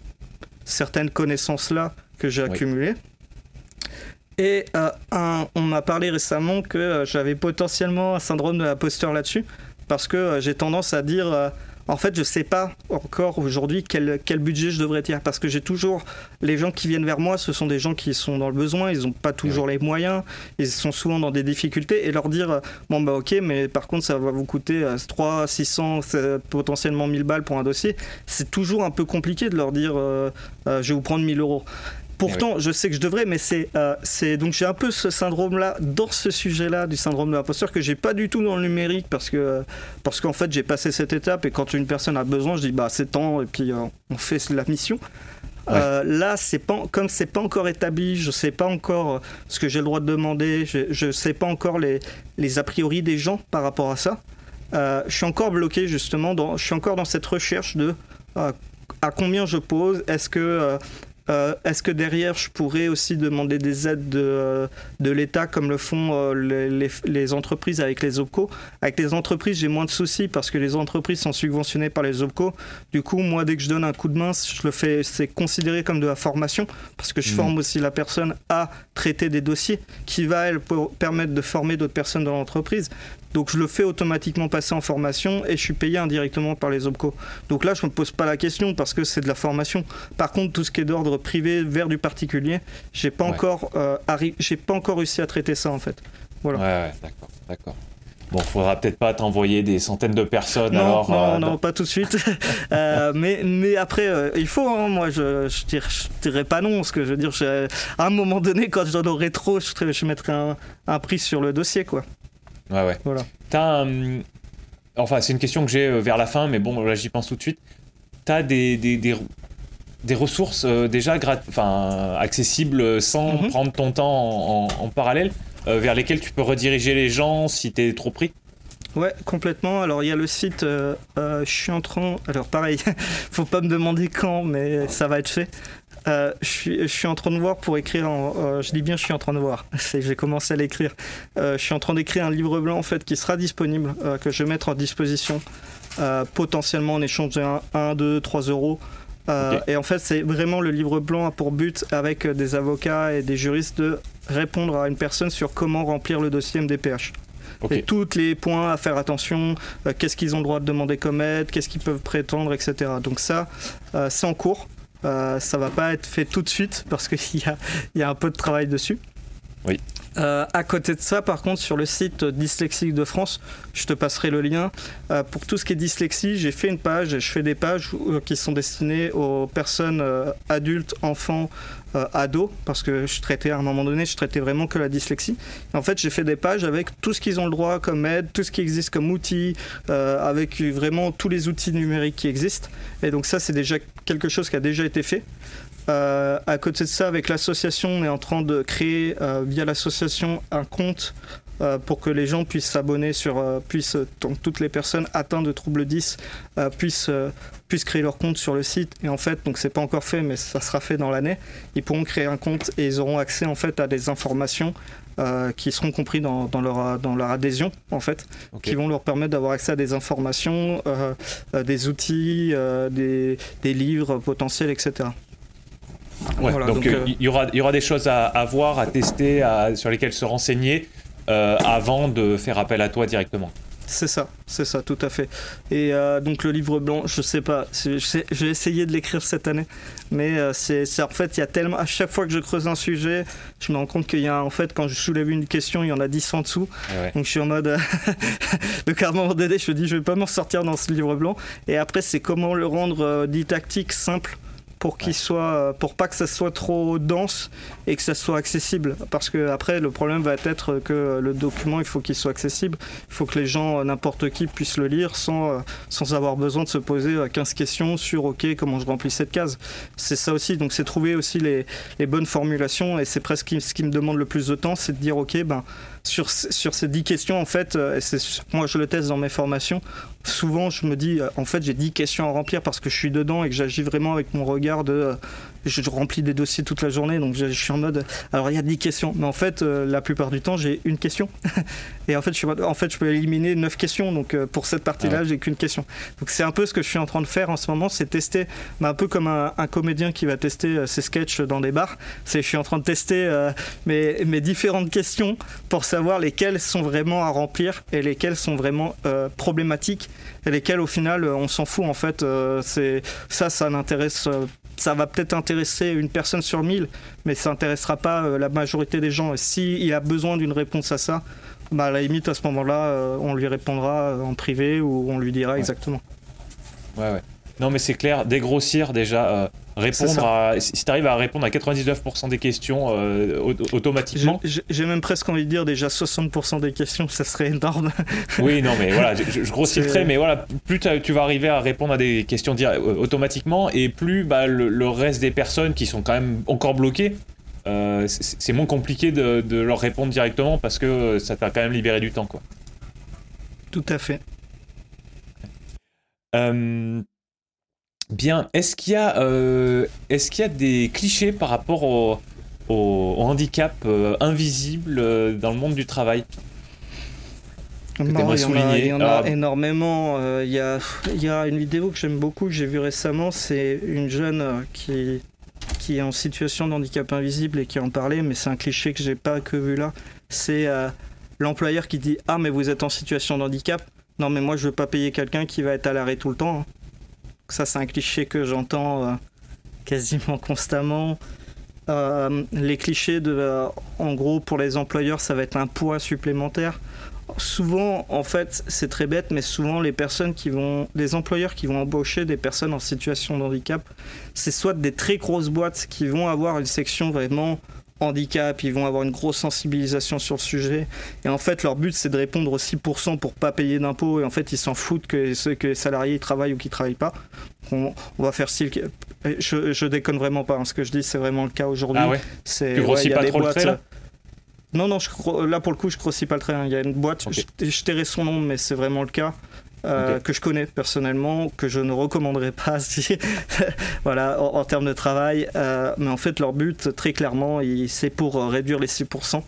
[SPEAKER 2] certaine connaissance-là que j'ai accumulée. Et euh, on m'a parlé récemment que euh, j'avais potentiellement un syndrome de l'imposteur là-dessus, parce que euh, j'ai tendance à dire, en fait, je ne sais pas encore aujourd'hui quel, quel, budget je devrais tirer, parce que j'ai toujours, les gens qui viennent vers moi, ce sont des gens qui sont dans le besoin, ils n'ont pas toujours les moyens, ils sont souvent dans des difficultés, et leur dire, bon bah ok, mais par contre ça va vous coûter 3, 600, potentiellement 1000 balles pour un dossier, c'est toujours un peu compliqué de leur dire, je vais vous prendre 1000 euros. Pourtant, je sais que je devrais, mais c'est euh, c'est donc j'ai un peu ce syndrome-là dans ce sujet-là du syndrome de l'imposteur que j'ai pas du tout dans le numérique parce que parce qu'en fait j'ai passé cette étape et quand une personne a besoin, je dis bah c'est temps et puis euh, on fait la mission. Euh, là, c'est pas comme c'est pas encore établi, je sais pas encore ce que j'ai le droit de demander, je, je sais pas encore les, les a priori des gens par rapport à ça. je suis encore bloqué justement, dans, je suis encore dans cette recherche de à combien je pose, est-ce que euh, est-ce que derrière, je pourrais aussi demander des aides de, euh, de l'État comme le font euh, les, les, entreprises avec les OPCO Avec les entreprises, j'ai moins de soucis parce que les entreprises sont subventionnées par les OPCO. Du coup, moi, dès que je donne un coup de main, je le fais, c'est considéré comme de la formation parce que je mmh. forme aussi la personne à traiter des dossiers qui va, elle, permettre de former d'autres personnes dans l'entreprise. Donc je le fais automatiquement passer en formation et je suis payé indirectement par les OPCO. Donc là, je ne me pose pas la question parce que c'est de la formation. Par contre, tout ce qui est d'ordre privé vers du particulier, j'ai pas encore euh, j'ai pas encore réussi à traiter ça en fait.
[SPEAKER 1] Voilà. Ouais, d'accord, d'accord. Bon, faudra peut-être pas t'envoyer des centaines de personnes
[SPEAKER 2] non,
[SPEAKER 1] alors.
[SPEAKER 2] Non, euh, non, pas tout de suite. Euh, mais, mais après, il faut. Hein, moi, je, je, dirais, je dirais pas non. Ce que je veux dire, à un moment donné, quand j'en aurai trop, je, je mettrai un, un prix sur le dossier, quoi.
[SPEAKER 1] Ouais, ouais. Voilà. T'as Enfin, c'est une question que j'ai euh, vers la fin, mais bon, là, j'y pense tout de suite. T'as des, des, des, des ressources euh, déjà accessibles sans mhm. prendre ton temps en, parallèle, euh, vers lesquelles tu peux rediriger les gens si t'es trop pris
[SPEAKER 2] Ouais, complètement. Alors il y a le site, je suis en train, alors pareil, faut pas me demander quand, mais ça va être fait. Euh, je, suis, en train de voir pour écrire. Euh, je dis bien, je suis en train de voir. J'ai commencé à l'écrire. Euh, je suis en train d'écrire un livre blanc en fait qui sera disponible, que je vais mettre en disposition, potentiellement en échange de 1, 2, 3 euros. Et en fait, c'est vraiment le livre blanc a pour but, avec des avocats et des juristes, de répondre à une personne sur comment remplir le dossier MDPH. Et tous les points à faire attention, qu'est-ce qu'ils ont le droit de demander comme aide, qu'est-ce qu'ils peuvent prétendre, etc. Donc ça, c'est en cours. Euh, ça va pas être fait tout de suite parce qu'il y a, y a un peu de travail dessus.
[SPEAKER 1] Oui.
[SPEAKER 2] Euh, à côté de ça, par contre, sur le site Dyslexique de France, je te passerai le lien. Euh, pour tout ce qui est dyslexie, j'ai fait une page, je fais des pages qui sont destinées aux personnes adultes, enfants, ados, parce que je traitais à un moment donné, je traitais vraiment que la dyslexie. en fait, j'ai fait des pages avec tout ce qu'ils ont le droit comme aide, tout ce qui existe comme outils, avec vraiment tous les outils numériques qui existent. Et donc ça, c'est déjà quelque chose qui a déjà été fait. À côté de ça, avec l'association, on est en train de créer via l'association un compte pour que les gens puissent s'abonner sur, puissent, donc toutes les personnes atteintes de troubles 10 puissent, puissent créer leur compte sur le site. Et en fait, donc c'est pas encore fait, mais ça sera fait dans l'année. Ils pourront créer un compte et ils auront accès en fait à des informations euh, qui seront compris dans, leur, dans leur adhésion, en fait, qui vont leur permettre d'avoir accès à des informations, euh, euh, des outils, des, des, livres potentiels, etc.
[SPEAKER 1] donc, il y, aura, y aura des choses à, à voir, à tester, à, sur lesquelles se renseigner avant de faire appel à toi directement.
[SPEAKER 2] C'est ça, c'est ça, tout à fait. Et euh, donc le livre blanc, je sais pas, j'ai essayé de l'écrire cette année, mais euh, c'est en fait, il y a tellement, à chaque fois que je creuse un sujet, je me rends compte qu'il y a, en fait, quand je soulève une question, il y en a 10 en dessous. Ah donc je suis en mode, moment donné, je me dis, je vais pas m'en sortir dans ce livre blanc. Et après, c'est comment le rendre euh, didactique, simple pour qu'il soit euh, pour pas que ça soit trop dense et que ça soit accessible. Parce que après le problème va être que le document il faut qu'il soit accessible. Il faut que les gens n'importe qui puissent le lire sans euh, sans avoir besoin de se poser 15 euh, questions sur ok comment je remplis cette case. C'est ça aussi. Donc c'est trouver aussi les, les bonnes formulations. Et c'est presque ce qui me demande le plus de temps c'est de dire ok ben sur, sur ces 10 questions en fait et moi je le teste dans mes formations souvent je me dis en fait j'ai 10 questions à remplir parce que je suis dedans et que j'agis vraiment avec mon regard de je, remplis des dossiers toute la journée, donc je, suis en mode. Alors il y a 10 questions, mais en fait, euh, la plupart du temps, j'ai une question. et en fait, je, suis, en fait, je peux éliminer 9 questions, donc euh, pour cette partie-là, j'ai qu'une question. Donc c'est un peu ce que je suis en train de faire en ce moment, c'est tester, mais un peu comme un, comédien qui va tester euh, ses sketchs dans des bars. C'est je suis en train de tester mes, mes, différentes questions pour savoir lesquelles sont vraiment à remplir et lesquelles sont vraiment problématiques et lesquelles au final on s'en fout en fait. c'est ça, ça n'intéresse ça va peut-être intéresser une personne sur mille, mais ça n'intéressera pas euh, la majorité des gens. S'il y a besoin d'une réponse à ça, bah, à la limite, à ce moment-là, euh, on lui répondra euh, en privé ou on lui dira exactement.
[SPEAKER 1] Ouais, ouais. Non, mais c'est clair, dégrossir déjà, répondre à. Si tu arrives à répondre à 99% des questions automatiquement.
[SPEAKER 2] J'ai même presque envie de dire déjà 60% des questions, ça serait énorme.
[SPEAKER 1] oui, non, mais voilà, je, je grossis le trait, mais voilà, plus tu vas arriver à répondre à des questions automatiquement et plus bah, le, reste des personnes qui sont quand même encore bloquées. c'est moins compliqué de, de, leur répondre directement parce que ça t'a quand même libéré du temps quoi.
[SPEAKER 2] Tout à fait.
[SPEAKER 1] Euh, Bien, est-ce qu'il y, a, euh, est qu'il y a des clichés par rapport au, handicap euh, invisible euh, dans le monde du travail
[SPEAKER 2] il y en a, énormément. Il y, a, y, a, une vidéo que j'aime beaucoup, que j'ai vue récemment, c'est une jeune qui, qui est en situation de handicap invisible et qui en parlait, mais c'est un cliché que j'ai pas que vu là. C'est l'employeur qui dit Ah, mais vous êtes en situation de handicap Non, mais moi je veux pas payer quelqu'un qui va être à l'arrêt tout le temps. Hein. Ça, c'est un cliché que j'entends euh, quasiment constamment. Euh, les clichés de, euh, en gros, pour les employeurs, ça va être un poids supplémentaire. Souvent, en fait, c'est très bête, mais souvent, les personnes qui vont, les employeurs qui vont embaucher des personnes en situation de handicap, c'est soit des très grosses boîtes qui vont avoir une section vraiment handicap, ils vont avoir une grosse sensibilisation sur le sujet. Et en fait, leur but, c'est de répondre aux 6% pour pas payer d'impôts. Et en fait, ils s'en foutent que, ceux, que les salariés travaillent ou qu'ils travaillent pas. On, va faire style. Je, je déconne vraiment pas. Hein. Ce que je dis, c'est vraiment le cas aujourd'hui.
[SPEAKER 1] Ah ouais? Tu grossis pas trop le trait, là?
[SPEAKER 2] Non, non, je, là pour le coup, je grossis pas le trait. Hein. Il y a une boîte, je, je tairai son nom, mais c'est vraiment le cas. Euh, que je connais personnellement, que je ne recommanderais pas voilà, en, termes de travail. Euh, mais en fait, leur but, très clairement, c'est pour réduire les 6%.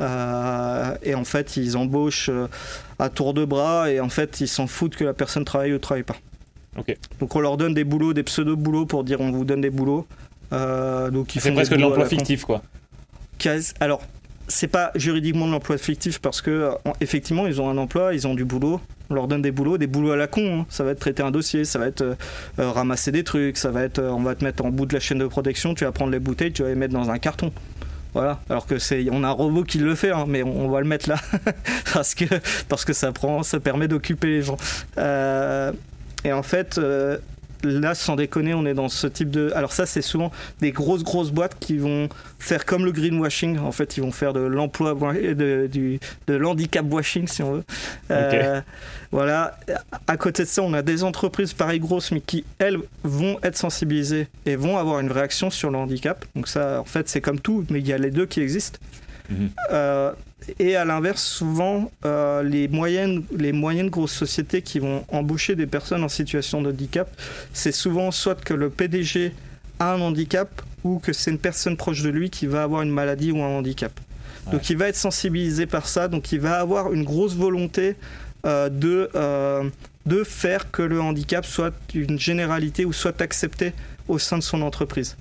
[SPEAKER 2] Euh, et en fait, ils embauchent à tour de bras et en fait, ils s'en foutent que la personne travaille ou travaille pas. Donc on leur donne des boulots, des pseudo-boulots pour dire on vous donne des boulots.
[SPEAKER 1] donc c'est presque de l'emploi fictif, quoi.
[SPEAKER 2] Alors, c'est pas juridiquement de l'emploi fictif parce que effectivement ils ont un emploi, ils ont du boulot, on leur donne des boulots, des boulots à la con. Hein. Ça va être traiter un dossier, ça va être euh, euh, ramasser des trucs, ça va être, euh, on va te mettre en bout de la chaîne de protection, tu vas prendre les bouteilles, tu vas les mettre dans un carton. Voilà. Alors que c'est, on a un robot qui le fait, hein, mais on, va le mettre là parce que parce que ça prend, ça permet d'occuper les gens. et en fait, là, sans déconner, on est dans ce type de. Alors, ça, c'est souvent des grosses, grosses boîtes qui vont faire comme le greenwashing. En fait, ils vont faire de l'emploi, de, du, de l'handicap washing, si on veut. Euh, voilà. À côté de ça, on a des entreprises pareil grosses, mais qui, elles, vont être sensibilisées et vont avoir une réaction sur le handicap. Donc, ça, en fait, c'est comme tout, mais il y a les deux qui existent. Mhm. Euh, et à l'inverse, souvent, euh, les, moyennes, les moyennes grosses sociétés qui vont embaucher des personnes en situation de handicap, c'est souvent soit que le PDG a un handicap ou que c'est une personne proche de lui qui va avoir une maladie ou un handicap. Donc il va être sensibilisé par ça, donc il va avoir une grosse volonté euh, de, euh, de faire que le handicap soit une généralité ou soit accepté au sein de son entreprise.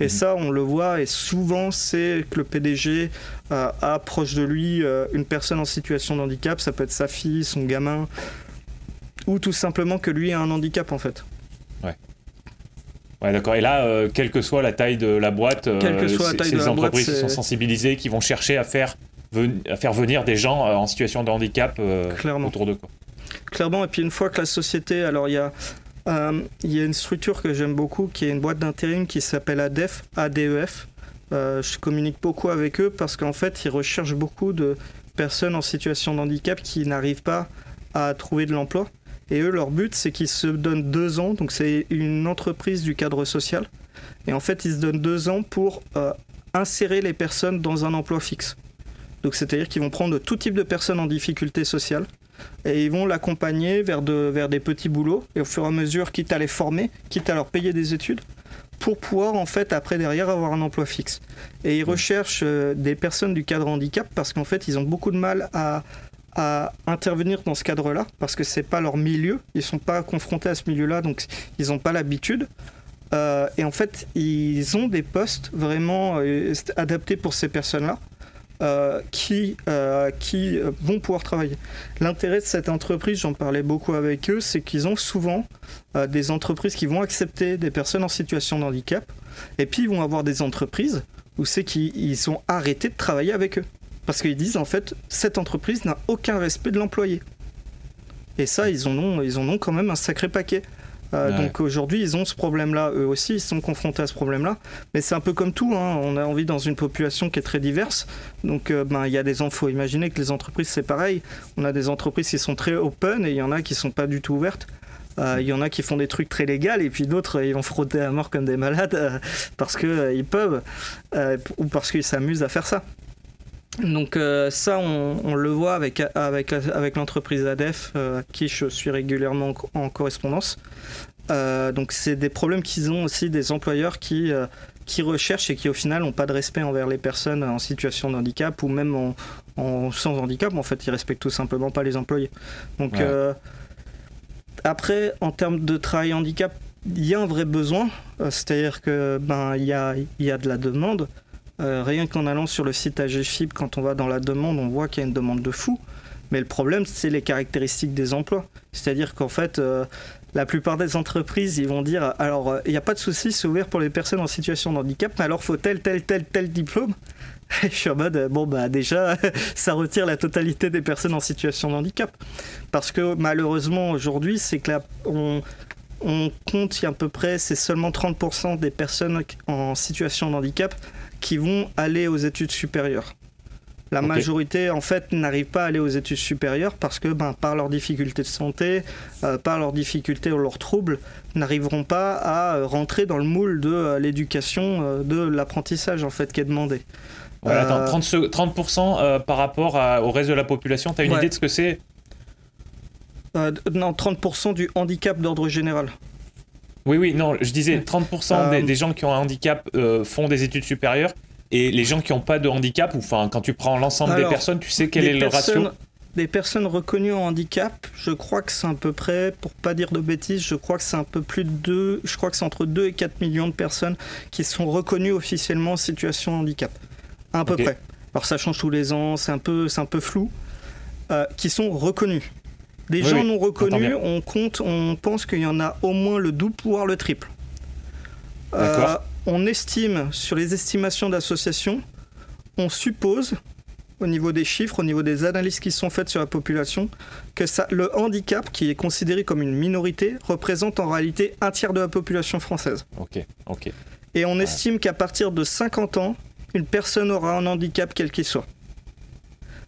[SPEAKER 2] Et mhm. ça, on le voit, et souvent, c'est que le PDG euh, a proche de lui euh, une personne en situation de handicap. Ça peut être sa fille, son gamin, ou tout simplement que lui a un handicap, en fait.
[SPEAKER 1] Ouais. Ouais, d'accord. Et là, euh, quelle que soit la taille de la boîte, ces entreprises qui sont sensibilisées, qui vont chercher à faire, à faire venir des gens en situation de handicap autour d'eux.
[SPEAKER 2] Clairement, et puis une fois que la société, alors il y a euh, il y a une structure que j'aime beaucoup qui est une boîte d'intérim qui s'appelle ADEF, ADEF. Euh, je communique beaucoup avec eux parce qu'en fait, ils recherchent beaucoup de personnes en situation de handicap qui n'arrivent pas à trouver de l'emploi. Et eux, leur but, c'est qu'ils se donnent deux ans. Donc, c'est une entreprise du cadre social. Et en fait, ils se donnent deux ans pour euh, insérer les personnes dans un emploi fixe. Donc, c'est-à-dire qu'ils vont prendre tout type de personnes en difficulté sociale et ils vont l'accompagner vers, vers des petits boulots et au fur et à mesure, quitte à les former, quitte à leur payer des études, pour pouvoir en fait après derrière avoir un emploi fixe. Et ils recherchent euh, des personnes du cadre handicap parce qu'en fait ils ont beaucoup de mal à, intervenir dans ce cadre-là parce que c'est pas leur milieu, ils sont pas confrontés à ce milieu-là donc ils n'ont pas l'habitude. Euh, et en fait, ils ont des postes vraiment euh, adaptés pour ces personnes-là. Euh, qui, euh, qui vont pouvoir travailler. L'intérêt de cette entreprise, j'en parlais beaucoup avec eux, c'est qu'ils ont souvent euh, des entreprises qui vont accepter des personnes en situation de handicap, et puis ils vont avoir des entreprises où c'est qu'ils sont arrêtés de travailler avec eux. Parce qu'ils disent en fait, cette entreprise n'a aucun respect de l'employé. Et ça, ils en, ont, ils en ont quand même un sacré paquet. Euh, donc aujourd'hui, ils ont ce problème-là, eux aussi, ils sont confrontés à ce problème-là. Mais c'est un peu comme tout, hein. on a envie dans une population qui est très diverse. Donc euh, ben, il y a des il faut imaginer que les entreprises, c'est pareil. On a des entreprises qui sont très open et il y en a qui sont pas du tout ouvertes. Euh, il y en a qui font des trucs très légaux et puis d'autres ils vont frotter à mort comme des malades parce qu'ils ils peuvent ou parce qu'ils s'amusent à faire ça. Donc ça, on, le voit avec, avec, avec l'entreprise ADEF, à qui je suis régulièrement en correspondance. Euh, donc c'est des problèmes qu'ils ont aussi des employeurs qui, euh, qui recherchent et qui au final n'ont pas de respect envers les personnes en situation de handicap ou même en, sans handicap. En fait, ils respectent tout simplement pas les employés. Donc euh, après, en termes de travail handicap, il y a un vrai besoin. C'est-à-dire que ben il y a, y a de la demande. Rien qu'en allant sur le site AGFIB, quand on va dans la demande, on voit qu'il y a une demande de fou. Mais le problème, c'est les caractéristiques des emplois. C'est-à-dire qu'en fait, la plupart des entreprises, ils vont dire alors, euh, il n'y a pas de souci, c'est ouvert pour les personnes en situation de handicap, mais alors faut tel, tel, tel, tel diplôme. je suis en mode, euh, bon, bah déjà, ça retire la totalité des personnes en situation de handicap. Parce que malheureusement, aujourd'hui, c'est que là, on, on compte à peu près, c'est seulement 30% des personnes en situation de handicap qui vont aller aux études supérieures. La majorité, en fait, n'arrive pas à aller aux études supérieures parce que, ben, par leurs difficultés de santé, euh, par leurs difficultés ou leurs troubles, n'arriveront pas à euh, rentrer dans le moule de euh, l'éducation, de l'apprentissage, en fait, qui est demandé.
[SPEAKER 1] attends, 30%, par rapport au reste de la population, tu as une idée de ce que c'est?
[SPEAKER 2] Non, 30% du handicap d'ordre général.
[SPEAKER 1] Oui, oui, non, je disais 30% des, des, gens qui ont un handicap font des études supérieures et les gens qui n'ont pas de handicap, ou enfin, quand tu prends l'ensemble des personnes, tu sais quel est le ratio
[SPEAKER 2] Des personnes reconnues en handicap, je crois que c'est à peu près, pour pas dire de bêtises, je crois que c'est un peu plus de 2, je crois que c'est entre 2 et 4 millions de personnes qui sont reconnues officiellement en situation de handicap. À peu près. Alors ça change tous les ans, c'est un peu, c'est un peu flou. Euh, qui sont reconnus. Des gens non reconnus, on compte, on pense qu'il y en a au moins le double, voire le triple. Euh, on estime, sur les estimations d'associations, on suppose au niveau des chiffres, au niveau des analyses qui sont faites sur la population, que ça, le handicap, qui est considéré comme une minorité, représente en réalité un tiers de la population française.
[SPEAKER 1] Ok, ok.
[SPEAKER 2] Et on estime qu'à partir de 50 ans, une personne aura un handicap quel qu'il soit.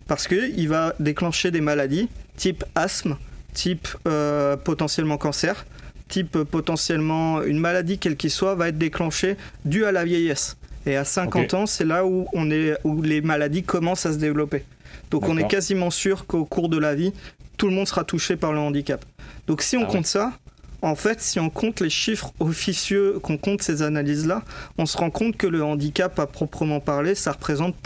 [SPEAKER 2] Parce qu'il va déclencher des maladies type asthme, type euh, potentiellement cancer, type euh, potentiellement une maladie quelle qu'il soit, va être déclenchée due à la vieillesse. Et à 50 ans, c'est là où, on est, où les maladies commencent à se développer. Donc on est quasiment sûr qu'au cours de la vie, tout le monde sera touché par le handicap. Donc si on ah compte ça, en fait, si on compte les chiffres officieux, qu'on compte ces analyses-là, on se rend compte que le handicap, à proprement parler, ça représente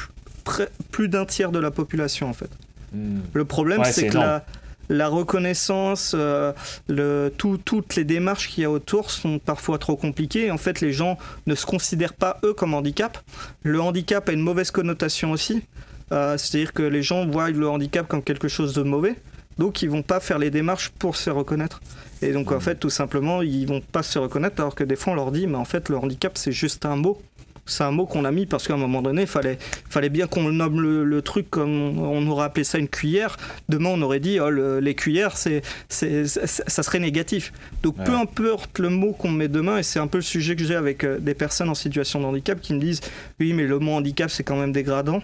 [SPEAKER 2] plus d'un tiers de la population, en fait. Hmm. Le problème, c'est que la, la reconnaissance, euh, le, toutes les démarches qu'il y a autour sont parfois trop compliquées. En fait, les gens ne se considèrent pas, eux, comme handicap. Le handicap a une mauvaise connotation aussi. Euh, c'est-à-dire que les gens voient le handicap comme quelque chose de mauvais. Donc, ils vont pas faire les démarches pour se reconnaître. Et donc, en mmh. fait, tout simplement, ils vont pas se reconnaître alors que des fois, on leur dit, mais en fait, le handicap, c'est juste un mot c'est un mot qu'on a mis parce qu'à un moment donné, il fallait, fallait bien qu'on nomme le, truc comme on aurait appelé ça une cuillère. Demain, on aurait dit oh, les cuillères, c'est, ça serait négatif. Donc, peu importe le mot qu'on met demain, et c'est un peu le sujet que j'ai avec euh, des personnes en situation de handicap qui me disent oui, mais le mot handicap, c'est quand même dégradant.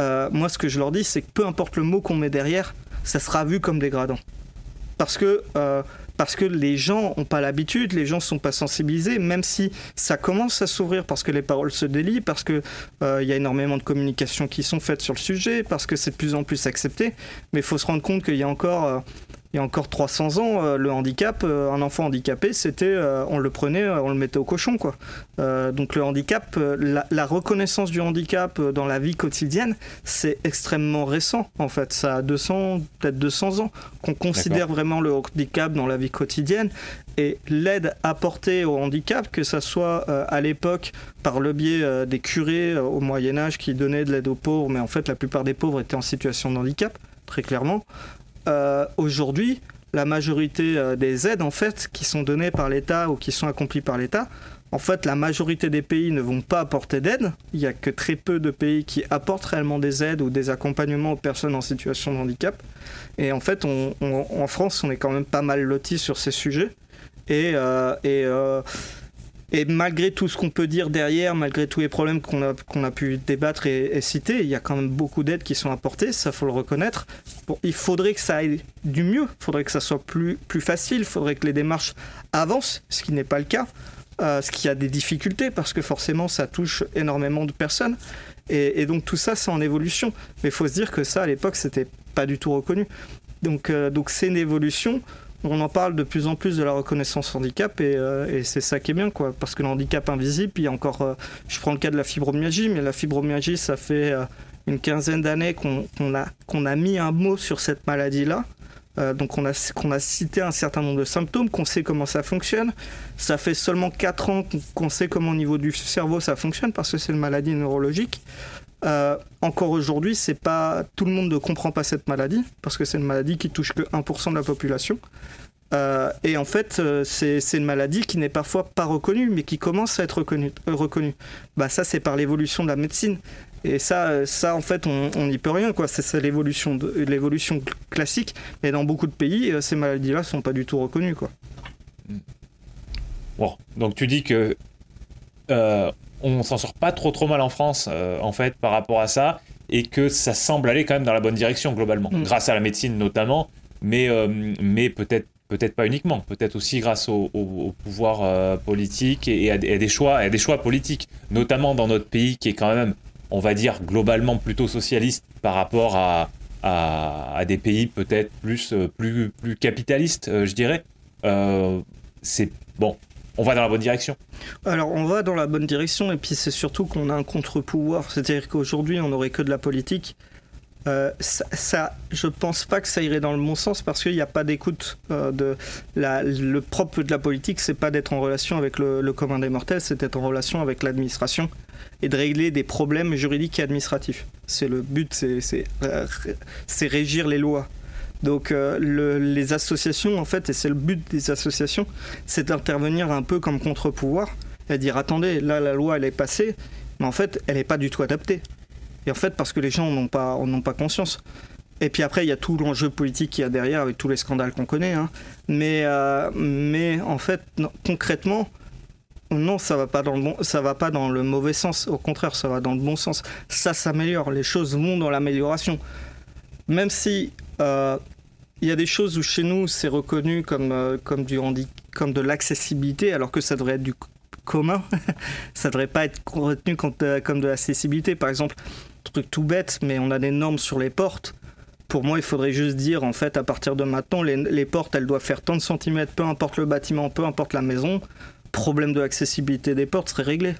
[SPEAKER 2] Euh, moi, ce que je leur dis, c'est que peu importe le mot qu'on met derrière, ça sera vu comme dégradant. Parce que euh, parce que les gens n'ont pas l'habitude, les gens ne sont pas sensibilisés, même si ça commence à s'ouvrir parce que les paroles se délient, parce qu'il euh, y a énormément de communications qui sont faites sur le sujet, parce que c'est de plus en plus accepté. Mais il faut se rendre compte qu'il y a encore euh, il y a encore 300 ans, euh, le handicap, euh, un enfant handicapé, c'était, euh, on le prenait, on le mettait au cochon, quoi. donc le handicap, la, reconnaissance du handicap dans la vie quotidienne, c'est extrêmement récent, en fait. Ça a 200, peut-être 200 ans qu'on considère vraiment le handicap dans la vie quotidienne. Et l'aide apportée au handicap, que ce soit à l'époque par le biais des curés au Moyen Âge qui donnaient de l'aide aux pauvres, mais en fait la plupart des pauvres étaient en situation de handicap, très clairement. Euh, aujourd'hui, la majorité euh, des aides en fait qui sont données par l'État ou qui sont accomplies par l'État, en fait, la majorité des pays ne vont pas apporter d'aide. Il n'y a que très peu de pays qui apportent réellement des aides ou des accompagnements aux personnes en situation de handicap. Et en fait, en France, on est quand même pas mal loti sur ces sujets. Et, euh, et et malgré tout ce qu'on peut dire derrière, malgré tous les problèmes qu'on a, a pu débattre et, citer, il y a quand même beaucoup d'aides qui sont apportées, ça faut le reconnaître. Il faudrait que ça aille du mieux, il faudrait que ça soit plus, plus facile, il faudrait que les démarches avancent, ce qui n'est pas le cas, euh, ce qui a des difficultés parce que forcément ça touche énormément de personnes. Et, donc tout ça, c'est en évolution. Mais il faut se dire que ça, à l'époque, c'était pas du tout reconnu. Donc euh, donc c'est une évolution on en parle de plus en plus de la reconnaissance handicap euh, et, c'est ça qui est bien quoi parce que le handicap invisible il encore euh, je prends le cas de la fibromyalgie mais la fibromyalgie ça fait euh, une quinzaine d'années qu'on a qu'on a mis un mot sur cette maladie là donc on a, qu'on a cité un certain nombre de symptômes, qu'on sait comment ça fonctionne. Ça fait seulement 4 ans qu'on sait comment au niveau du cerveau ça fonctionne parce que c'est une maladie neurologique. Encore aujourd'hui, c'est pas tout le monde ne comprend pas cette maladie parce que c'est une maladie qui touche que 1% de la population. Euh, et en fait, euh, c'est une maladie qui n'est parfois pas reconnue, mais qui commence à être reconnue. Euh, bah, ça, c'est par l'évolution de la médecine. Et ça, ça en fait, on n'y peut rien. C'est l'évolution classique. Mais dans beaucoup de pays, ces maladies-là sont pas du tout reconnues. Quoi.
[SPEAKER 1] Bon, donc tu dis que on s'en sort pas trop trop mal en France, en fait, par rapport à ça, et que ça semble aller quand même dans la bonne direction globalement, mm. grâce à la médecine notamment, mais, mais peut-être peut-être pas uniquement, peut-être aussi grâce au, pouvoir euh, politique et, à, des choix, à des choix politiques, notamment dans notre pays qui est quand même, on va dire, globalement plutôt socialiste par rapport à, à, des pays peut-être plus, euh, plus, plus capitalistes, euh, je dirais. c'est bon, on va dans la bonne direction.
[SPEAKER 2] Alors on va dans la bonne direction et puis c'est surtout qu'on a un contre-pouvoir, c'est-à-dire qu'aujourd'hui on n'aurait que de la politique euh, ça, je pense pas que ça irait dans le bon sens parce qu'il n'y a pas d'écoute. Euh, de le propre de la politique, c'est pas d'être en relation avec le, commun des mortels, c'est d'être en relation avec l'administration et de régler des problèmes juridiques et administratifs. C'est le but, c'est euh, régir les lois. Donc les associations, en fait, et c'est le but des associations, c'est d'intervenir un peu comme contre-pouvoir et dire attendez, là la loi elle est passée, mais en fait elle n'est pas du tout adaptée. Et en fait, parce que les gens n'ont pas, n'ont pas conscience. Et puis après, il y a tout l'enjeu politique qu'il y a derrière avec tous les scandales qu'on connaît. Hein. Mais, euh, mais en fait, concrètement, non, ça va pas dans le bon, ça va pas dans le mauvais sens. Au contraire, ça va dans le bon sens. Ça s'améliore. Les choses vont dans l'amélioration. Même si euh, il y a des choses où chez nous c'est reconnu comme euh, de l'accessibilité, alors que ça devrait être du commun. ça devrait pas être retenu comme de, comme de l'accessibilité. Par exemple, truc tout bête, mais on a des normes sur les portes pour moi, il faudrait juste dire, en fait, à partir de maintenant, les, portes, elles doivent faire tant de centimètres, peu importe le bâtiment, peu importe la maison. Problème de l'accessibilité des portes serait réglé.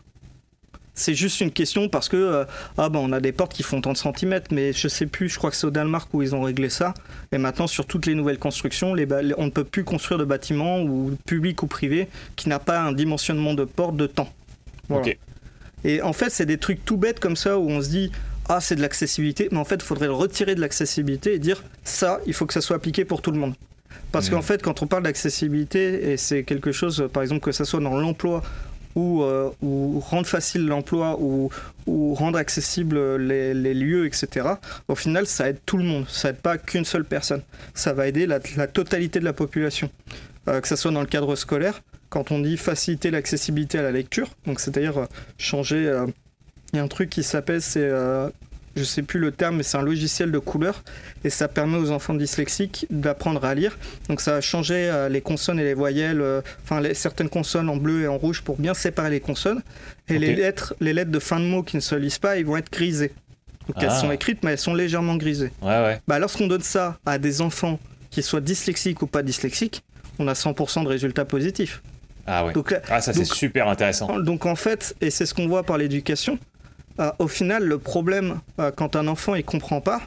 [SPEAKER 2] C'est juste une question parce que euh, ah ben on a des portes qui font tant de centimètres, mais je sais plus, je crois que c'est au Danemark où ils ont réglé ça. Et maintenant, sur toutes les nouvelles constructions, les, on ne peut plus construire de bâtiments ou publics ou privés qui n'a pas un dimensionnement de porte de temps. Et en fait, c'est des trucs tout bêtes comme ça où on se dit ah c'est de l'accessibilité, mais en fait il faudrait le retirer de l'accessibilité et dire ça, il faut que ça soit appliqué pour tout le monde. Parce qu'en mmh. fait, quand on parle d'accessibilité, et c'est quelque chose, par exemple, que ça soit dans l'emploi ou, euh, ou, rendre facile l'emploi ou, rendre accessible les, lieux, etc., au final, ça aide tout le monde. Ça aide pas qu'une seule personne. Ça va aider la, totalité de la population. Euh, que ce soit dans le cadre scolaire, quand on dit faciliter l'accessibilité à la lecture, donc c'est-à-dire euh, changer il y a un truc qui s'appelle, c'est, je sais plus le terme, mais c'est un logiciel de couleur et ça permet aux enfants dyslexiques d'apprendre à lire. Donc ça a changé euh, les consonnes et les voyelles, euh, enfin certaines consonnes en bleu et en rouge pour bien séparer les consonnes. Et les lettres, les lettres de fin de mots qui ne se lisent pas, ils vont être grisées. Donc elles ah. sont écrites, mais elles sont légèrement grisées.
[SPEAKER 1] Ouais, ouais.
[SPEAKER 2] Bah, lorsqu'on donne ça à des enfants qui soient dyslexiques ou pas dyslexiques, on a 100% de résultats positifs.
[SPEAKER 1] Ah ouais. Donc, ah ça c'est super intéressant.
[SPEAKER 2] Donc en fait, et c'est ce qu'on voit par l'éducation, au final, le problème euh, quand un enfant il comprend pas,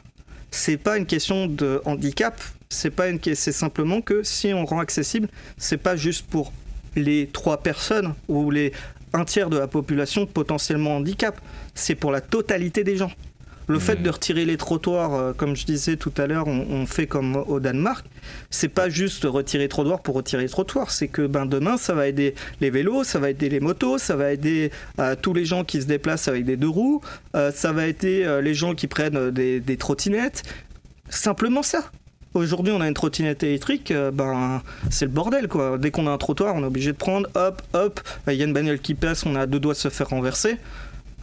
[SPEAKER 2] c'est pas une question de handicap, c'est pas une c'est simplement que si on rend accessible, c'est pas juste pour les trois personnes ou les un tiers de la population potentiellement handicap, c'est pour la totalité des gens. Le fait de retirer les trottoirs, euh, comme je disais tout à l'heure, on, fait comme au Danemark. C'est pas juste retirer les trottoirs pour retirer les trottoirs. C'est que ben, demain, ça va aider les vélos, ça va aider les motos, ça va aider euh, tous les gens qui se déplacent avec des deux roues, euh, ça va aider les gens qui prennent des, trottinettes. Simplement ça. Aujourd'hui, on a une trottinette électrique, ben c'est le bordel quoi. Dès qu'on a un trottoir, on est obligé de prendre, hop, hop. Il y a une bagnole qui passe, on a deux doigts de se faire renverser.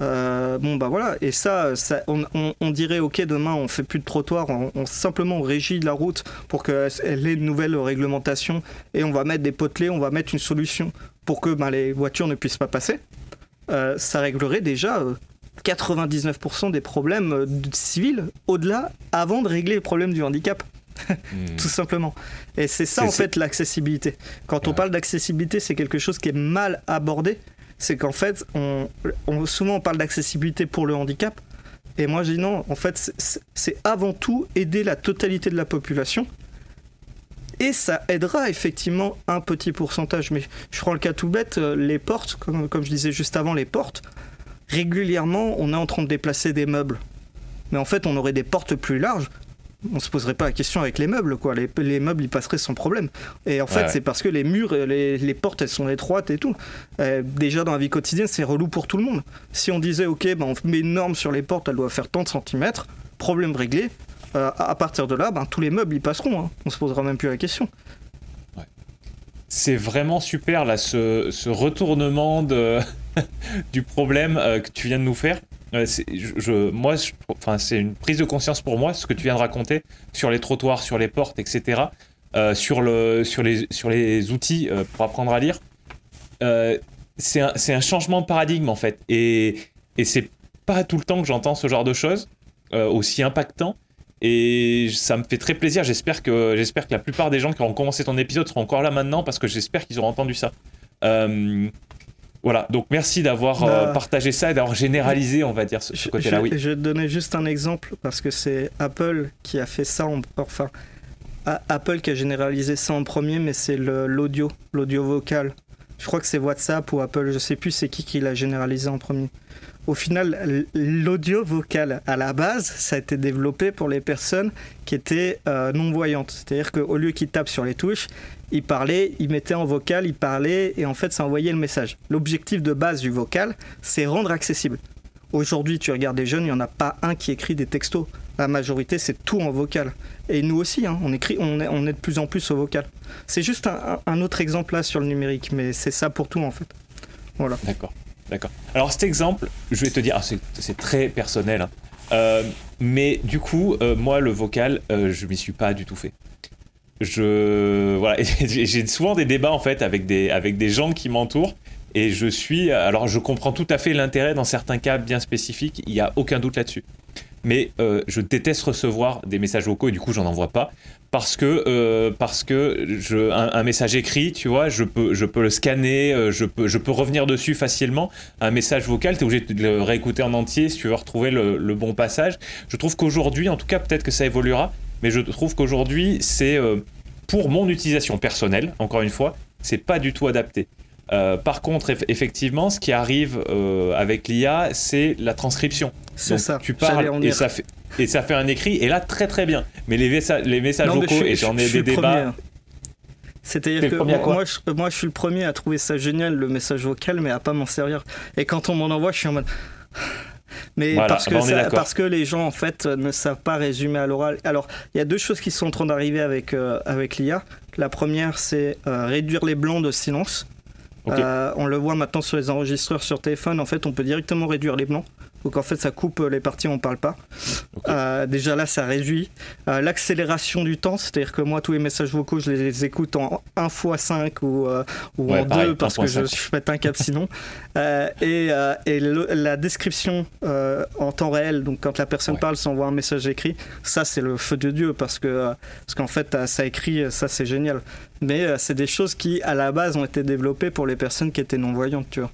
[SPEAKER 2] Euh, bon bah voilà, et ça, ça on, dirait ok demain on fait plus de trottoir, on, simplement régit la route pour qu'elle ait une nouvelle réglementation et on va mettre des potelets, on va mettre une solution pour que ben, les voitures ne puissent pas passer. Euh, ça réglerait déjà 99% euh, des problèmes civils au-delà avant de régler les problèmes du handicap. Hmm. Tout simplement. Et c'est ça en fait l'accessibilité. Quand on parle d'accessibilité, c'est quelque chose qui est mal abordé c'est qu'en fait, souvent on parle d'accessibilité pour le handicap, et moi je dis non, en fait, c'est avant tout aider la totalité de la population. Et ça aidera effectivement un petit pourcentage. Mais je prends le cas tout bête, euh, les portes, comme je disais juste avant, les portes, régulièrement, on est en train de déplacer des meubles. Mais en fait, on aurait des portes plus larges on se poserait pas la question avec les meubles, quoi. Les, meubles, ils passeraient sans problème. Et en fait, c'est parce que les murs, les, les, portes, elles sont étroites et tout. Euh, déjà, dans la vie quotidienne, c'est relou pour tout le monde. Si on disait, ok, ben, on met une norme sur les portes, elles doivent faire tant de centimètres, problème réglé. Euh, à partir de là, ben, tous les meubles, ils passeront. Hein. On se posera même plus la question.
[SPEAKER 1] C'est vraiment super, là, ce, ce retournement de... du problème euh, que tu viens de nous faire moi, c'est une prise de conscience pour moi, ce que tu viens de raconter sur les trottoirs, sur les portes, etc., euh, sur, le, sur, les, outils euh, pour apprendre à lire. Euh, c'est un, changement de paradigme, en fait. Et, et c'est pas tout le temps que j'entends ce genre de choses aussi impactant. Et ça me fait très plaisir. J'espère que, que la plupart des gens qui auront commencé ton épisode seront encore là maintenant parce que j'espère qu'ils auront entendu ça. Voilà, donc merci d'avoir euh, bah, partagé ça et d'avoir généralisé, on va dire, ce, côté-là.
[SPEAKER 2] Oui. Je vais te donner juste un exemple parce que c'est Apple qui a fait ça, en, enfin, Apple qui a généralisé ça en premier, mais c'est l'audio, l'audio vocal. Je crois que c'est WhatsApp ou Apple, je sais plus c'est qui qui l'a généralisé en premier. Au final, l'audio vocal à la base, ça a été développé pour les personnes qui étaient euh, non-voyantes. C'est-à-dire qu'au lieu qu'ils tapent sur les touches, il parlait, il mettait en vocal, il parlait, et en fait, ça envoyait le message. L'objectif de base du vocal, c'est rendre accessible. Aujourd'hui, tu regardes des jeunes, il n'y en a pas un qui écrit des textos. La majorité, c'est tout en vocal. Et nous aussi, hein, on, écrit, on, est, on est de plus en plus au vocal. C'est juste un, autre exemple là sur le numérique, mais c'est ça pour tout en fait. Voilà.
[SPEAKER 1] D'accord. D'accord. Alors cet exemple, je vais te dire, ah, c'est très personnel, hein. euh, mais du coup, euh, moi le vocal, euh, je m'y suis pas du tout fait. Je voilà, j'ai souvent des débats en fait avec des avec des gens qui m'entourent et je suis, alors je comprends tout à fait l'intérêt dans certains cas bien spécifiques, il n'y a aucun doute là-dessus. Mais euh, je déteste recevoir des messages vocaux et du coup j'en envoie pas parce que euh, parce que un, message écrit, tu vois, je peux je peux le scanner, euh, je peux je peux revenir dessus facilement. Un message vocal, tu es obligé de le réécouter en entier si tu veux retrouver le, le bon passage. Je trouve qu'aujourd'hui, en tout cas, peut-être que ça évoluera, mais je trouve qu'aujourd'hui c'est pour mon utilisation personnelle, encore une fois, c'est pas du tout adapté. Euh, par contre, effectivement, ce qui arrive euh, avec l'IA, c'est la transcription.
[SPEAKER 2] C'est ça.
[SPEAKER 1] Tu parles et ça, fait, et ça fait un écrit, et là, très très bien. Mais les, les messages vocaux, et j'en ai des débats.
[SPEAKER 2] C'est-à-dire que moi, je, moi, je suis le premier à trouver ça génial, le message vocal, mais à pas m'en servir. Et quand on m'en envoie, je suis en mode. Mais parce, que parce que les gens en fait ne savent pas résumer à l'oral. Alors il y a deux choses qui sont en train d'arriver avec, euh, avec l'IA. La première c'est réduire les blancs de silence. Euh, on le voit maintenant sur les enregistreurs sur téléphone. En fait, on peut directement réduire les blancs. Donc en fait, ça coupe les parties où on parle pas. Euh, déjà là, ça réduit. Euh, l'accélération du temps, c'est-à-dire que moi, tous les messages vocaux, je les écoute en 1 x 5 ou, ou en 2 parce que je, je pète un cap sinon. et, et la description en temps réel, donc quand la personne parle sans voir un message écrit, ça c'est le feu de Dieu parce que parce qu'en fait, ça écrit, ça c'est génial mais euh, c'est des choses qui, à la base, ont été développées pour les personnes qui étaient non-voyantes, tu vois.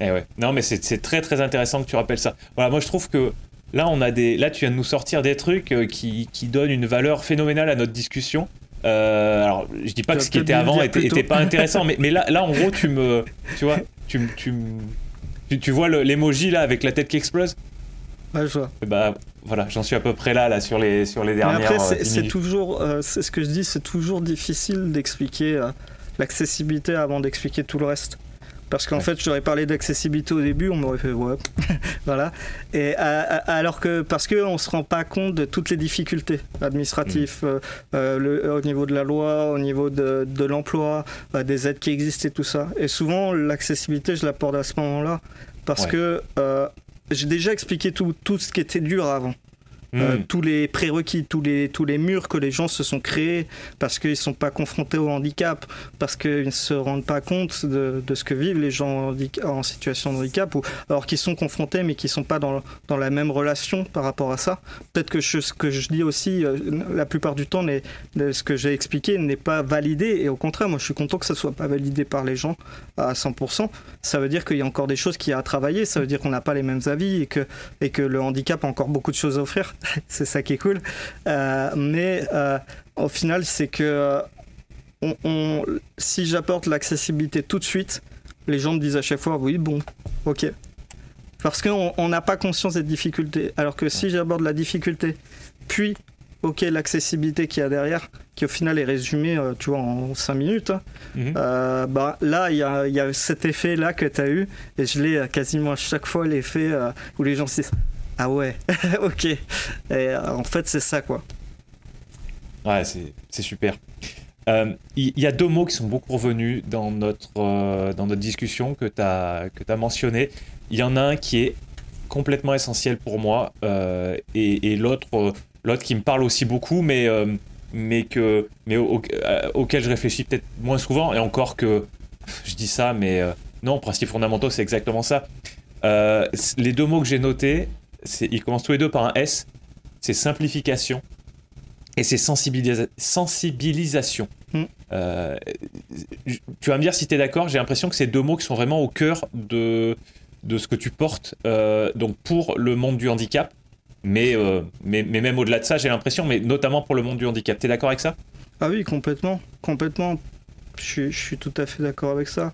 [SPEAKER 1] Eh ouais. Non, mais c'est très très intéressant que tu rappelles ça. Voilà, moi je trouve que là, on a des, là, tu viens de nous sortir des trucs euh, qui, qui donnent une valeur phénoménale à notre discussion. Euh, alors, je dis pas que ce qui était avant était, pas intéressant, mais, mais là, là, en gros, tu me, tu vois, tu, tu, tu, tu vois l'emoji là avec la tête qui explose?
[SPEAKER 2] Ouais, je vois.
[SPEAKER 1] Bah, voilà, j'en suis à peu près là, là sur les, sur les dernières.
[SPEAKER 2] Mais après, c'est euh, toujours, euh, c'est ce que je dis, c'est toujours difficile d'expliquer euh, l'accessibilité avant d'expliquer tout le reste. Parce qu'en fait, j'aurais parlé d'accessibilité au début, on m'aurait fait ouais, voilà. Et alors que parce que on se rend pas compte de toutes les difficultés administratives mm. le, au niveau de la loi, au niveau de, de l'emploi, des aides qui existent et tout ça. Et souvent, l'accessibilité, je l'apporte à ce moment-là parce que j'ai déjà expliqué tout, tout ce qui était dur avant. Euh, hmm. tous les prérequis, tous les, tous les murs que les gens se sont créés parce qu'ils ne sont pas confrontés au handicap, parce qu'ils ne se rendent pas compte de, de, ce que vivent les gens en situation de handicap, ou alors qu'ils sont confrontés mais qui ne sont pas dans, dans, la même relation par rapport à ça. Peut-être que ce que je dis aussi, euh, la plupart du temps, ce que j'ai expliqué n'est pas validé, et au contraire, moi je suis content que ça ne soit pas validé par les gens à 100%. Ça veut dire qu'il y a encore des choses qui a à travailler, ça veut dire qu'on n'a pas les mêmes avis et que, et que le handicap a encore beaucoup de choses à offrir. c'est ça qui est cool. Euh, mais euh, au final, c'est que on, si j'apporte l'accessibilité tout de suite, les gens me disent à chaque fois oui, bon, ok. Parce qu'on n'a pas conscience des difficultés. Alors que si j'aborde la difficulté, puis ok l'accessibilité qu'il y a derrière, qui au final est résumée, euh, tu vois, en 5 minutes, hein, mhm. bah, là, il y a, y a, cet effet-là que tu as eu, et je l'ai quasiment à chaque fois, l'effet où les gens se disent ah ouais, ok. Euh, en fait, c'est ça, quoi.
[SPEAKER 1] Ouais, c'est super. Euh, il y, a deux mots qui sont beaucoup revenus dans notre, euh, dans notre discussion que tu as, mentionné. Il y en a un qui est complètement essentiel pour moi et, l'autre qui me parle aussi beaucoup, mais, mais, que, mais auquel je réfléchis peut-être moins souvent. Et encore que je dis ça, mais non, principes fondamentaux, c'est exactement ça. les deux mots que j'ai notés, ils commencent tous les deux par un S. C'est simplification et c'est sensibilisation. Hmm. Euh, tu vas me dire si tu es d'accord, j'ai l'impression que c'est deux mots qui sont vraiment au cœur de, de ce que tu portes euh, donc pour le monde du handicap, mais, euh, mais, mais, même au-delà de ça, j'ai l'impression, mais notamment pour le monde du handicap. Tu es d'accord avec ça?
[SPEAKER 2] Ah oui, complètement. Complètement. Je, je suis tout à fait d'accord avec ça.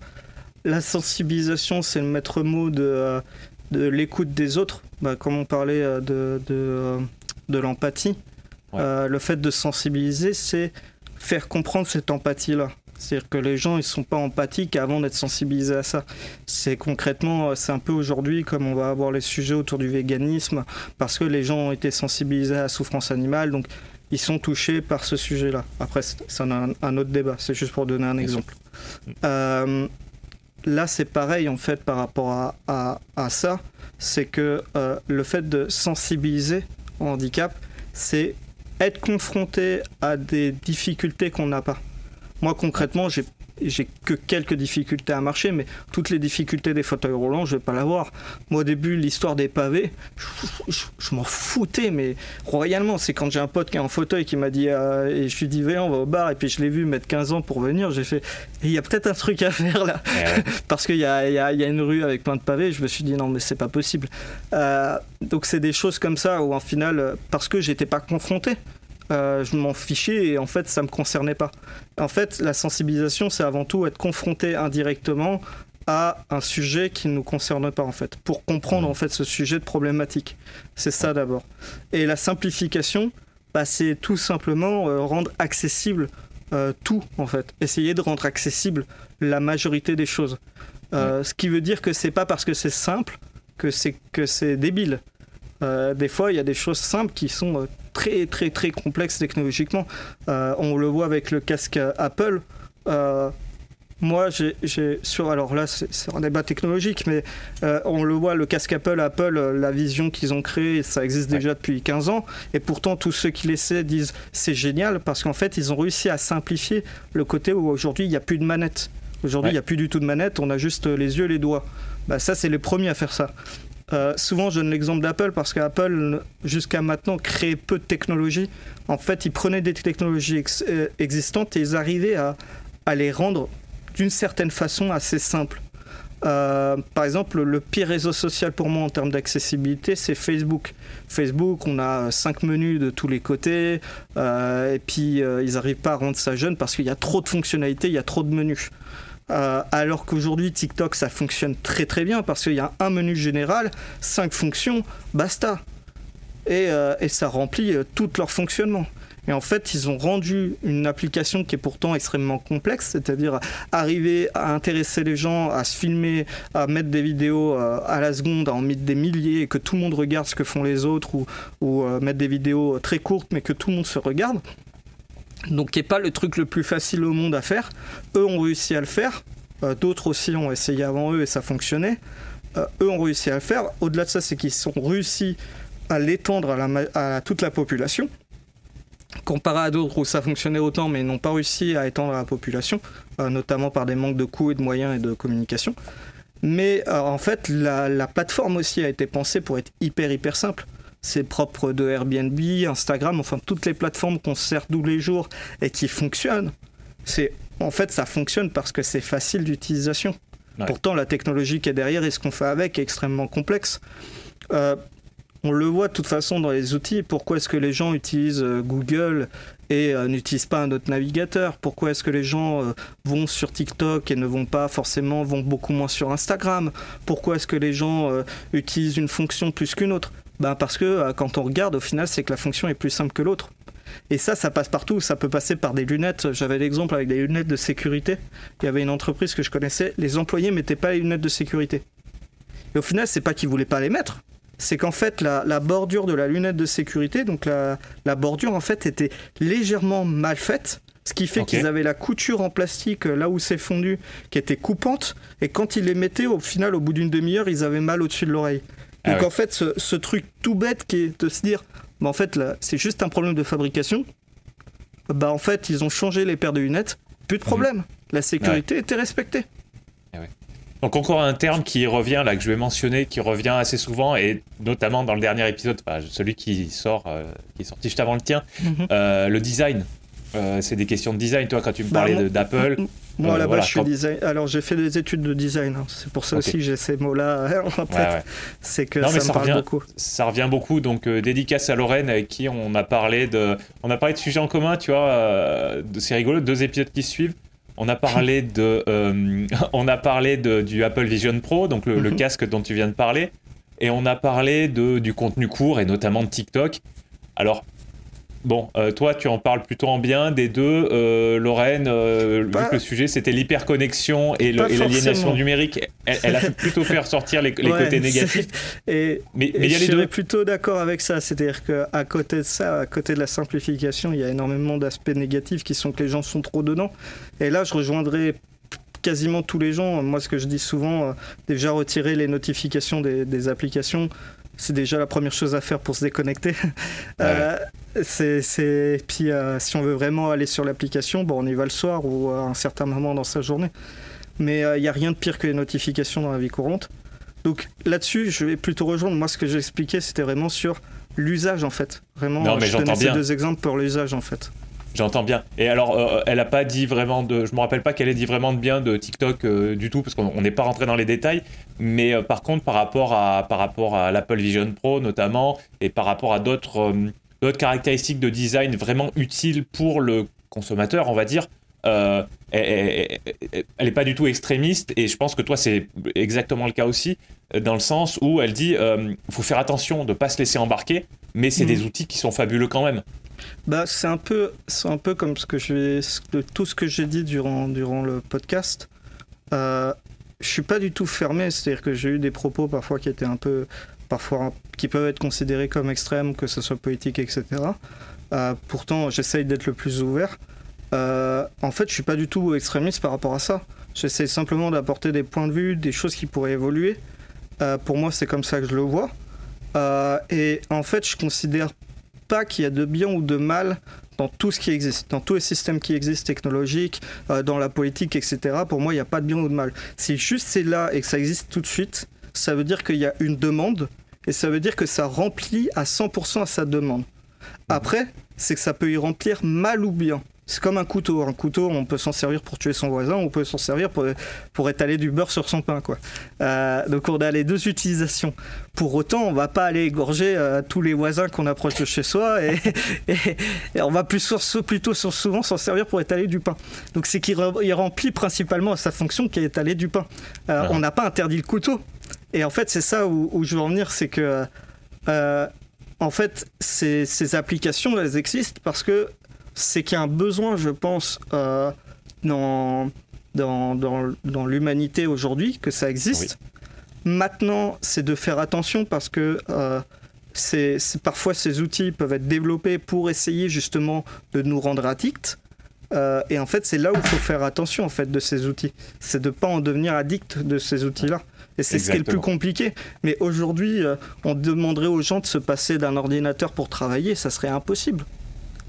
[SPEAKER 2] La sensibilisation, c'est le maître mot de, de l'écoute des autres, bah, comme on parlait euh, de, de, euh, de l'empathie, euh, le fait de sensibiliser, c'est faire comprendre cette empathie-là. C'est-à-dire que les gens ils sont pas empathiques avant d'être sensibilisés à ça. C'est concrètement, c'est un peu aujourd'hui comme on va avoir les sujets autour du véganisme parce que les gens ont été sensibilisés à la souffrance animale, donc ils sont touchés par ce sujet-là. Après, c'est un, un, autre débat. C'est juste pour donner un exemple. Euh, là, c'est pareil en fait par rapport à, à, ça. C'est que euh, le fait de sensibiliser au handicap, c'est être confronté à des difficultés qu'on n'a pas. Moi, concrètement, j'ai j'ai que quelques difficultés à marcher, mais toutes les difficultés des fauteuils roulants, je vais pas l'avoir. Moi, au début, l'histoire des pavés, je, m'en foutais, mais royalement. C'est quand j'ai un pote qui est en fauteuil qui m'a dit, euh, et je lui dis, viens, on va au bar, et puis je l'ai vu mettre 15 ans pour venir, j'ai fait, il y a peut-être un truc à faire là. Parce qu'il y a, une rue avec plein de pavés, je me suis dit, non, mais c'est pas possible. Euh, donc, c'est des choses comme ça où, en final, parce que j'étais pas confronté, euh, je m'en fichais et en fait ça me concernait pas. En fait, la sensibilisation, c'est avant tout être confronté indirectement à un sujet qui ne nous concerne pas en fait, pour comprendre en fait ce sujet de problématique. C'est ça d'abord. Et la simplification, bah, c'est tout simplement euh, rendre accessible euh, tout en fait. Essayer de rendre accessible la majorité des choses. Ce qui veut dire que c'est pas parce que c'est simple que c'est que c'est débile. des fois, il y a des choses simples qui sont très très très complexe technologiquement. Euh, on le voit avec le casque Apple. Euh, moi, j'ai sur alors là c'est un débat technologique, mais euh, on le voit le casque Apple, Apple, la vision qu'ils ont créée, ça existe déjà depuis 15 ans, et pourtant tous ceux qui l'essaient disent c'est génial parce qu'en fait ils ont réussi à simplifier le côté où aujourd'hui il n'y a plus de manette. Aujourd'hui il n'y a plus du tout de manette, on a juste les yeux, les doigts. Bah, ça c'est les premiers à faire ça. Euh, souvent, je donne l'exemple d'Apple parce qu'Apple, jusqu'à maintenant, créait peu de technologies. En fait, ils prenaient des technologies euh, existantes et ils arrivaient à, les rendre d'une certaine façon assez simples. Euh, par exemple, le pire réseau social pour moi en termes d'accessibilité, c'est Facebook. Facebook, on a cinq menus de tous les côtés, et puis ils n'arrivent pas à rendre ça jeune parce qu'il y a trop de fonctionnalités, il y a trop de menus. Euh, alors qu'aujourd'hui TikTok ça fonctionne très très bien parce qu'il y a un menu général, cinq fonctions, basta. Et, euh, ça remplit euh, tout leur fonctionnement. Et en fait, ils ont rendu une application qui est pourtant extrêmement complexe, c'est-à-dire arriver à intéresser les gens, à se filmer, à mettre des vidéos à la seconde, à en mettre des milliers, et que tout le monde regarde ce que font les autres, ou, ou mettre des vidéos très courtes, mais que tout le monde se regarde donc qui n'est pas le truc le plus facile au monde à faire. Eux ont réussi à le faire, euh, d'autres aussi ont essayé avant eux et ça fonctionnait. Euh, eux ont réussi à le faire. Au-delà de ça, c'est qu'ils sont réussi à l'étendre à, toute la population. Comparé à d'autres où ça fonctionnait autant, mais ils n'ont pas réussi à étendre à la population, euh, notamment par des manques de coûts et de moyens et de communication. Mais en fait, la, la plateforme aussi a été pensée pour être hyper hyper simple c'est propre de Airbnb, Instagram, enfin toutes les plateformes qu'on sert tous les jours et qui fonctionnent. C'est en fait ça fonctionne parce que c'est facile d'utilisation. Pourtant la technologie qui est derrière et ce qu'on fait avec est extrêmement complexe. Euh, on le voit de toute façon dans les outils. Pourquoi est-ce que les gens utilisent euh, Google et euh, n'utilisent pas un autre navigateur? Pourquoi est-ce que les gens vont sur TikTok et ne vont pas forcément, vont beaucoup moins sur Instagram? Pourquoi est-ce que les gens utilisent une fonction plus qu'une autre? Bah Parce que euh, quand on regarde, au final, c'est que la fonction est plus simple que l'autre. Et ça, ça passe partout. Ça peut passer par des lunettes. J'avais l'exemple avec des lunettes de sécurité. Il y avait une entreprise que je connaissais. Les employés mettaient pas les lunettes de sécurité. Et au final, c'est pas qu'ils voulaient pas les mettre. C'est qu'en fait, la, bordure de la lunette de sécurité, donc la, la, bordure en fait était légèrement mal faite. Ce qui fait qu'ils avaient la couture en plastique euh, là où c'est fondu, qui était coupante. Et quand ils les mettaient, au final, au bout d'une demi-heure, ils avaient mal au-dessus de l'oreille. Ah Donc en fait, ce, truc tout bête qui est de se dire, bah en fait, là, c'est juste un problème de fabrication. Bah en fait, ils ont changé les paires de lunettes, plus de mhm. problème. La sécurité était respectée.
[SPEAKER 1] Ah Donc encore un terme qui revient là que je vais mentionner, qui revient assez souvent et notamment dans le dernier épisode, celui qui sort, euh, qui est sorti juste avant le tien, mhm. euh, le design. Euh, c'est des questions de design, toi, quand tu me bah, parlais d'Apple.
[SPEAKER 2] Moi, là-bas, je suis design. Alors, j'ai fait des études de design. Hein. C'est pour ça aussi que j'ai ces mots-là en tête. C'est que ça, me parle beaucoup.
[SPEAKER 1] Ça revient beaucoup. Donc, euh, dédicace à Lorraine, avec qui on a parlé de, on a parlé de sujets en commun, tu vois. Euh, c'est rigolo, deux épisodes qui suivent. On a parlé de, on a parlé de, du Apple Vision Pro, donc le, mhm. casque dont tu viens de parler, et on a parlé de, du contenu court et notamment de TikTok. Alors, Bon, euh, toi, tu en parles plutôt en bien des deux. Euh, Lorraine, euh, vu que le sujet c'était l'hyperconnexion et l'aliénation numérique, elle, a plutôt fait ressortir les, côtés négatifs.
[SPEAKER 2] Et, mais, il y a les deux. plutôt d'accord avec ça. C'est-à-dire qu'à côté de ça, à côté de la simplification, il y a énormément d'aspects négatifs qui sont que les gens sont trop dedans. Et là, je rejoindrai quasiment tous les gens. Moi, ce que je dis souvent, déjà retirer les notifications des, des applications c'est déjà la première chose à faire pour se déconnecter. Euh, c'est, Puis euh, si on veut vraiment aller sur l'application, bon, on y va le soir ou à un certain moment dans sa journée. Mais il euh, n'y a rien de pire que les notifications dans la vie courante. Donc là-dessus, je vais plutôt rejoindre. Moi, ce que j'expliquais, c'était vraiment sur l'usage en fait. Vraiment,
[SPEAKER 1] non, mais
[SPEAKER 2] je ces deux exemples pour l'usage en fait.
[SPEAKER 1] J'entends bien. Et alors, euh, elle a pas dit vraiment de. Je me rappelle pas qu'elle ait dit vraiment de bien de TikTok euh, du tout, parce qu'on n'est pas rentré dans les détails. Mais euh, par contre, par rapport à, par rapport à l'Apple Vision Pro notamment, et par rapport à d'autres d'autres caractéristiques de design vraiment utiles pour le consommateur, on va dire, elle, n'est pas du tout extrémiste. Et je pense que toi, c'est exactement le cas aussi, dans le sens où elle dit il faut faire attention de ne pas se laisser embarquer, mais c'est mmh. des outils qui sont fabuleux quand même
[SPEAKER 2] bah, c'est un peu, c'est un peu comme tout ce que j'ai dit durant, durant le podcast. Euh, je suis pas du tout fermé, c'est-à-dire que j'ai eu des propos parfois qui étaient un peu, parfois qui peuvent être considérés comme extrêmes, que ce soit politique, etc. Euh, pourtant, j'essaye d'être le plus ouvert. Euh, en fait, je suis pas du tout extrémiste par rapport à ça. J'essaie simplement d'apporter des points de vue, des choses qui pourraient évoluer. Euh, pour moi, c'est comme ça que je le vois. et en fait, je considère pas qu'il y a de bien ou de mal dans tout ce qui existe, dans tous les systèmes qui existent technologiques, euh, dans la politique, etc. Pour moi, il n'y a pas de bien ou de mal. Si juste c'est là et que ça existe tout de suite, ça veut dire qu'il y a une demande et ça veut dire que ça remplit à 100% à sa demande. Après, c'est que ça peut y remplir mal ou bien. C'est comme un couteau. Un couteau, on peut s'en servir pour tuer son voisin, on peut s'en servir pour, pour étaler du beurre sur son pain. Quoi. Euh, donc on a les deux utilisations. Pour autant, on va pas aller égorger euh, tous les voisins qu'on approche de chez soi et, et, on va plus, plutôt souvent s'en servir pour étaler du pain. Donc c'est qu'il remplit principalement sa fonction qui est étaler du pain. Euh, on n'a pas interdit le couteau. Et en fait, c'est ça où, où, je veux en venir, c'est que en fait, ces, ces, applications, elles existent parce que c'est qu'il y a un besoin, je pense, euh, dans, dans, dans, l'humanité aujourd'hui, que ça existe. Maintenant, c'est de faire attention parce que euh, c'est, parfois ces outils peuvent être développés pour essayer justement de nous rendre addicts. Euh, et en fait, c'est là où il faut faire attention en fait de ces outils. C'est de ne pas en devenir addict de ces outils-là. Et c'est ce qui est le plus compliqué. Mais aujourd'hui, on demanderait aux gens de se passer d'un ordinateur pour travailler, ça serait impossible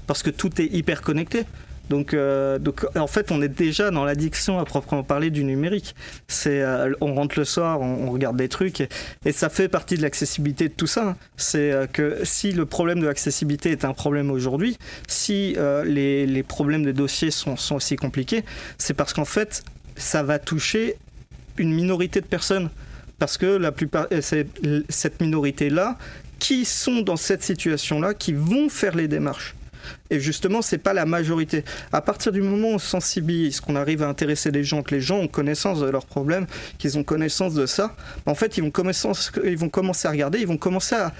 [SPEAKER 2] parce que tout est hyper connecté. Donc, euh, donc, en fait, on est déjà dans l'addiction à proprement parler du numérique. C'est, euh, on rentre le soir, on, regarde des trucs, et, ça fait partie de l'accessibilité de tout ça. C'est euh, que si le problème de l'accessibilité est un problème aujourd'hui, si les, les, problèmes des dossiers sont, sont aussi compliqués, c'est parce qu'en fait, ça va toucher une minorité de personnes. Parce que la plupart, c'est cette minorité-là qui sont dans cette situation-là, qui vont faire les démarches. Et justement, c'est pas la majorité. À partir du moment où on sensibilise, qu'on arrive à intéresser les gens, que les gens ont connaissance de leurs problèmes, qu'ils ont connaissance de ça, en fait, ils vont, commencer à regarder, ils vont commencer à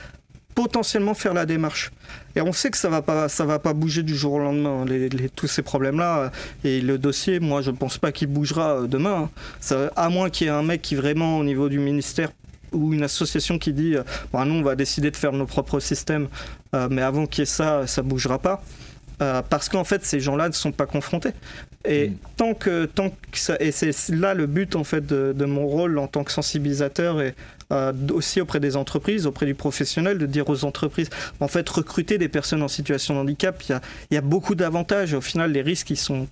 [SPEAKER 2] potentiellement faire la démarche. Et on sait que ça va pas, va pas bouger du jour au lendemain. Tous ces problèmes-là et le dossier, moi, je pense pas qu'il bougera euh, demain. Hein. À moins qu'il y ait un mec qui vraiment au niveau du ministère ou une association qui dit bon, nous on va décider de faire nos propres systèmes, euh, mais avant qu'il y ait ça, ça bougera pas. Euh, parce qu'en fait, ces gens-là ne sont pas confrontés. Et mm. tant que, tant que ça, et c'est là le but en fait de, mon rôle en tant que sensibilisateur et euh, aussi auprès des entreprises, auprès du professionnel, de dire aux entreprises, en fait, recruter des personnes en situation de handicap, il y a, y a, beaucoup d'avantages. Au final, les risques ils sont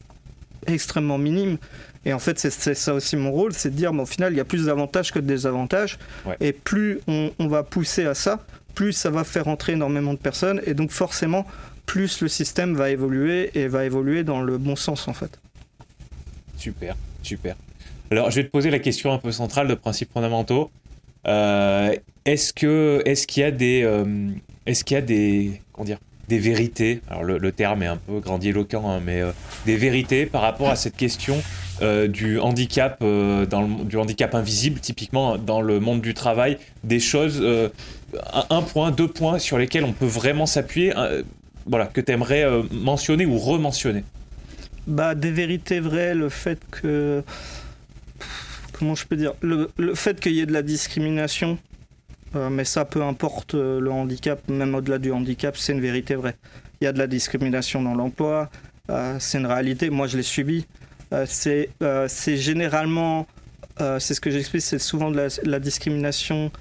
[SPEAKER 2] extrêmement minimes. Et en fait, c'est ça aussi mon rôle, c'est de dire, mais au final, il y a plus d'avantages que de désavantages. Et plus on, va pousser à ça, plus ça va faire entrer énormément de personnes. Et donc, forcément, plus le système va évoluer et va évoluer dans le bon sens, en fait.
[SPEAKER 1] Super, super. Alors, je vais te poser la question un peu centrale de principes fondamentaux. Euh, est-ce que, est-ce qu'il y a des, euh, est-ce qu'il y a des, comment dire, des vérités, alors le, terme est un peu grandiloquent, hein, mais euh, des vérités par rapport à cette question euh, du handicap, euh, du handicap invisible, typiquement dans le monde du travail, des choses, un, point, deux points sur lesquels on peut vraiment s'appuyer voilà, que tu aimerais mentionner ou rementionner
[SPEAKER 2] bah, Des vérités vraies, le fait que. Comment je peux dire le, le fait qu'il y ait de la discrimination, mais ça, peu importe le handicap, même au-delà du handicap, c'est une vérité vraie. Il y a de la discrimination dans l'emploi, c'est une réalité. Moi, je l'ai subi. C'est généralement euh, c'est ce que j'explique, c'est souvent de la, discrimination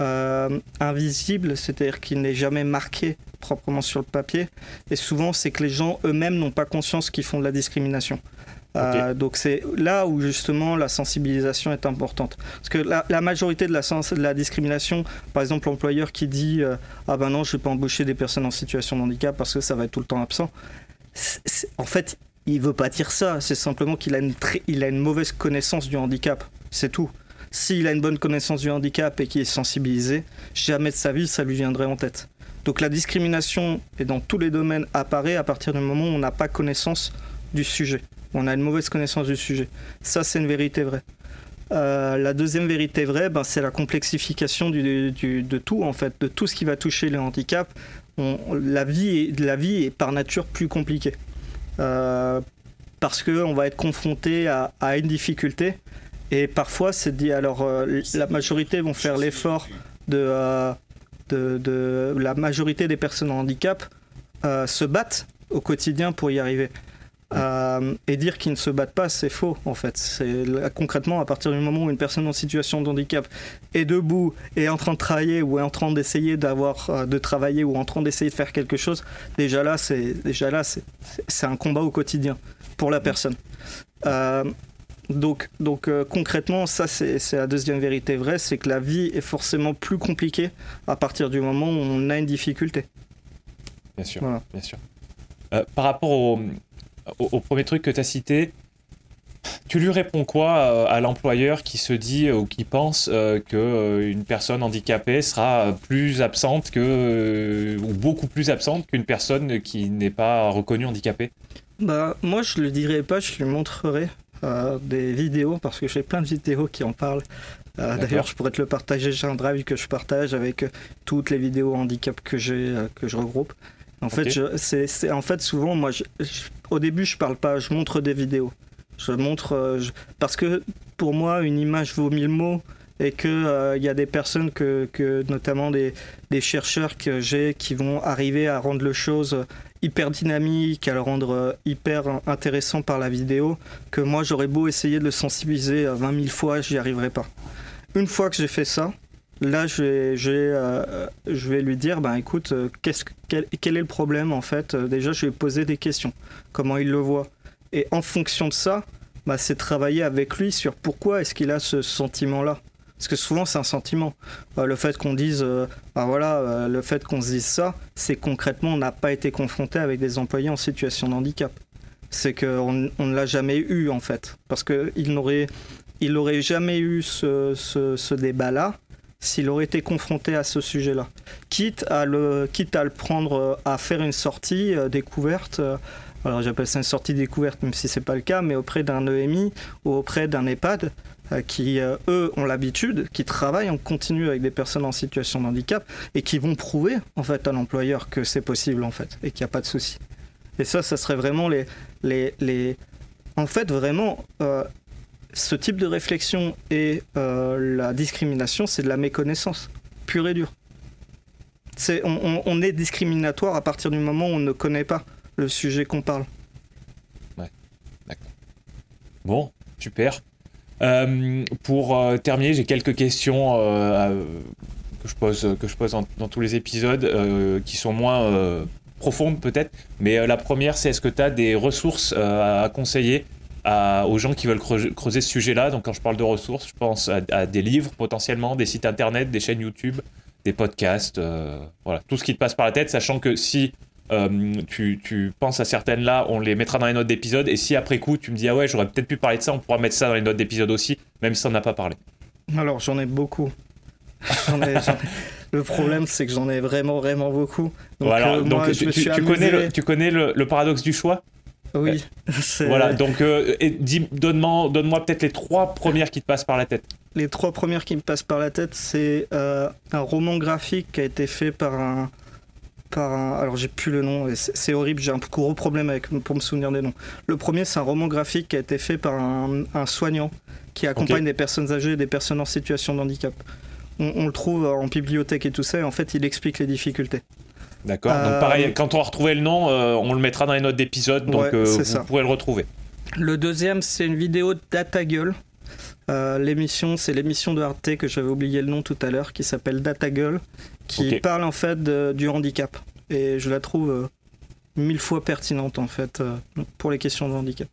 [SPEAKER 2] euh, invisible, c'est-à-dire qu'il n'est jamais marqué proprement sur le papier. Et souvent, c'est que les gens eux-mêmes n'ont pas conscience qu'ils font de la discrimination. Euh, donc c'est là où justement la sensibilisation est importante. Parce que la, majorité de la, de la, discrimination, par exemple l'employeur qui dit ah ben non je ne vais pas embaucher des personnes en situation de handicap parce que ça va être tout le temps absent. en fait il veut pas dire ça, c'est simplement qu'il a, il a une mauvaise connaissance du handicap. C'est tout. S'il a une bonne connaissance du handicap et qu'il est sensibilisé, jamais de sa vie ça lui viendrait en tête. Donc la discrimination est dans tous les domaines apparaît à partir du moment où on n'a pas connaissance du sujet. On a une mauvaise connaissance du sujet. Ça, c'est une vérité vraie. Euh, la deuxième vérité vraie, ben, c'est la complexification de tout, en fait, de tout ce qui va toucher vie est, la vie est par nature plus compliquée. Euh, parce qu'on va être confronté à, une difficulté et parfois, c'est dit, alors euh, la majorité vont faire l'effort euh, de, La majorité des personnes en handicap se battent au quotidien pour y arriver. Et dire qu'ils ne se battent pas, c'est faux en fait. C'est concrètement à partir du moment où une personne en situation de handicap est debout, est en train de travailler ou est en train d'essayer d'avoir de travailler ou en train d'essayer de faire quelque chose, déjà là c'est déjà là c'est un combat au quotidien pour la personne. Donc, donc euh, concrètement, ça c'est la deuxième vérité vraie, c'est que la vie est forcément plus compliquée à partir du moment où on a une difficulté.
[SPEAKER 1] Bien sûr, bien sûr. Euh, par rapport au, au, premier truc que tu as cité, tu lui réponds quoi euh, à l'employeur qui se dit ou qui pense qu'une personne handicapée sera plus absente que, ou beaucoup plus absente qu'une personne qui n'est pas reconnue handicapée?
[SPEAKER 2] Bah, moi, je le dirais pas, je lui montrerai. Euh, des vidéos parce que j'ai plein de vidéos qui en parlent. Euh, d'ailleurs, je pourrais te le partager. J'ai un drive que je partage avec euh, toutes les vidéos handicap que j'ai, que je regroupe. En fait, c'est, en fait souvent moi, au début, je parle pas, je montre des vidéos. Je montre parce que pour moi, une image vaut mille mots et que il y a des personnes que, que notamment des, des chercheurs que j'ai qui vont arriver à rendre le chose hyper dynamique, à le rendre euh, hyper intéressant par la vidéo, que moi j'aurais beau essayer de le sensibiliser 20 000 fois, j'y arriverai pas. Une fois que j'ai fait ça, là euh, je vais lui dire, ben écoute, euh, qu'est-ce, quel, quel, est le problème en fait Déjà je vais poser des questions, comment il le voit. Et en fonction de ça, bah, c'est travailler avec lui sur pourquoi est-ce qu'il a ce sentiment-là. Parce que souvent, c'est un sentiment. Euh, le fait qu'on dise, euh, bah voilà, euh, le fait qu'on se dise ça, c'est concrètement, on n'a pas été confronté avec des employés en situation de handicap. C'est qu'on on ne l'a jamais eu, en fait. Parce qu'il n'aurait il n'aurait jamais eu ce, ce, débat-là s'il aurait été confronté à ce sujet-là. Quitte à le, quitte à le prendre, à faire une sortie découverte. alors j'appelle ça une sortie découverte, même si c'est pas le cas, mais auprès d'un EMI ou auprès d'un EHPAD, euh, qui, euh, eux, ont l'habitude, qui travaillent en continu avec des personnes en situation de handicap et qui vont prouver, en fait, à l'employeur que c'est possible, en fait, et qu'il n'y a pas de souci. Et ça, ça serait vraiment les... les, les... En fait, vraiment, euh, ce type de réflexion et la discrimination, c'est de la méconnaissance, pure et dure. On, est discriminatoire à partir du moment où on ne connaît pas le sujet qu'on parle.
[SPEAKER 1] Ouais, d'accord. Bon, super. Euh, pour euh, terminer, j'ai quelques questions euh, que je pose, que je pose dans, tous les épisodes qui sont moins profondes peut-être. Mais la première, c'est est-ce que tu as des ressources à conseiller aux gens qui veulent creuser, ce sujet-là Donc quand je parle de ressources, je pense à, des livres potentiellement, des sites internet, des chaînes YouTube, des podcasts, voilà, tout ce qui te passe par la tête, sachant que si euh, tu, penses à certaines là, on les mettra dans les notes d'épisode. Et si après coup, tu me dis, ah ouais, j'aurais peut-être pu parler de ça, on pourra mettre ça dans les notes d'épisode aussi, même si on n'a pas parlé.
[SPEAKER 2] Alors, j'en ai beaucoup. le problème, c'est que j'en ai vraiment, vraiment beaucoup.
[SPEAKER 1] Donc, voilà, donc tu, connais, le, tu connais le, paradoxe du choix?
[SPEAKER 2] Oui.
[SPEAKER 1] Voilà, donc euh, donne-moi donne peut-être les trois premières qui te passent par la tête.
[SPEAKER 2] Les trois premières qui me passent par la tête, c'est euh, un roman graphique qui a été fait par un, par un. Alors j'ai plus le nom, c'est horrible, j'ai un gros problème avec, pour me souvenir des noms. Le premier, c'est un roman graphique qui a été fait par un, soignant qui accompagne des personnes âgées et des personnes en situation de handicap. On, le trouve en bibliothèque et tout ça, et en fait, il explique les difficultés.
[SPEAKER 1] D'accord. Donc euh, pareil, quand on va retrouver le nom, euh, on le mettra dans les notes d'épisode, donc euh, vous pourrez le retrouver.
[SPEAKER 2] Le deuxième, c'est une vidéo Data Gueule. l'émission, c'est l'émission de Arte que j'avais oublié le nom tout à l'heure, qui s'appelle Data Gueule, qui parle en fait du handicap. Et je la trouve mille fois pertinente en fait pour les questions de handicap.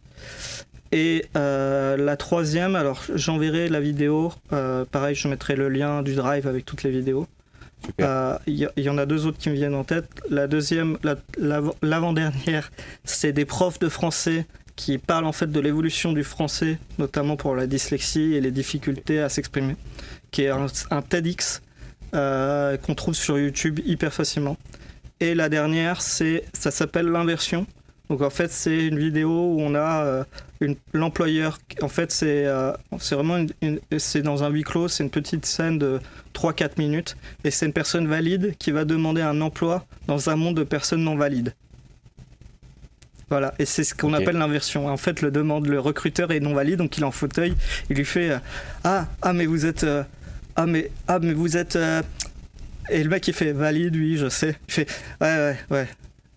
[SPEAKER 2] Et la troisième, alors j'enverrai la vidéo, pareil je mettrai le lien du drive avec toutes les vidéos. Il euh, y, en a deux autres qui me viennent en tête. La deuxième, l'avant-dernière, c'est des profs de français qui parlent en fait de l'évolution du français, notamment pour la dyslexie et les difficultés à s'exprimer, qui est un, TEDx euh, qu'on trouve sur YouTube hyper facilement. Et la dernière, c'est ça s'appelle l'inversion. Donc en fait, c'est une vidéo où on a euh, l'employeur. En fait, c'est euh, vraiment c'est dans un huis clos, c'est une petite scène de 3-4 minutes, et c'est une personne valide qui va demander un emploi dans un monde de personnes non valides. Voilà, et c'est ce qu'on appelle l'inversion. En fait, le demande, le recruteur est non valide, donc il est en fauteuil. Il lui fait euh, ah ah mais vous êtes ah mais ah mais vous êtes et le mec il fait valide, oui, je sais. Il fait ouais ouais ouais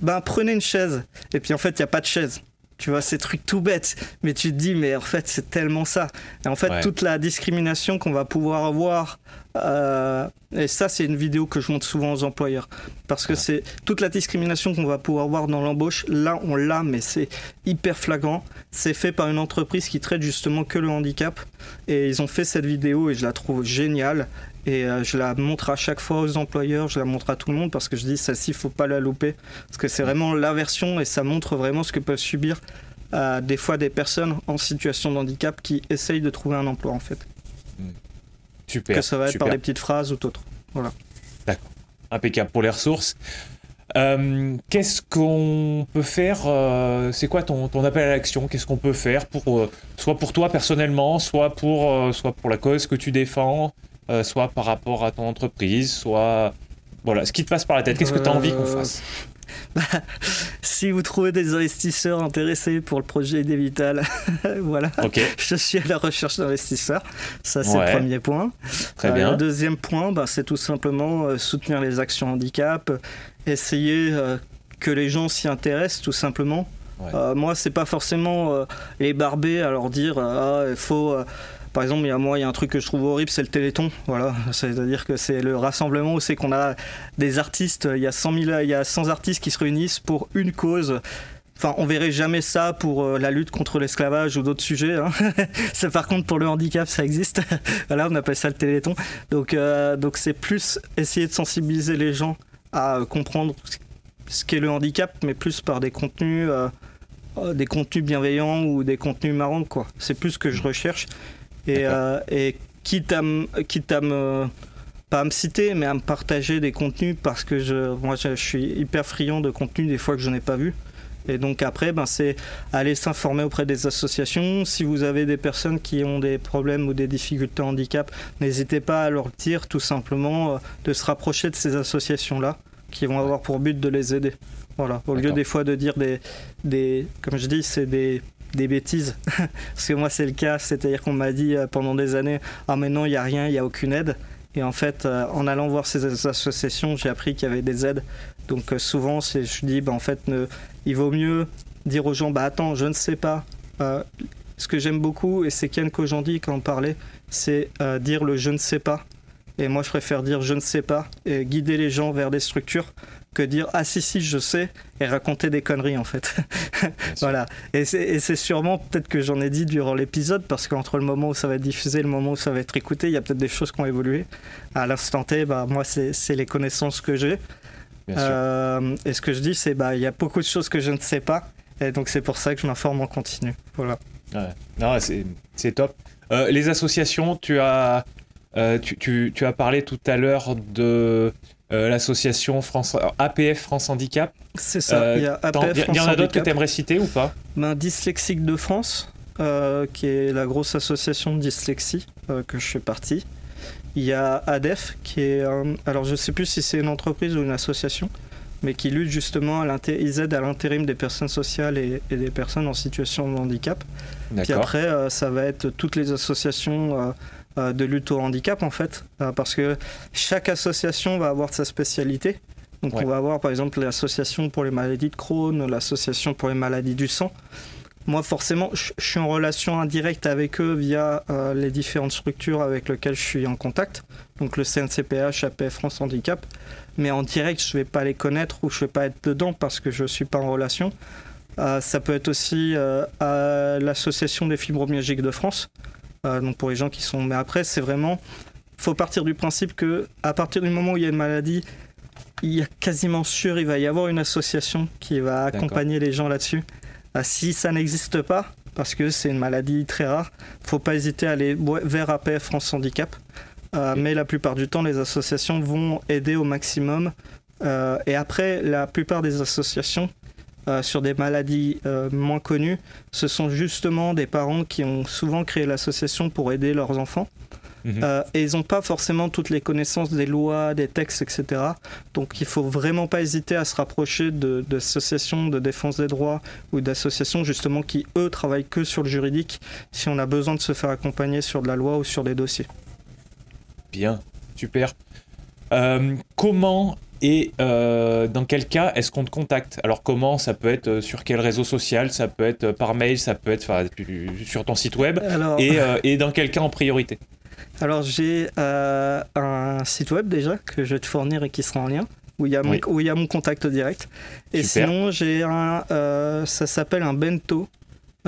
[SPEAKER 2] ben prenez une chaise. Et puis en fait, il n'y a pas de chaise. Tu vois, ces trucs tout bêtes, mais tu te dis, mais en fait, c'est tellement ça. Et en fait, toute la discrimination qu'on va pouvoir avoir, euh, et ça, c'est une vidéo que je montre souvent aux employeurs, parce que c'est toute la discrimination qu'on va pouvoir voir dans l'embauche, là, on l'a, mais c'est hyper flagrant. C'est fait par une entreprise qui traite justement que le handicap, et ils ont fait cette vidéo, et je la trouve géniale. Et euh, je la montre à chaque fois aux employeurs, je la montre à tout le monde parce que je dis celle-ci, il faut pas la louper. Parce que c'est vraiment l'inversion et ça montre vraiment ce que peuvent subir euh, des fois des personnes en situation de handicap qui essayent de trouver un emploi en fait.
[SPEAKER 1] Super.
[SPEAKER 2] Que ça va être par des petites phrases ou autres. Voilà.
[SPEAKER 1] D'accord. Impeccable pour les ressources. Euh, qu'est-ce qu'on peut faire C'est quoi ton, ton, appel à l'action? Qu'est-ce qu'on peut faire pour soit pour toi personnellement, soit pour soit pour la cause que tu défends, euh, soit par rapport à ton entreprise, soit voilà, ce qui te passe par la tête. Qu'est-ce que tu as envie qu'on euh, fasse
[SPEAKER 2] bah, si vous trouvez des investisseurs intéressés pour le projet des Vital, voilà, je suis à la recherche d'investisseurs. Ça, c'est le premier point.
[SPEAKER 1] Très bien.
[SPEAKER 2] le deuxième point, bah, c'est tout simplement euh, soutenir les actions handicap, essayer que les gens s'y intéressent, tout simplement. moi, c'est pas forcément les barber à leur dire ah, il faut par exemple, il y a, moi, il y a un truc que je trouve horrible, c'est le Téléthon. Voilà, c'est-à-dire que c'est le rassemblement où c'est qu'on a des artistes, il y a 100 000, il y a 100 artistes qui se réunissent pour une cause. Enfin, on verrait jamais ça pour euh, la lutte contre l'esclavage ou d'autres sujets. Hein. par contre pour le handicap, ça existe. voilà, on appelle ça le Téléthon. Donc, euh, donc c'est plus essayer de sensibiliser les gens à comprendre ce qu'est le handicap, mais plus par des contenus, euh, des contenus bienveillants ou des contenus marrants, quoi. C'est plus ce que je recherche. Et, euh, et quitte à, quitte à me pas à me citer, mais à me partager des contenus parce que je, moi je, suis hyper friand de contenus des fois que je n'ai pas vu. Et donc après, ben, c'est aller s'informer auprès des associations. Si vous avez des personnes qui ont des problèmes ou des difficultés handicap, n'hésitez pas à leur dire tout simplement euh, de se rapprocher de ces associations-là qui vont avoir pour but de les aider. Voilà, au lieu des fois de dire des, des comme je dis, c'est des des bêtises. Parce que moi, c'est le cas. C'est-à-dire qu'on m'a dit euh, pendant des années Ah, mais non, il n'y a rien, il n'y a aucune aide. Et en fait, euh, en allant voir ces associations, j'ai appris qu'il y avait des aides. Donc euh, souvent, je dis bah, En fait, il vaut mieux dire aux gens Bah attends, je ne sais pas. ce que j'aime beaucoup, et c'est Ken Kojandi qui en parlait, c'est dire le je ne sais pas. Et moi, je préfère dire je ne sais pas et guider les gens vers des structures que dire ah si si je sais et raconter des conneries en fait. voilà. Et c'est sûrement peut-être que j'en ai dit durant l'épisode parce qu'entre le moment où ça va être diffusé et le moment où ça va être écouté, il y a peut-être des choses qui ont évolué. À l'instant T, bah, moi c'est les connaissances que j'ai. Euh, et ce que je dis, c'est bah il y a beaucoup de choses que je ne sais pas et donc c'est pour ça que je m'informe en continu. Voilà.
[SPEAKER 1] Ouais. c'est top. Euh, les associations, tu as euh, tu, tu, tu, as parlé tout à l'heure de euh, l'association France APF France Handicap.
[SPEAKER 2] C'est ça. Euh, il y a APF
[SPEAKER 1] Il y, en a d'autres que tu aimerais citer ou pas?
[SPEAKER 2] Ben, Dyslexique de France, euh, qui est la grosse association de dyslexie que je fais partie. Il y a ADEF, qui est. alors je sais plus si c'est une entreprise ou une association, mais qui luttent justement, à ils aident à l'intérim des personnes sociales et, des personnes en situation de handicap. Puis après, euh, ça va être toutes les associations euh, euh, de lutte au handicap, en fait, parce que chaque association va avoir sa spécialité. Donc on va avoir par exemple l'association pour les maladies de Crohn, l'association pour les maladies du sang. Moi, forcément, je suis en relation indirecte avec eux via les différentes structures avec lesquelles je suis en contact. Donc le CNCPH, APF France Handicap mais en direct, je ne vais pas les connaître ou je ne vais pas être dedans parce que je ne suis pas en relation. Euh, ça peut être aussi euh, à l'association des fibromyalgiques de France, euh, donc pour les gens qui sont. Mais après, c'est vraiment, faut partir du principe que à partir du moment où il y a une maladie, il y a quasiment sûr, il va y avoir une association qui va accompagner les gens là-dessus. si ça n'existe pas, parce que c'est une maladie très rare, faut pas hésiter à aller vers APF France Handicap. Euh, mais la plupart du temps, les associations vont aider au maximum. Euh, et après, la plupart des associations euh, sur des maladies moins connues, ce sont justement des parents qui ont souvent créé l'association pour aider leurs enfants. Mhm. et ils n'ont pas forcément toutes les connaissances des lois, des textes, etc. Donc il faut vraiment pas hésiter à se rapprocher d'associations de, de, défense des droits ou d'associations justement qui, eux, travaillent que sur le juridique si on a besoin de se faire accompagner sur de la loi ou sur des dossiers.
[SPEAKER 1] Bien, super. Euh, comment et euh, dans quel cas est-ce qu'on te contacte? Alors comment? Ça peut être euh, sur quel réseau social? Ça peut être par mail, ça peut être sur ton site web. et, dans quel cas en priorité?
[SPEAKER 2] Alors j'ai un site web déjà que je vais te fournir et qui sera en lien. Où il, y a mon, où il y a mon contact direct. Et sinon, j'ai un. ça s'appelle un bento.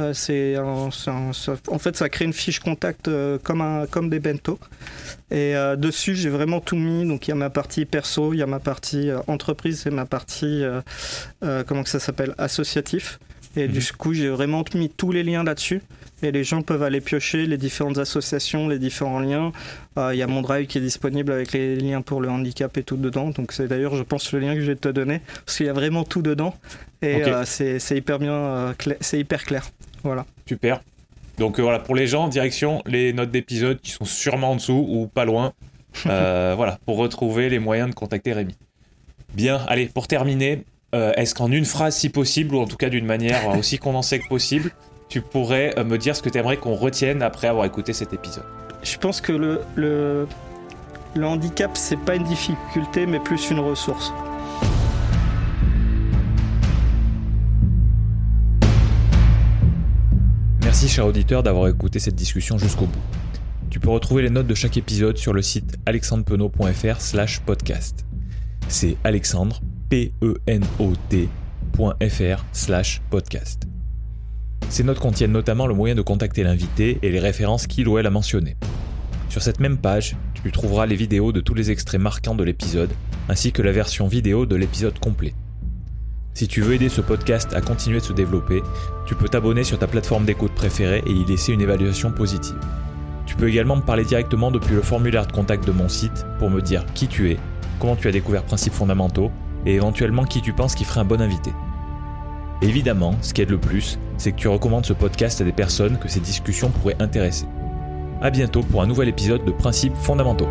[SPEAKER 2] Euh, c'est en fait, ça crée une fiche contact euh, comme, un, comme des bento. Et euh, dessus, j'ai vraiment tout mis. Donc, il y a ma partie perso, il y a ma partie entreprise et ma partie, comment que ça s'appelle, associatif. Et du mhm. coup, j'ai vraiment mis tous les liens là-dessus. Et les gens peuvent aller piocher les différentes associations, les différents liens. Il y a mon drive qui est disponible avec les liens pour le handicap et tout dedans. Donc c'est d'ailleurs, je pense, le lien que je vais te donner. Parce qu'il y a vraiment tout dedans. Et c'est hyper bien, c'est hyper clair. Voilà.
[SPEAKER 1] Super. Donc euh, voilà, pour les gens, direction les notes d'épisode qui sont sûrement en dessous ou pas loin. Euh, voilà, pour retrouver les moyens de contacter Rémi. Bien, allez, pour terminer, euh, est-ce qu'en une phrase si possible, ou en tout cas d'une manière aussi condensée que possible, tu pourrais me dire ce que tu aimerais qu'on retienne après avoir écouté cet épisode?
[SPEAKER 2] Je pense que le, le, le handicap, c'est pas une difficulté, mais plus une ressource.
[SPEAKER 1] Merci cher auditeur d'avoir écouté cette discussion jusqu'au bout. Tu peux retrouver les notes de chaque épisode sur le site alexandrepenot.fr slash podcast. C'est alexandre, p n o slash podcast. Ces notes contiennent notamment le moyen de contacter l'invité et les références qu'il ou elle a mentionnées. Sur cette même page, tu trouveras les vidéos de tous les extraits marquants de l'épisode, ainsi que la version vidéo de l'épisode complet. Si tu veux aider ce podcast à continuer de se développer, tu peux t'abonner sur ta plateforme d'écoute préférée et y laisser une évaluation positive. Tu peux également me parler directement depuis le formulaire de contact de mon site pour me dire qui tu es, comment tu as découvert Principes fondamentaux et éventuellement qui tu penses qui ferait un bon invité. Évidemment, ce qui aide le plus, c'est que tu recommandes ce podcast à des personnes que ces discussions pourraient intéresser. A bientôt pour un nouvel épisode de Principes fondamentaux.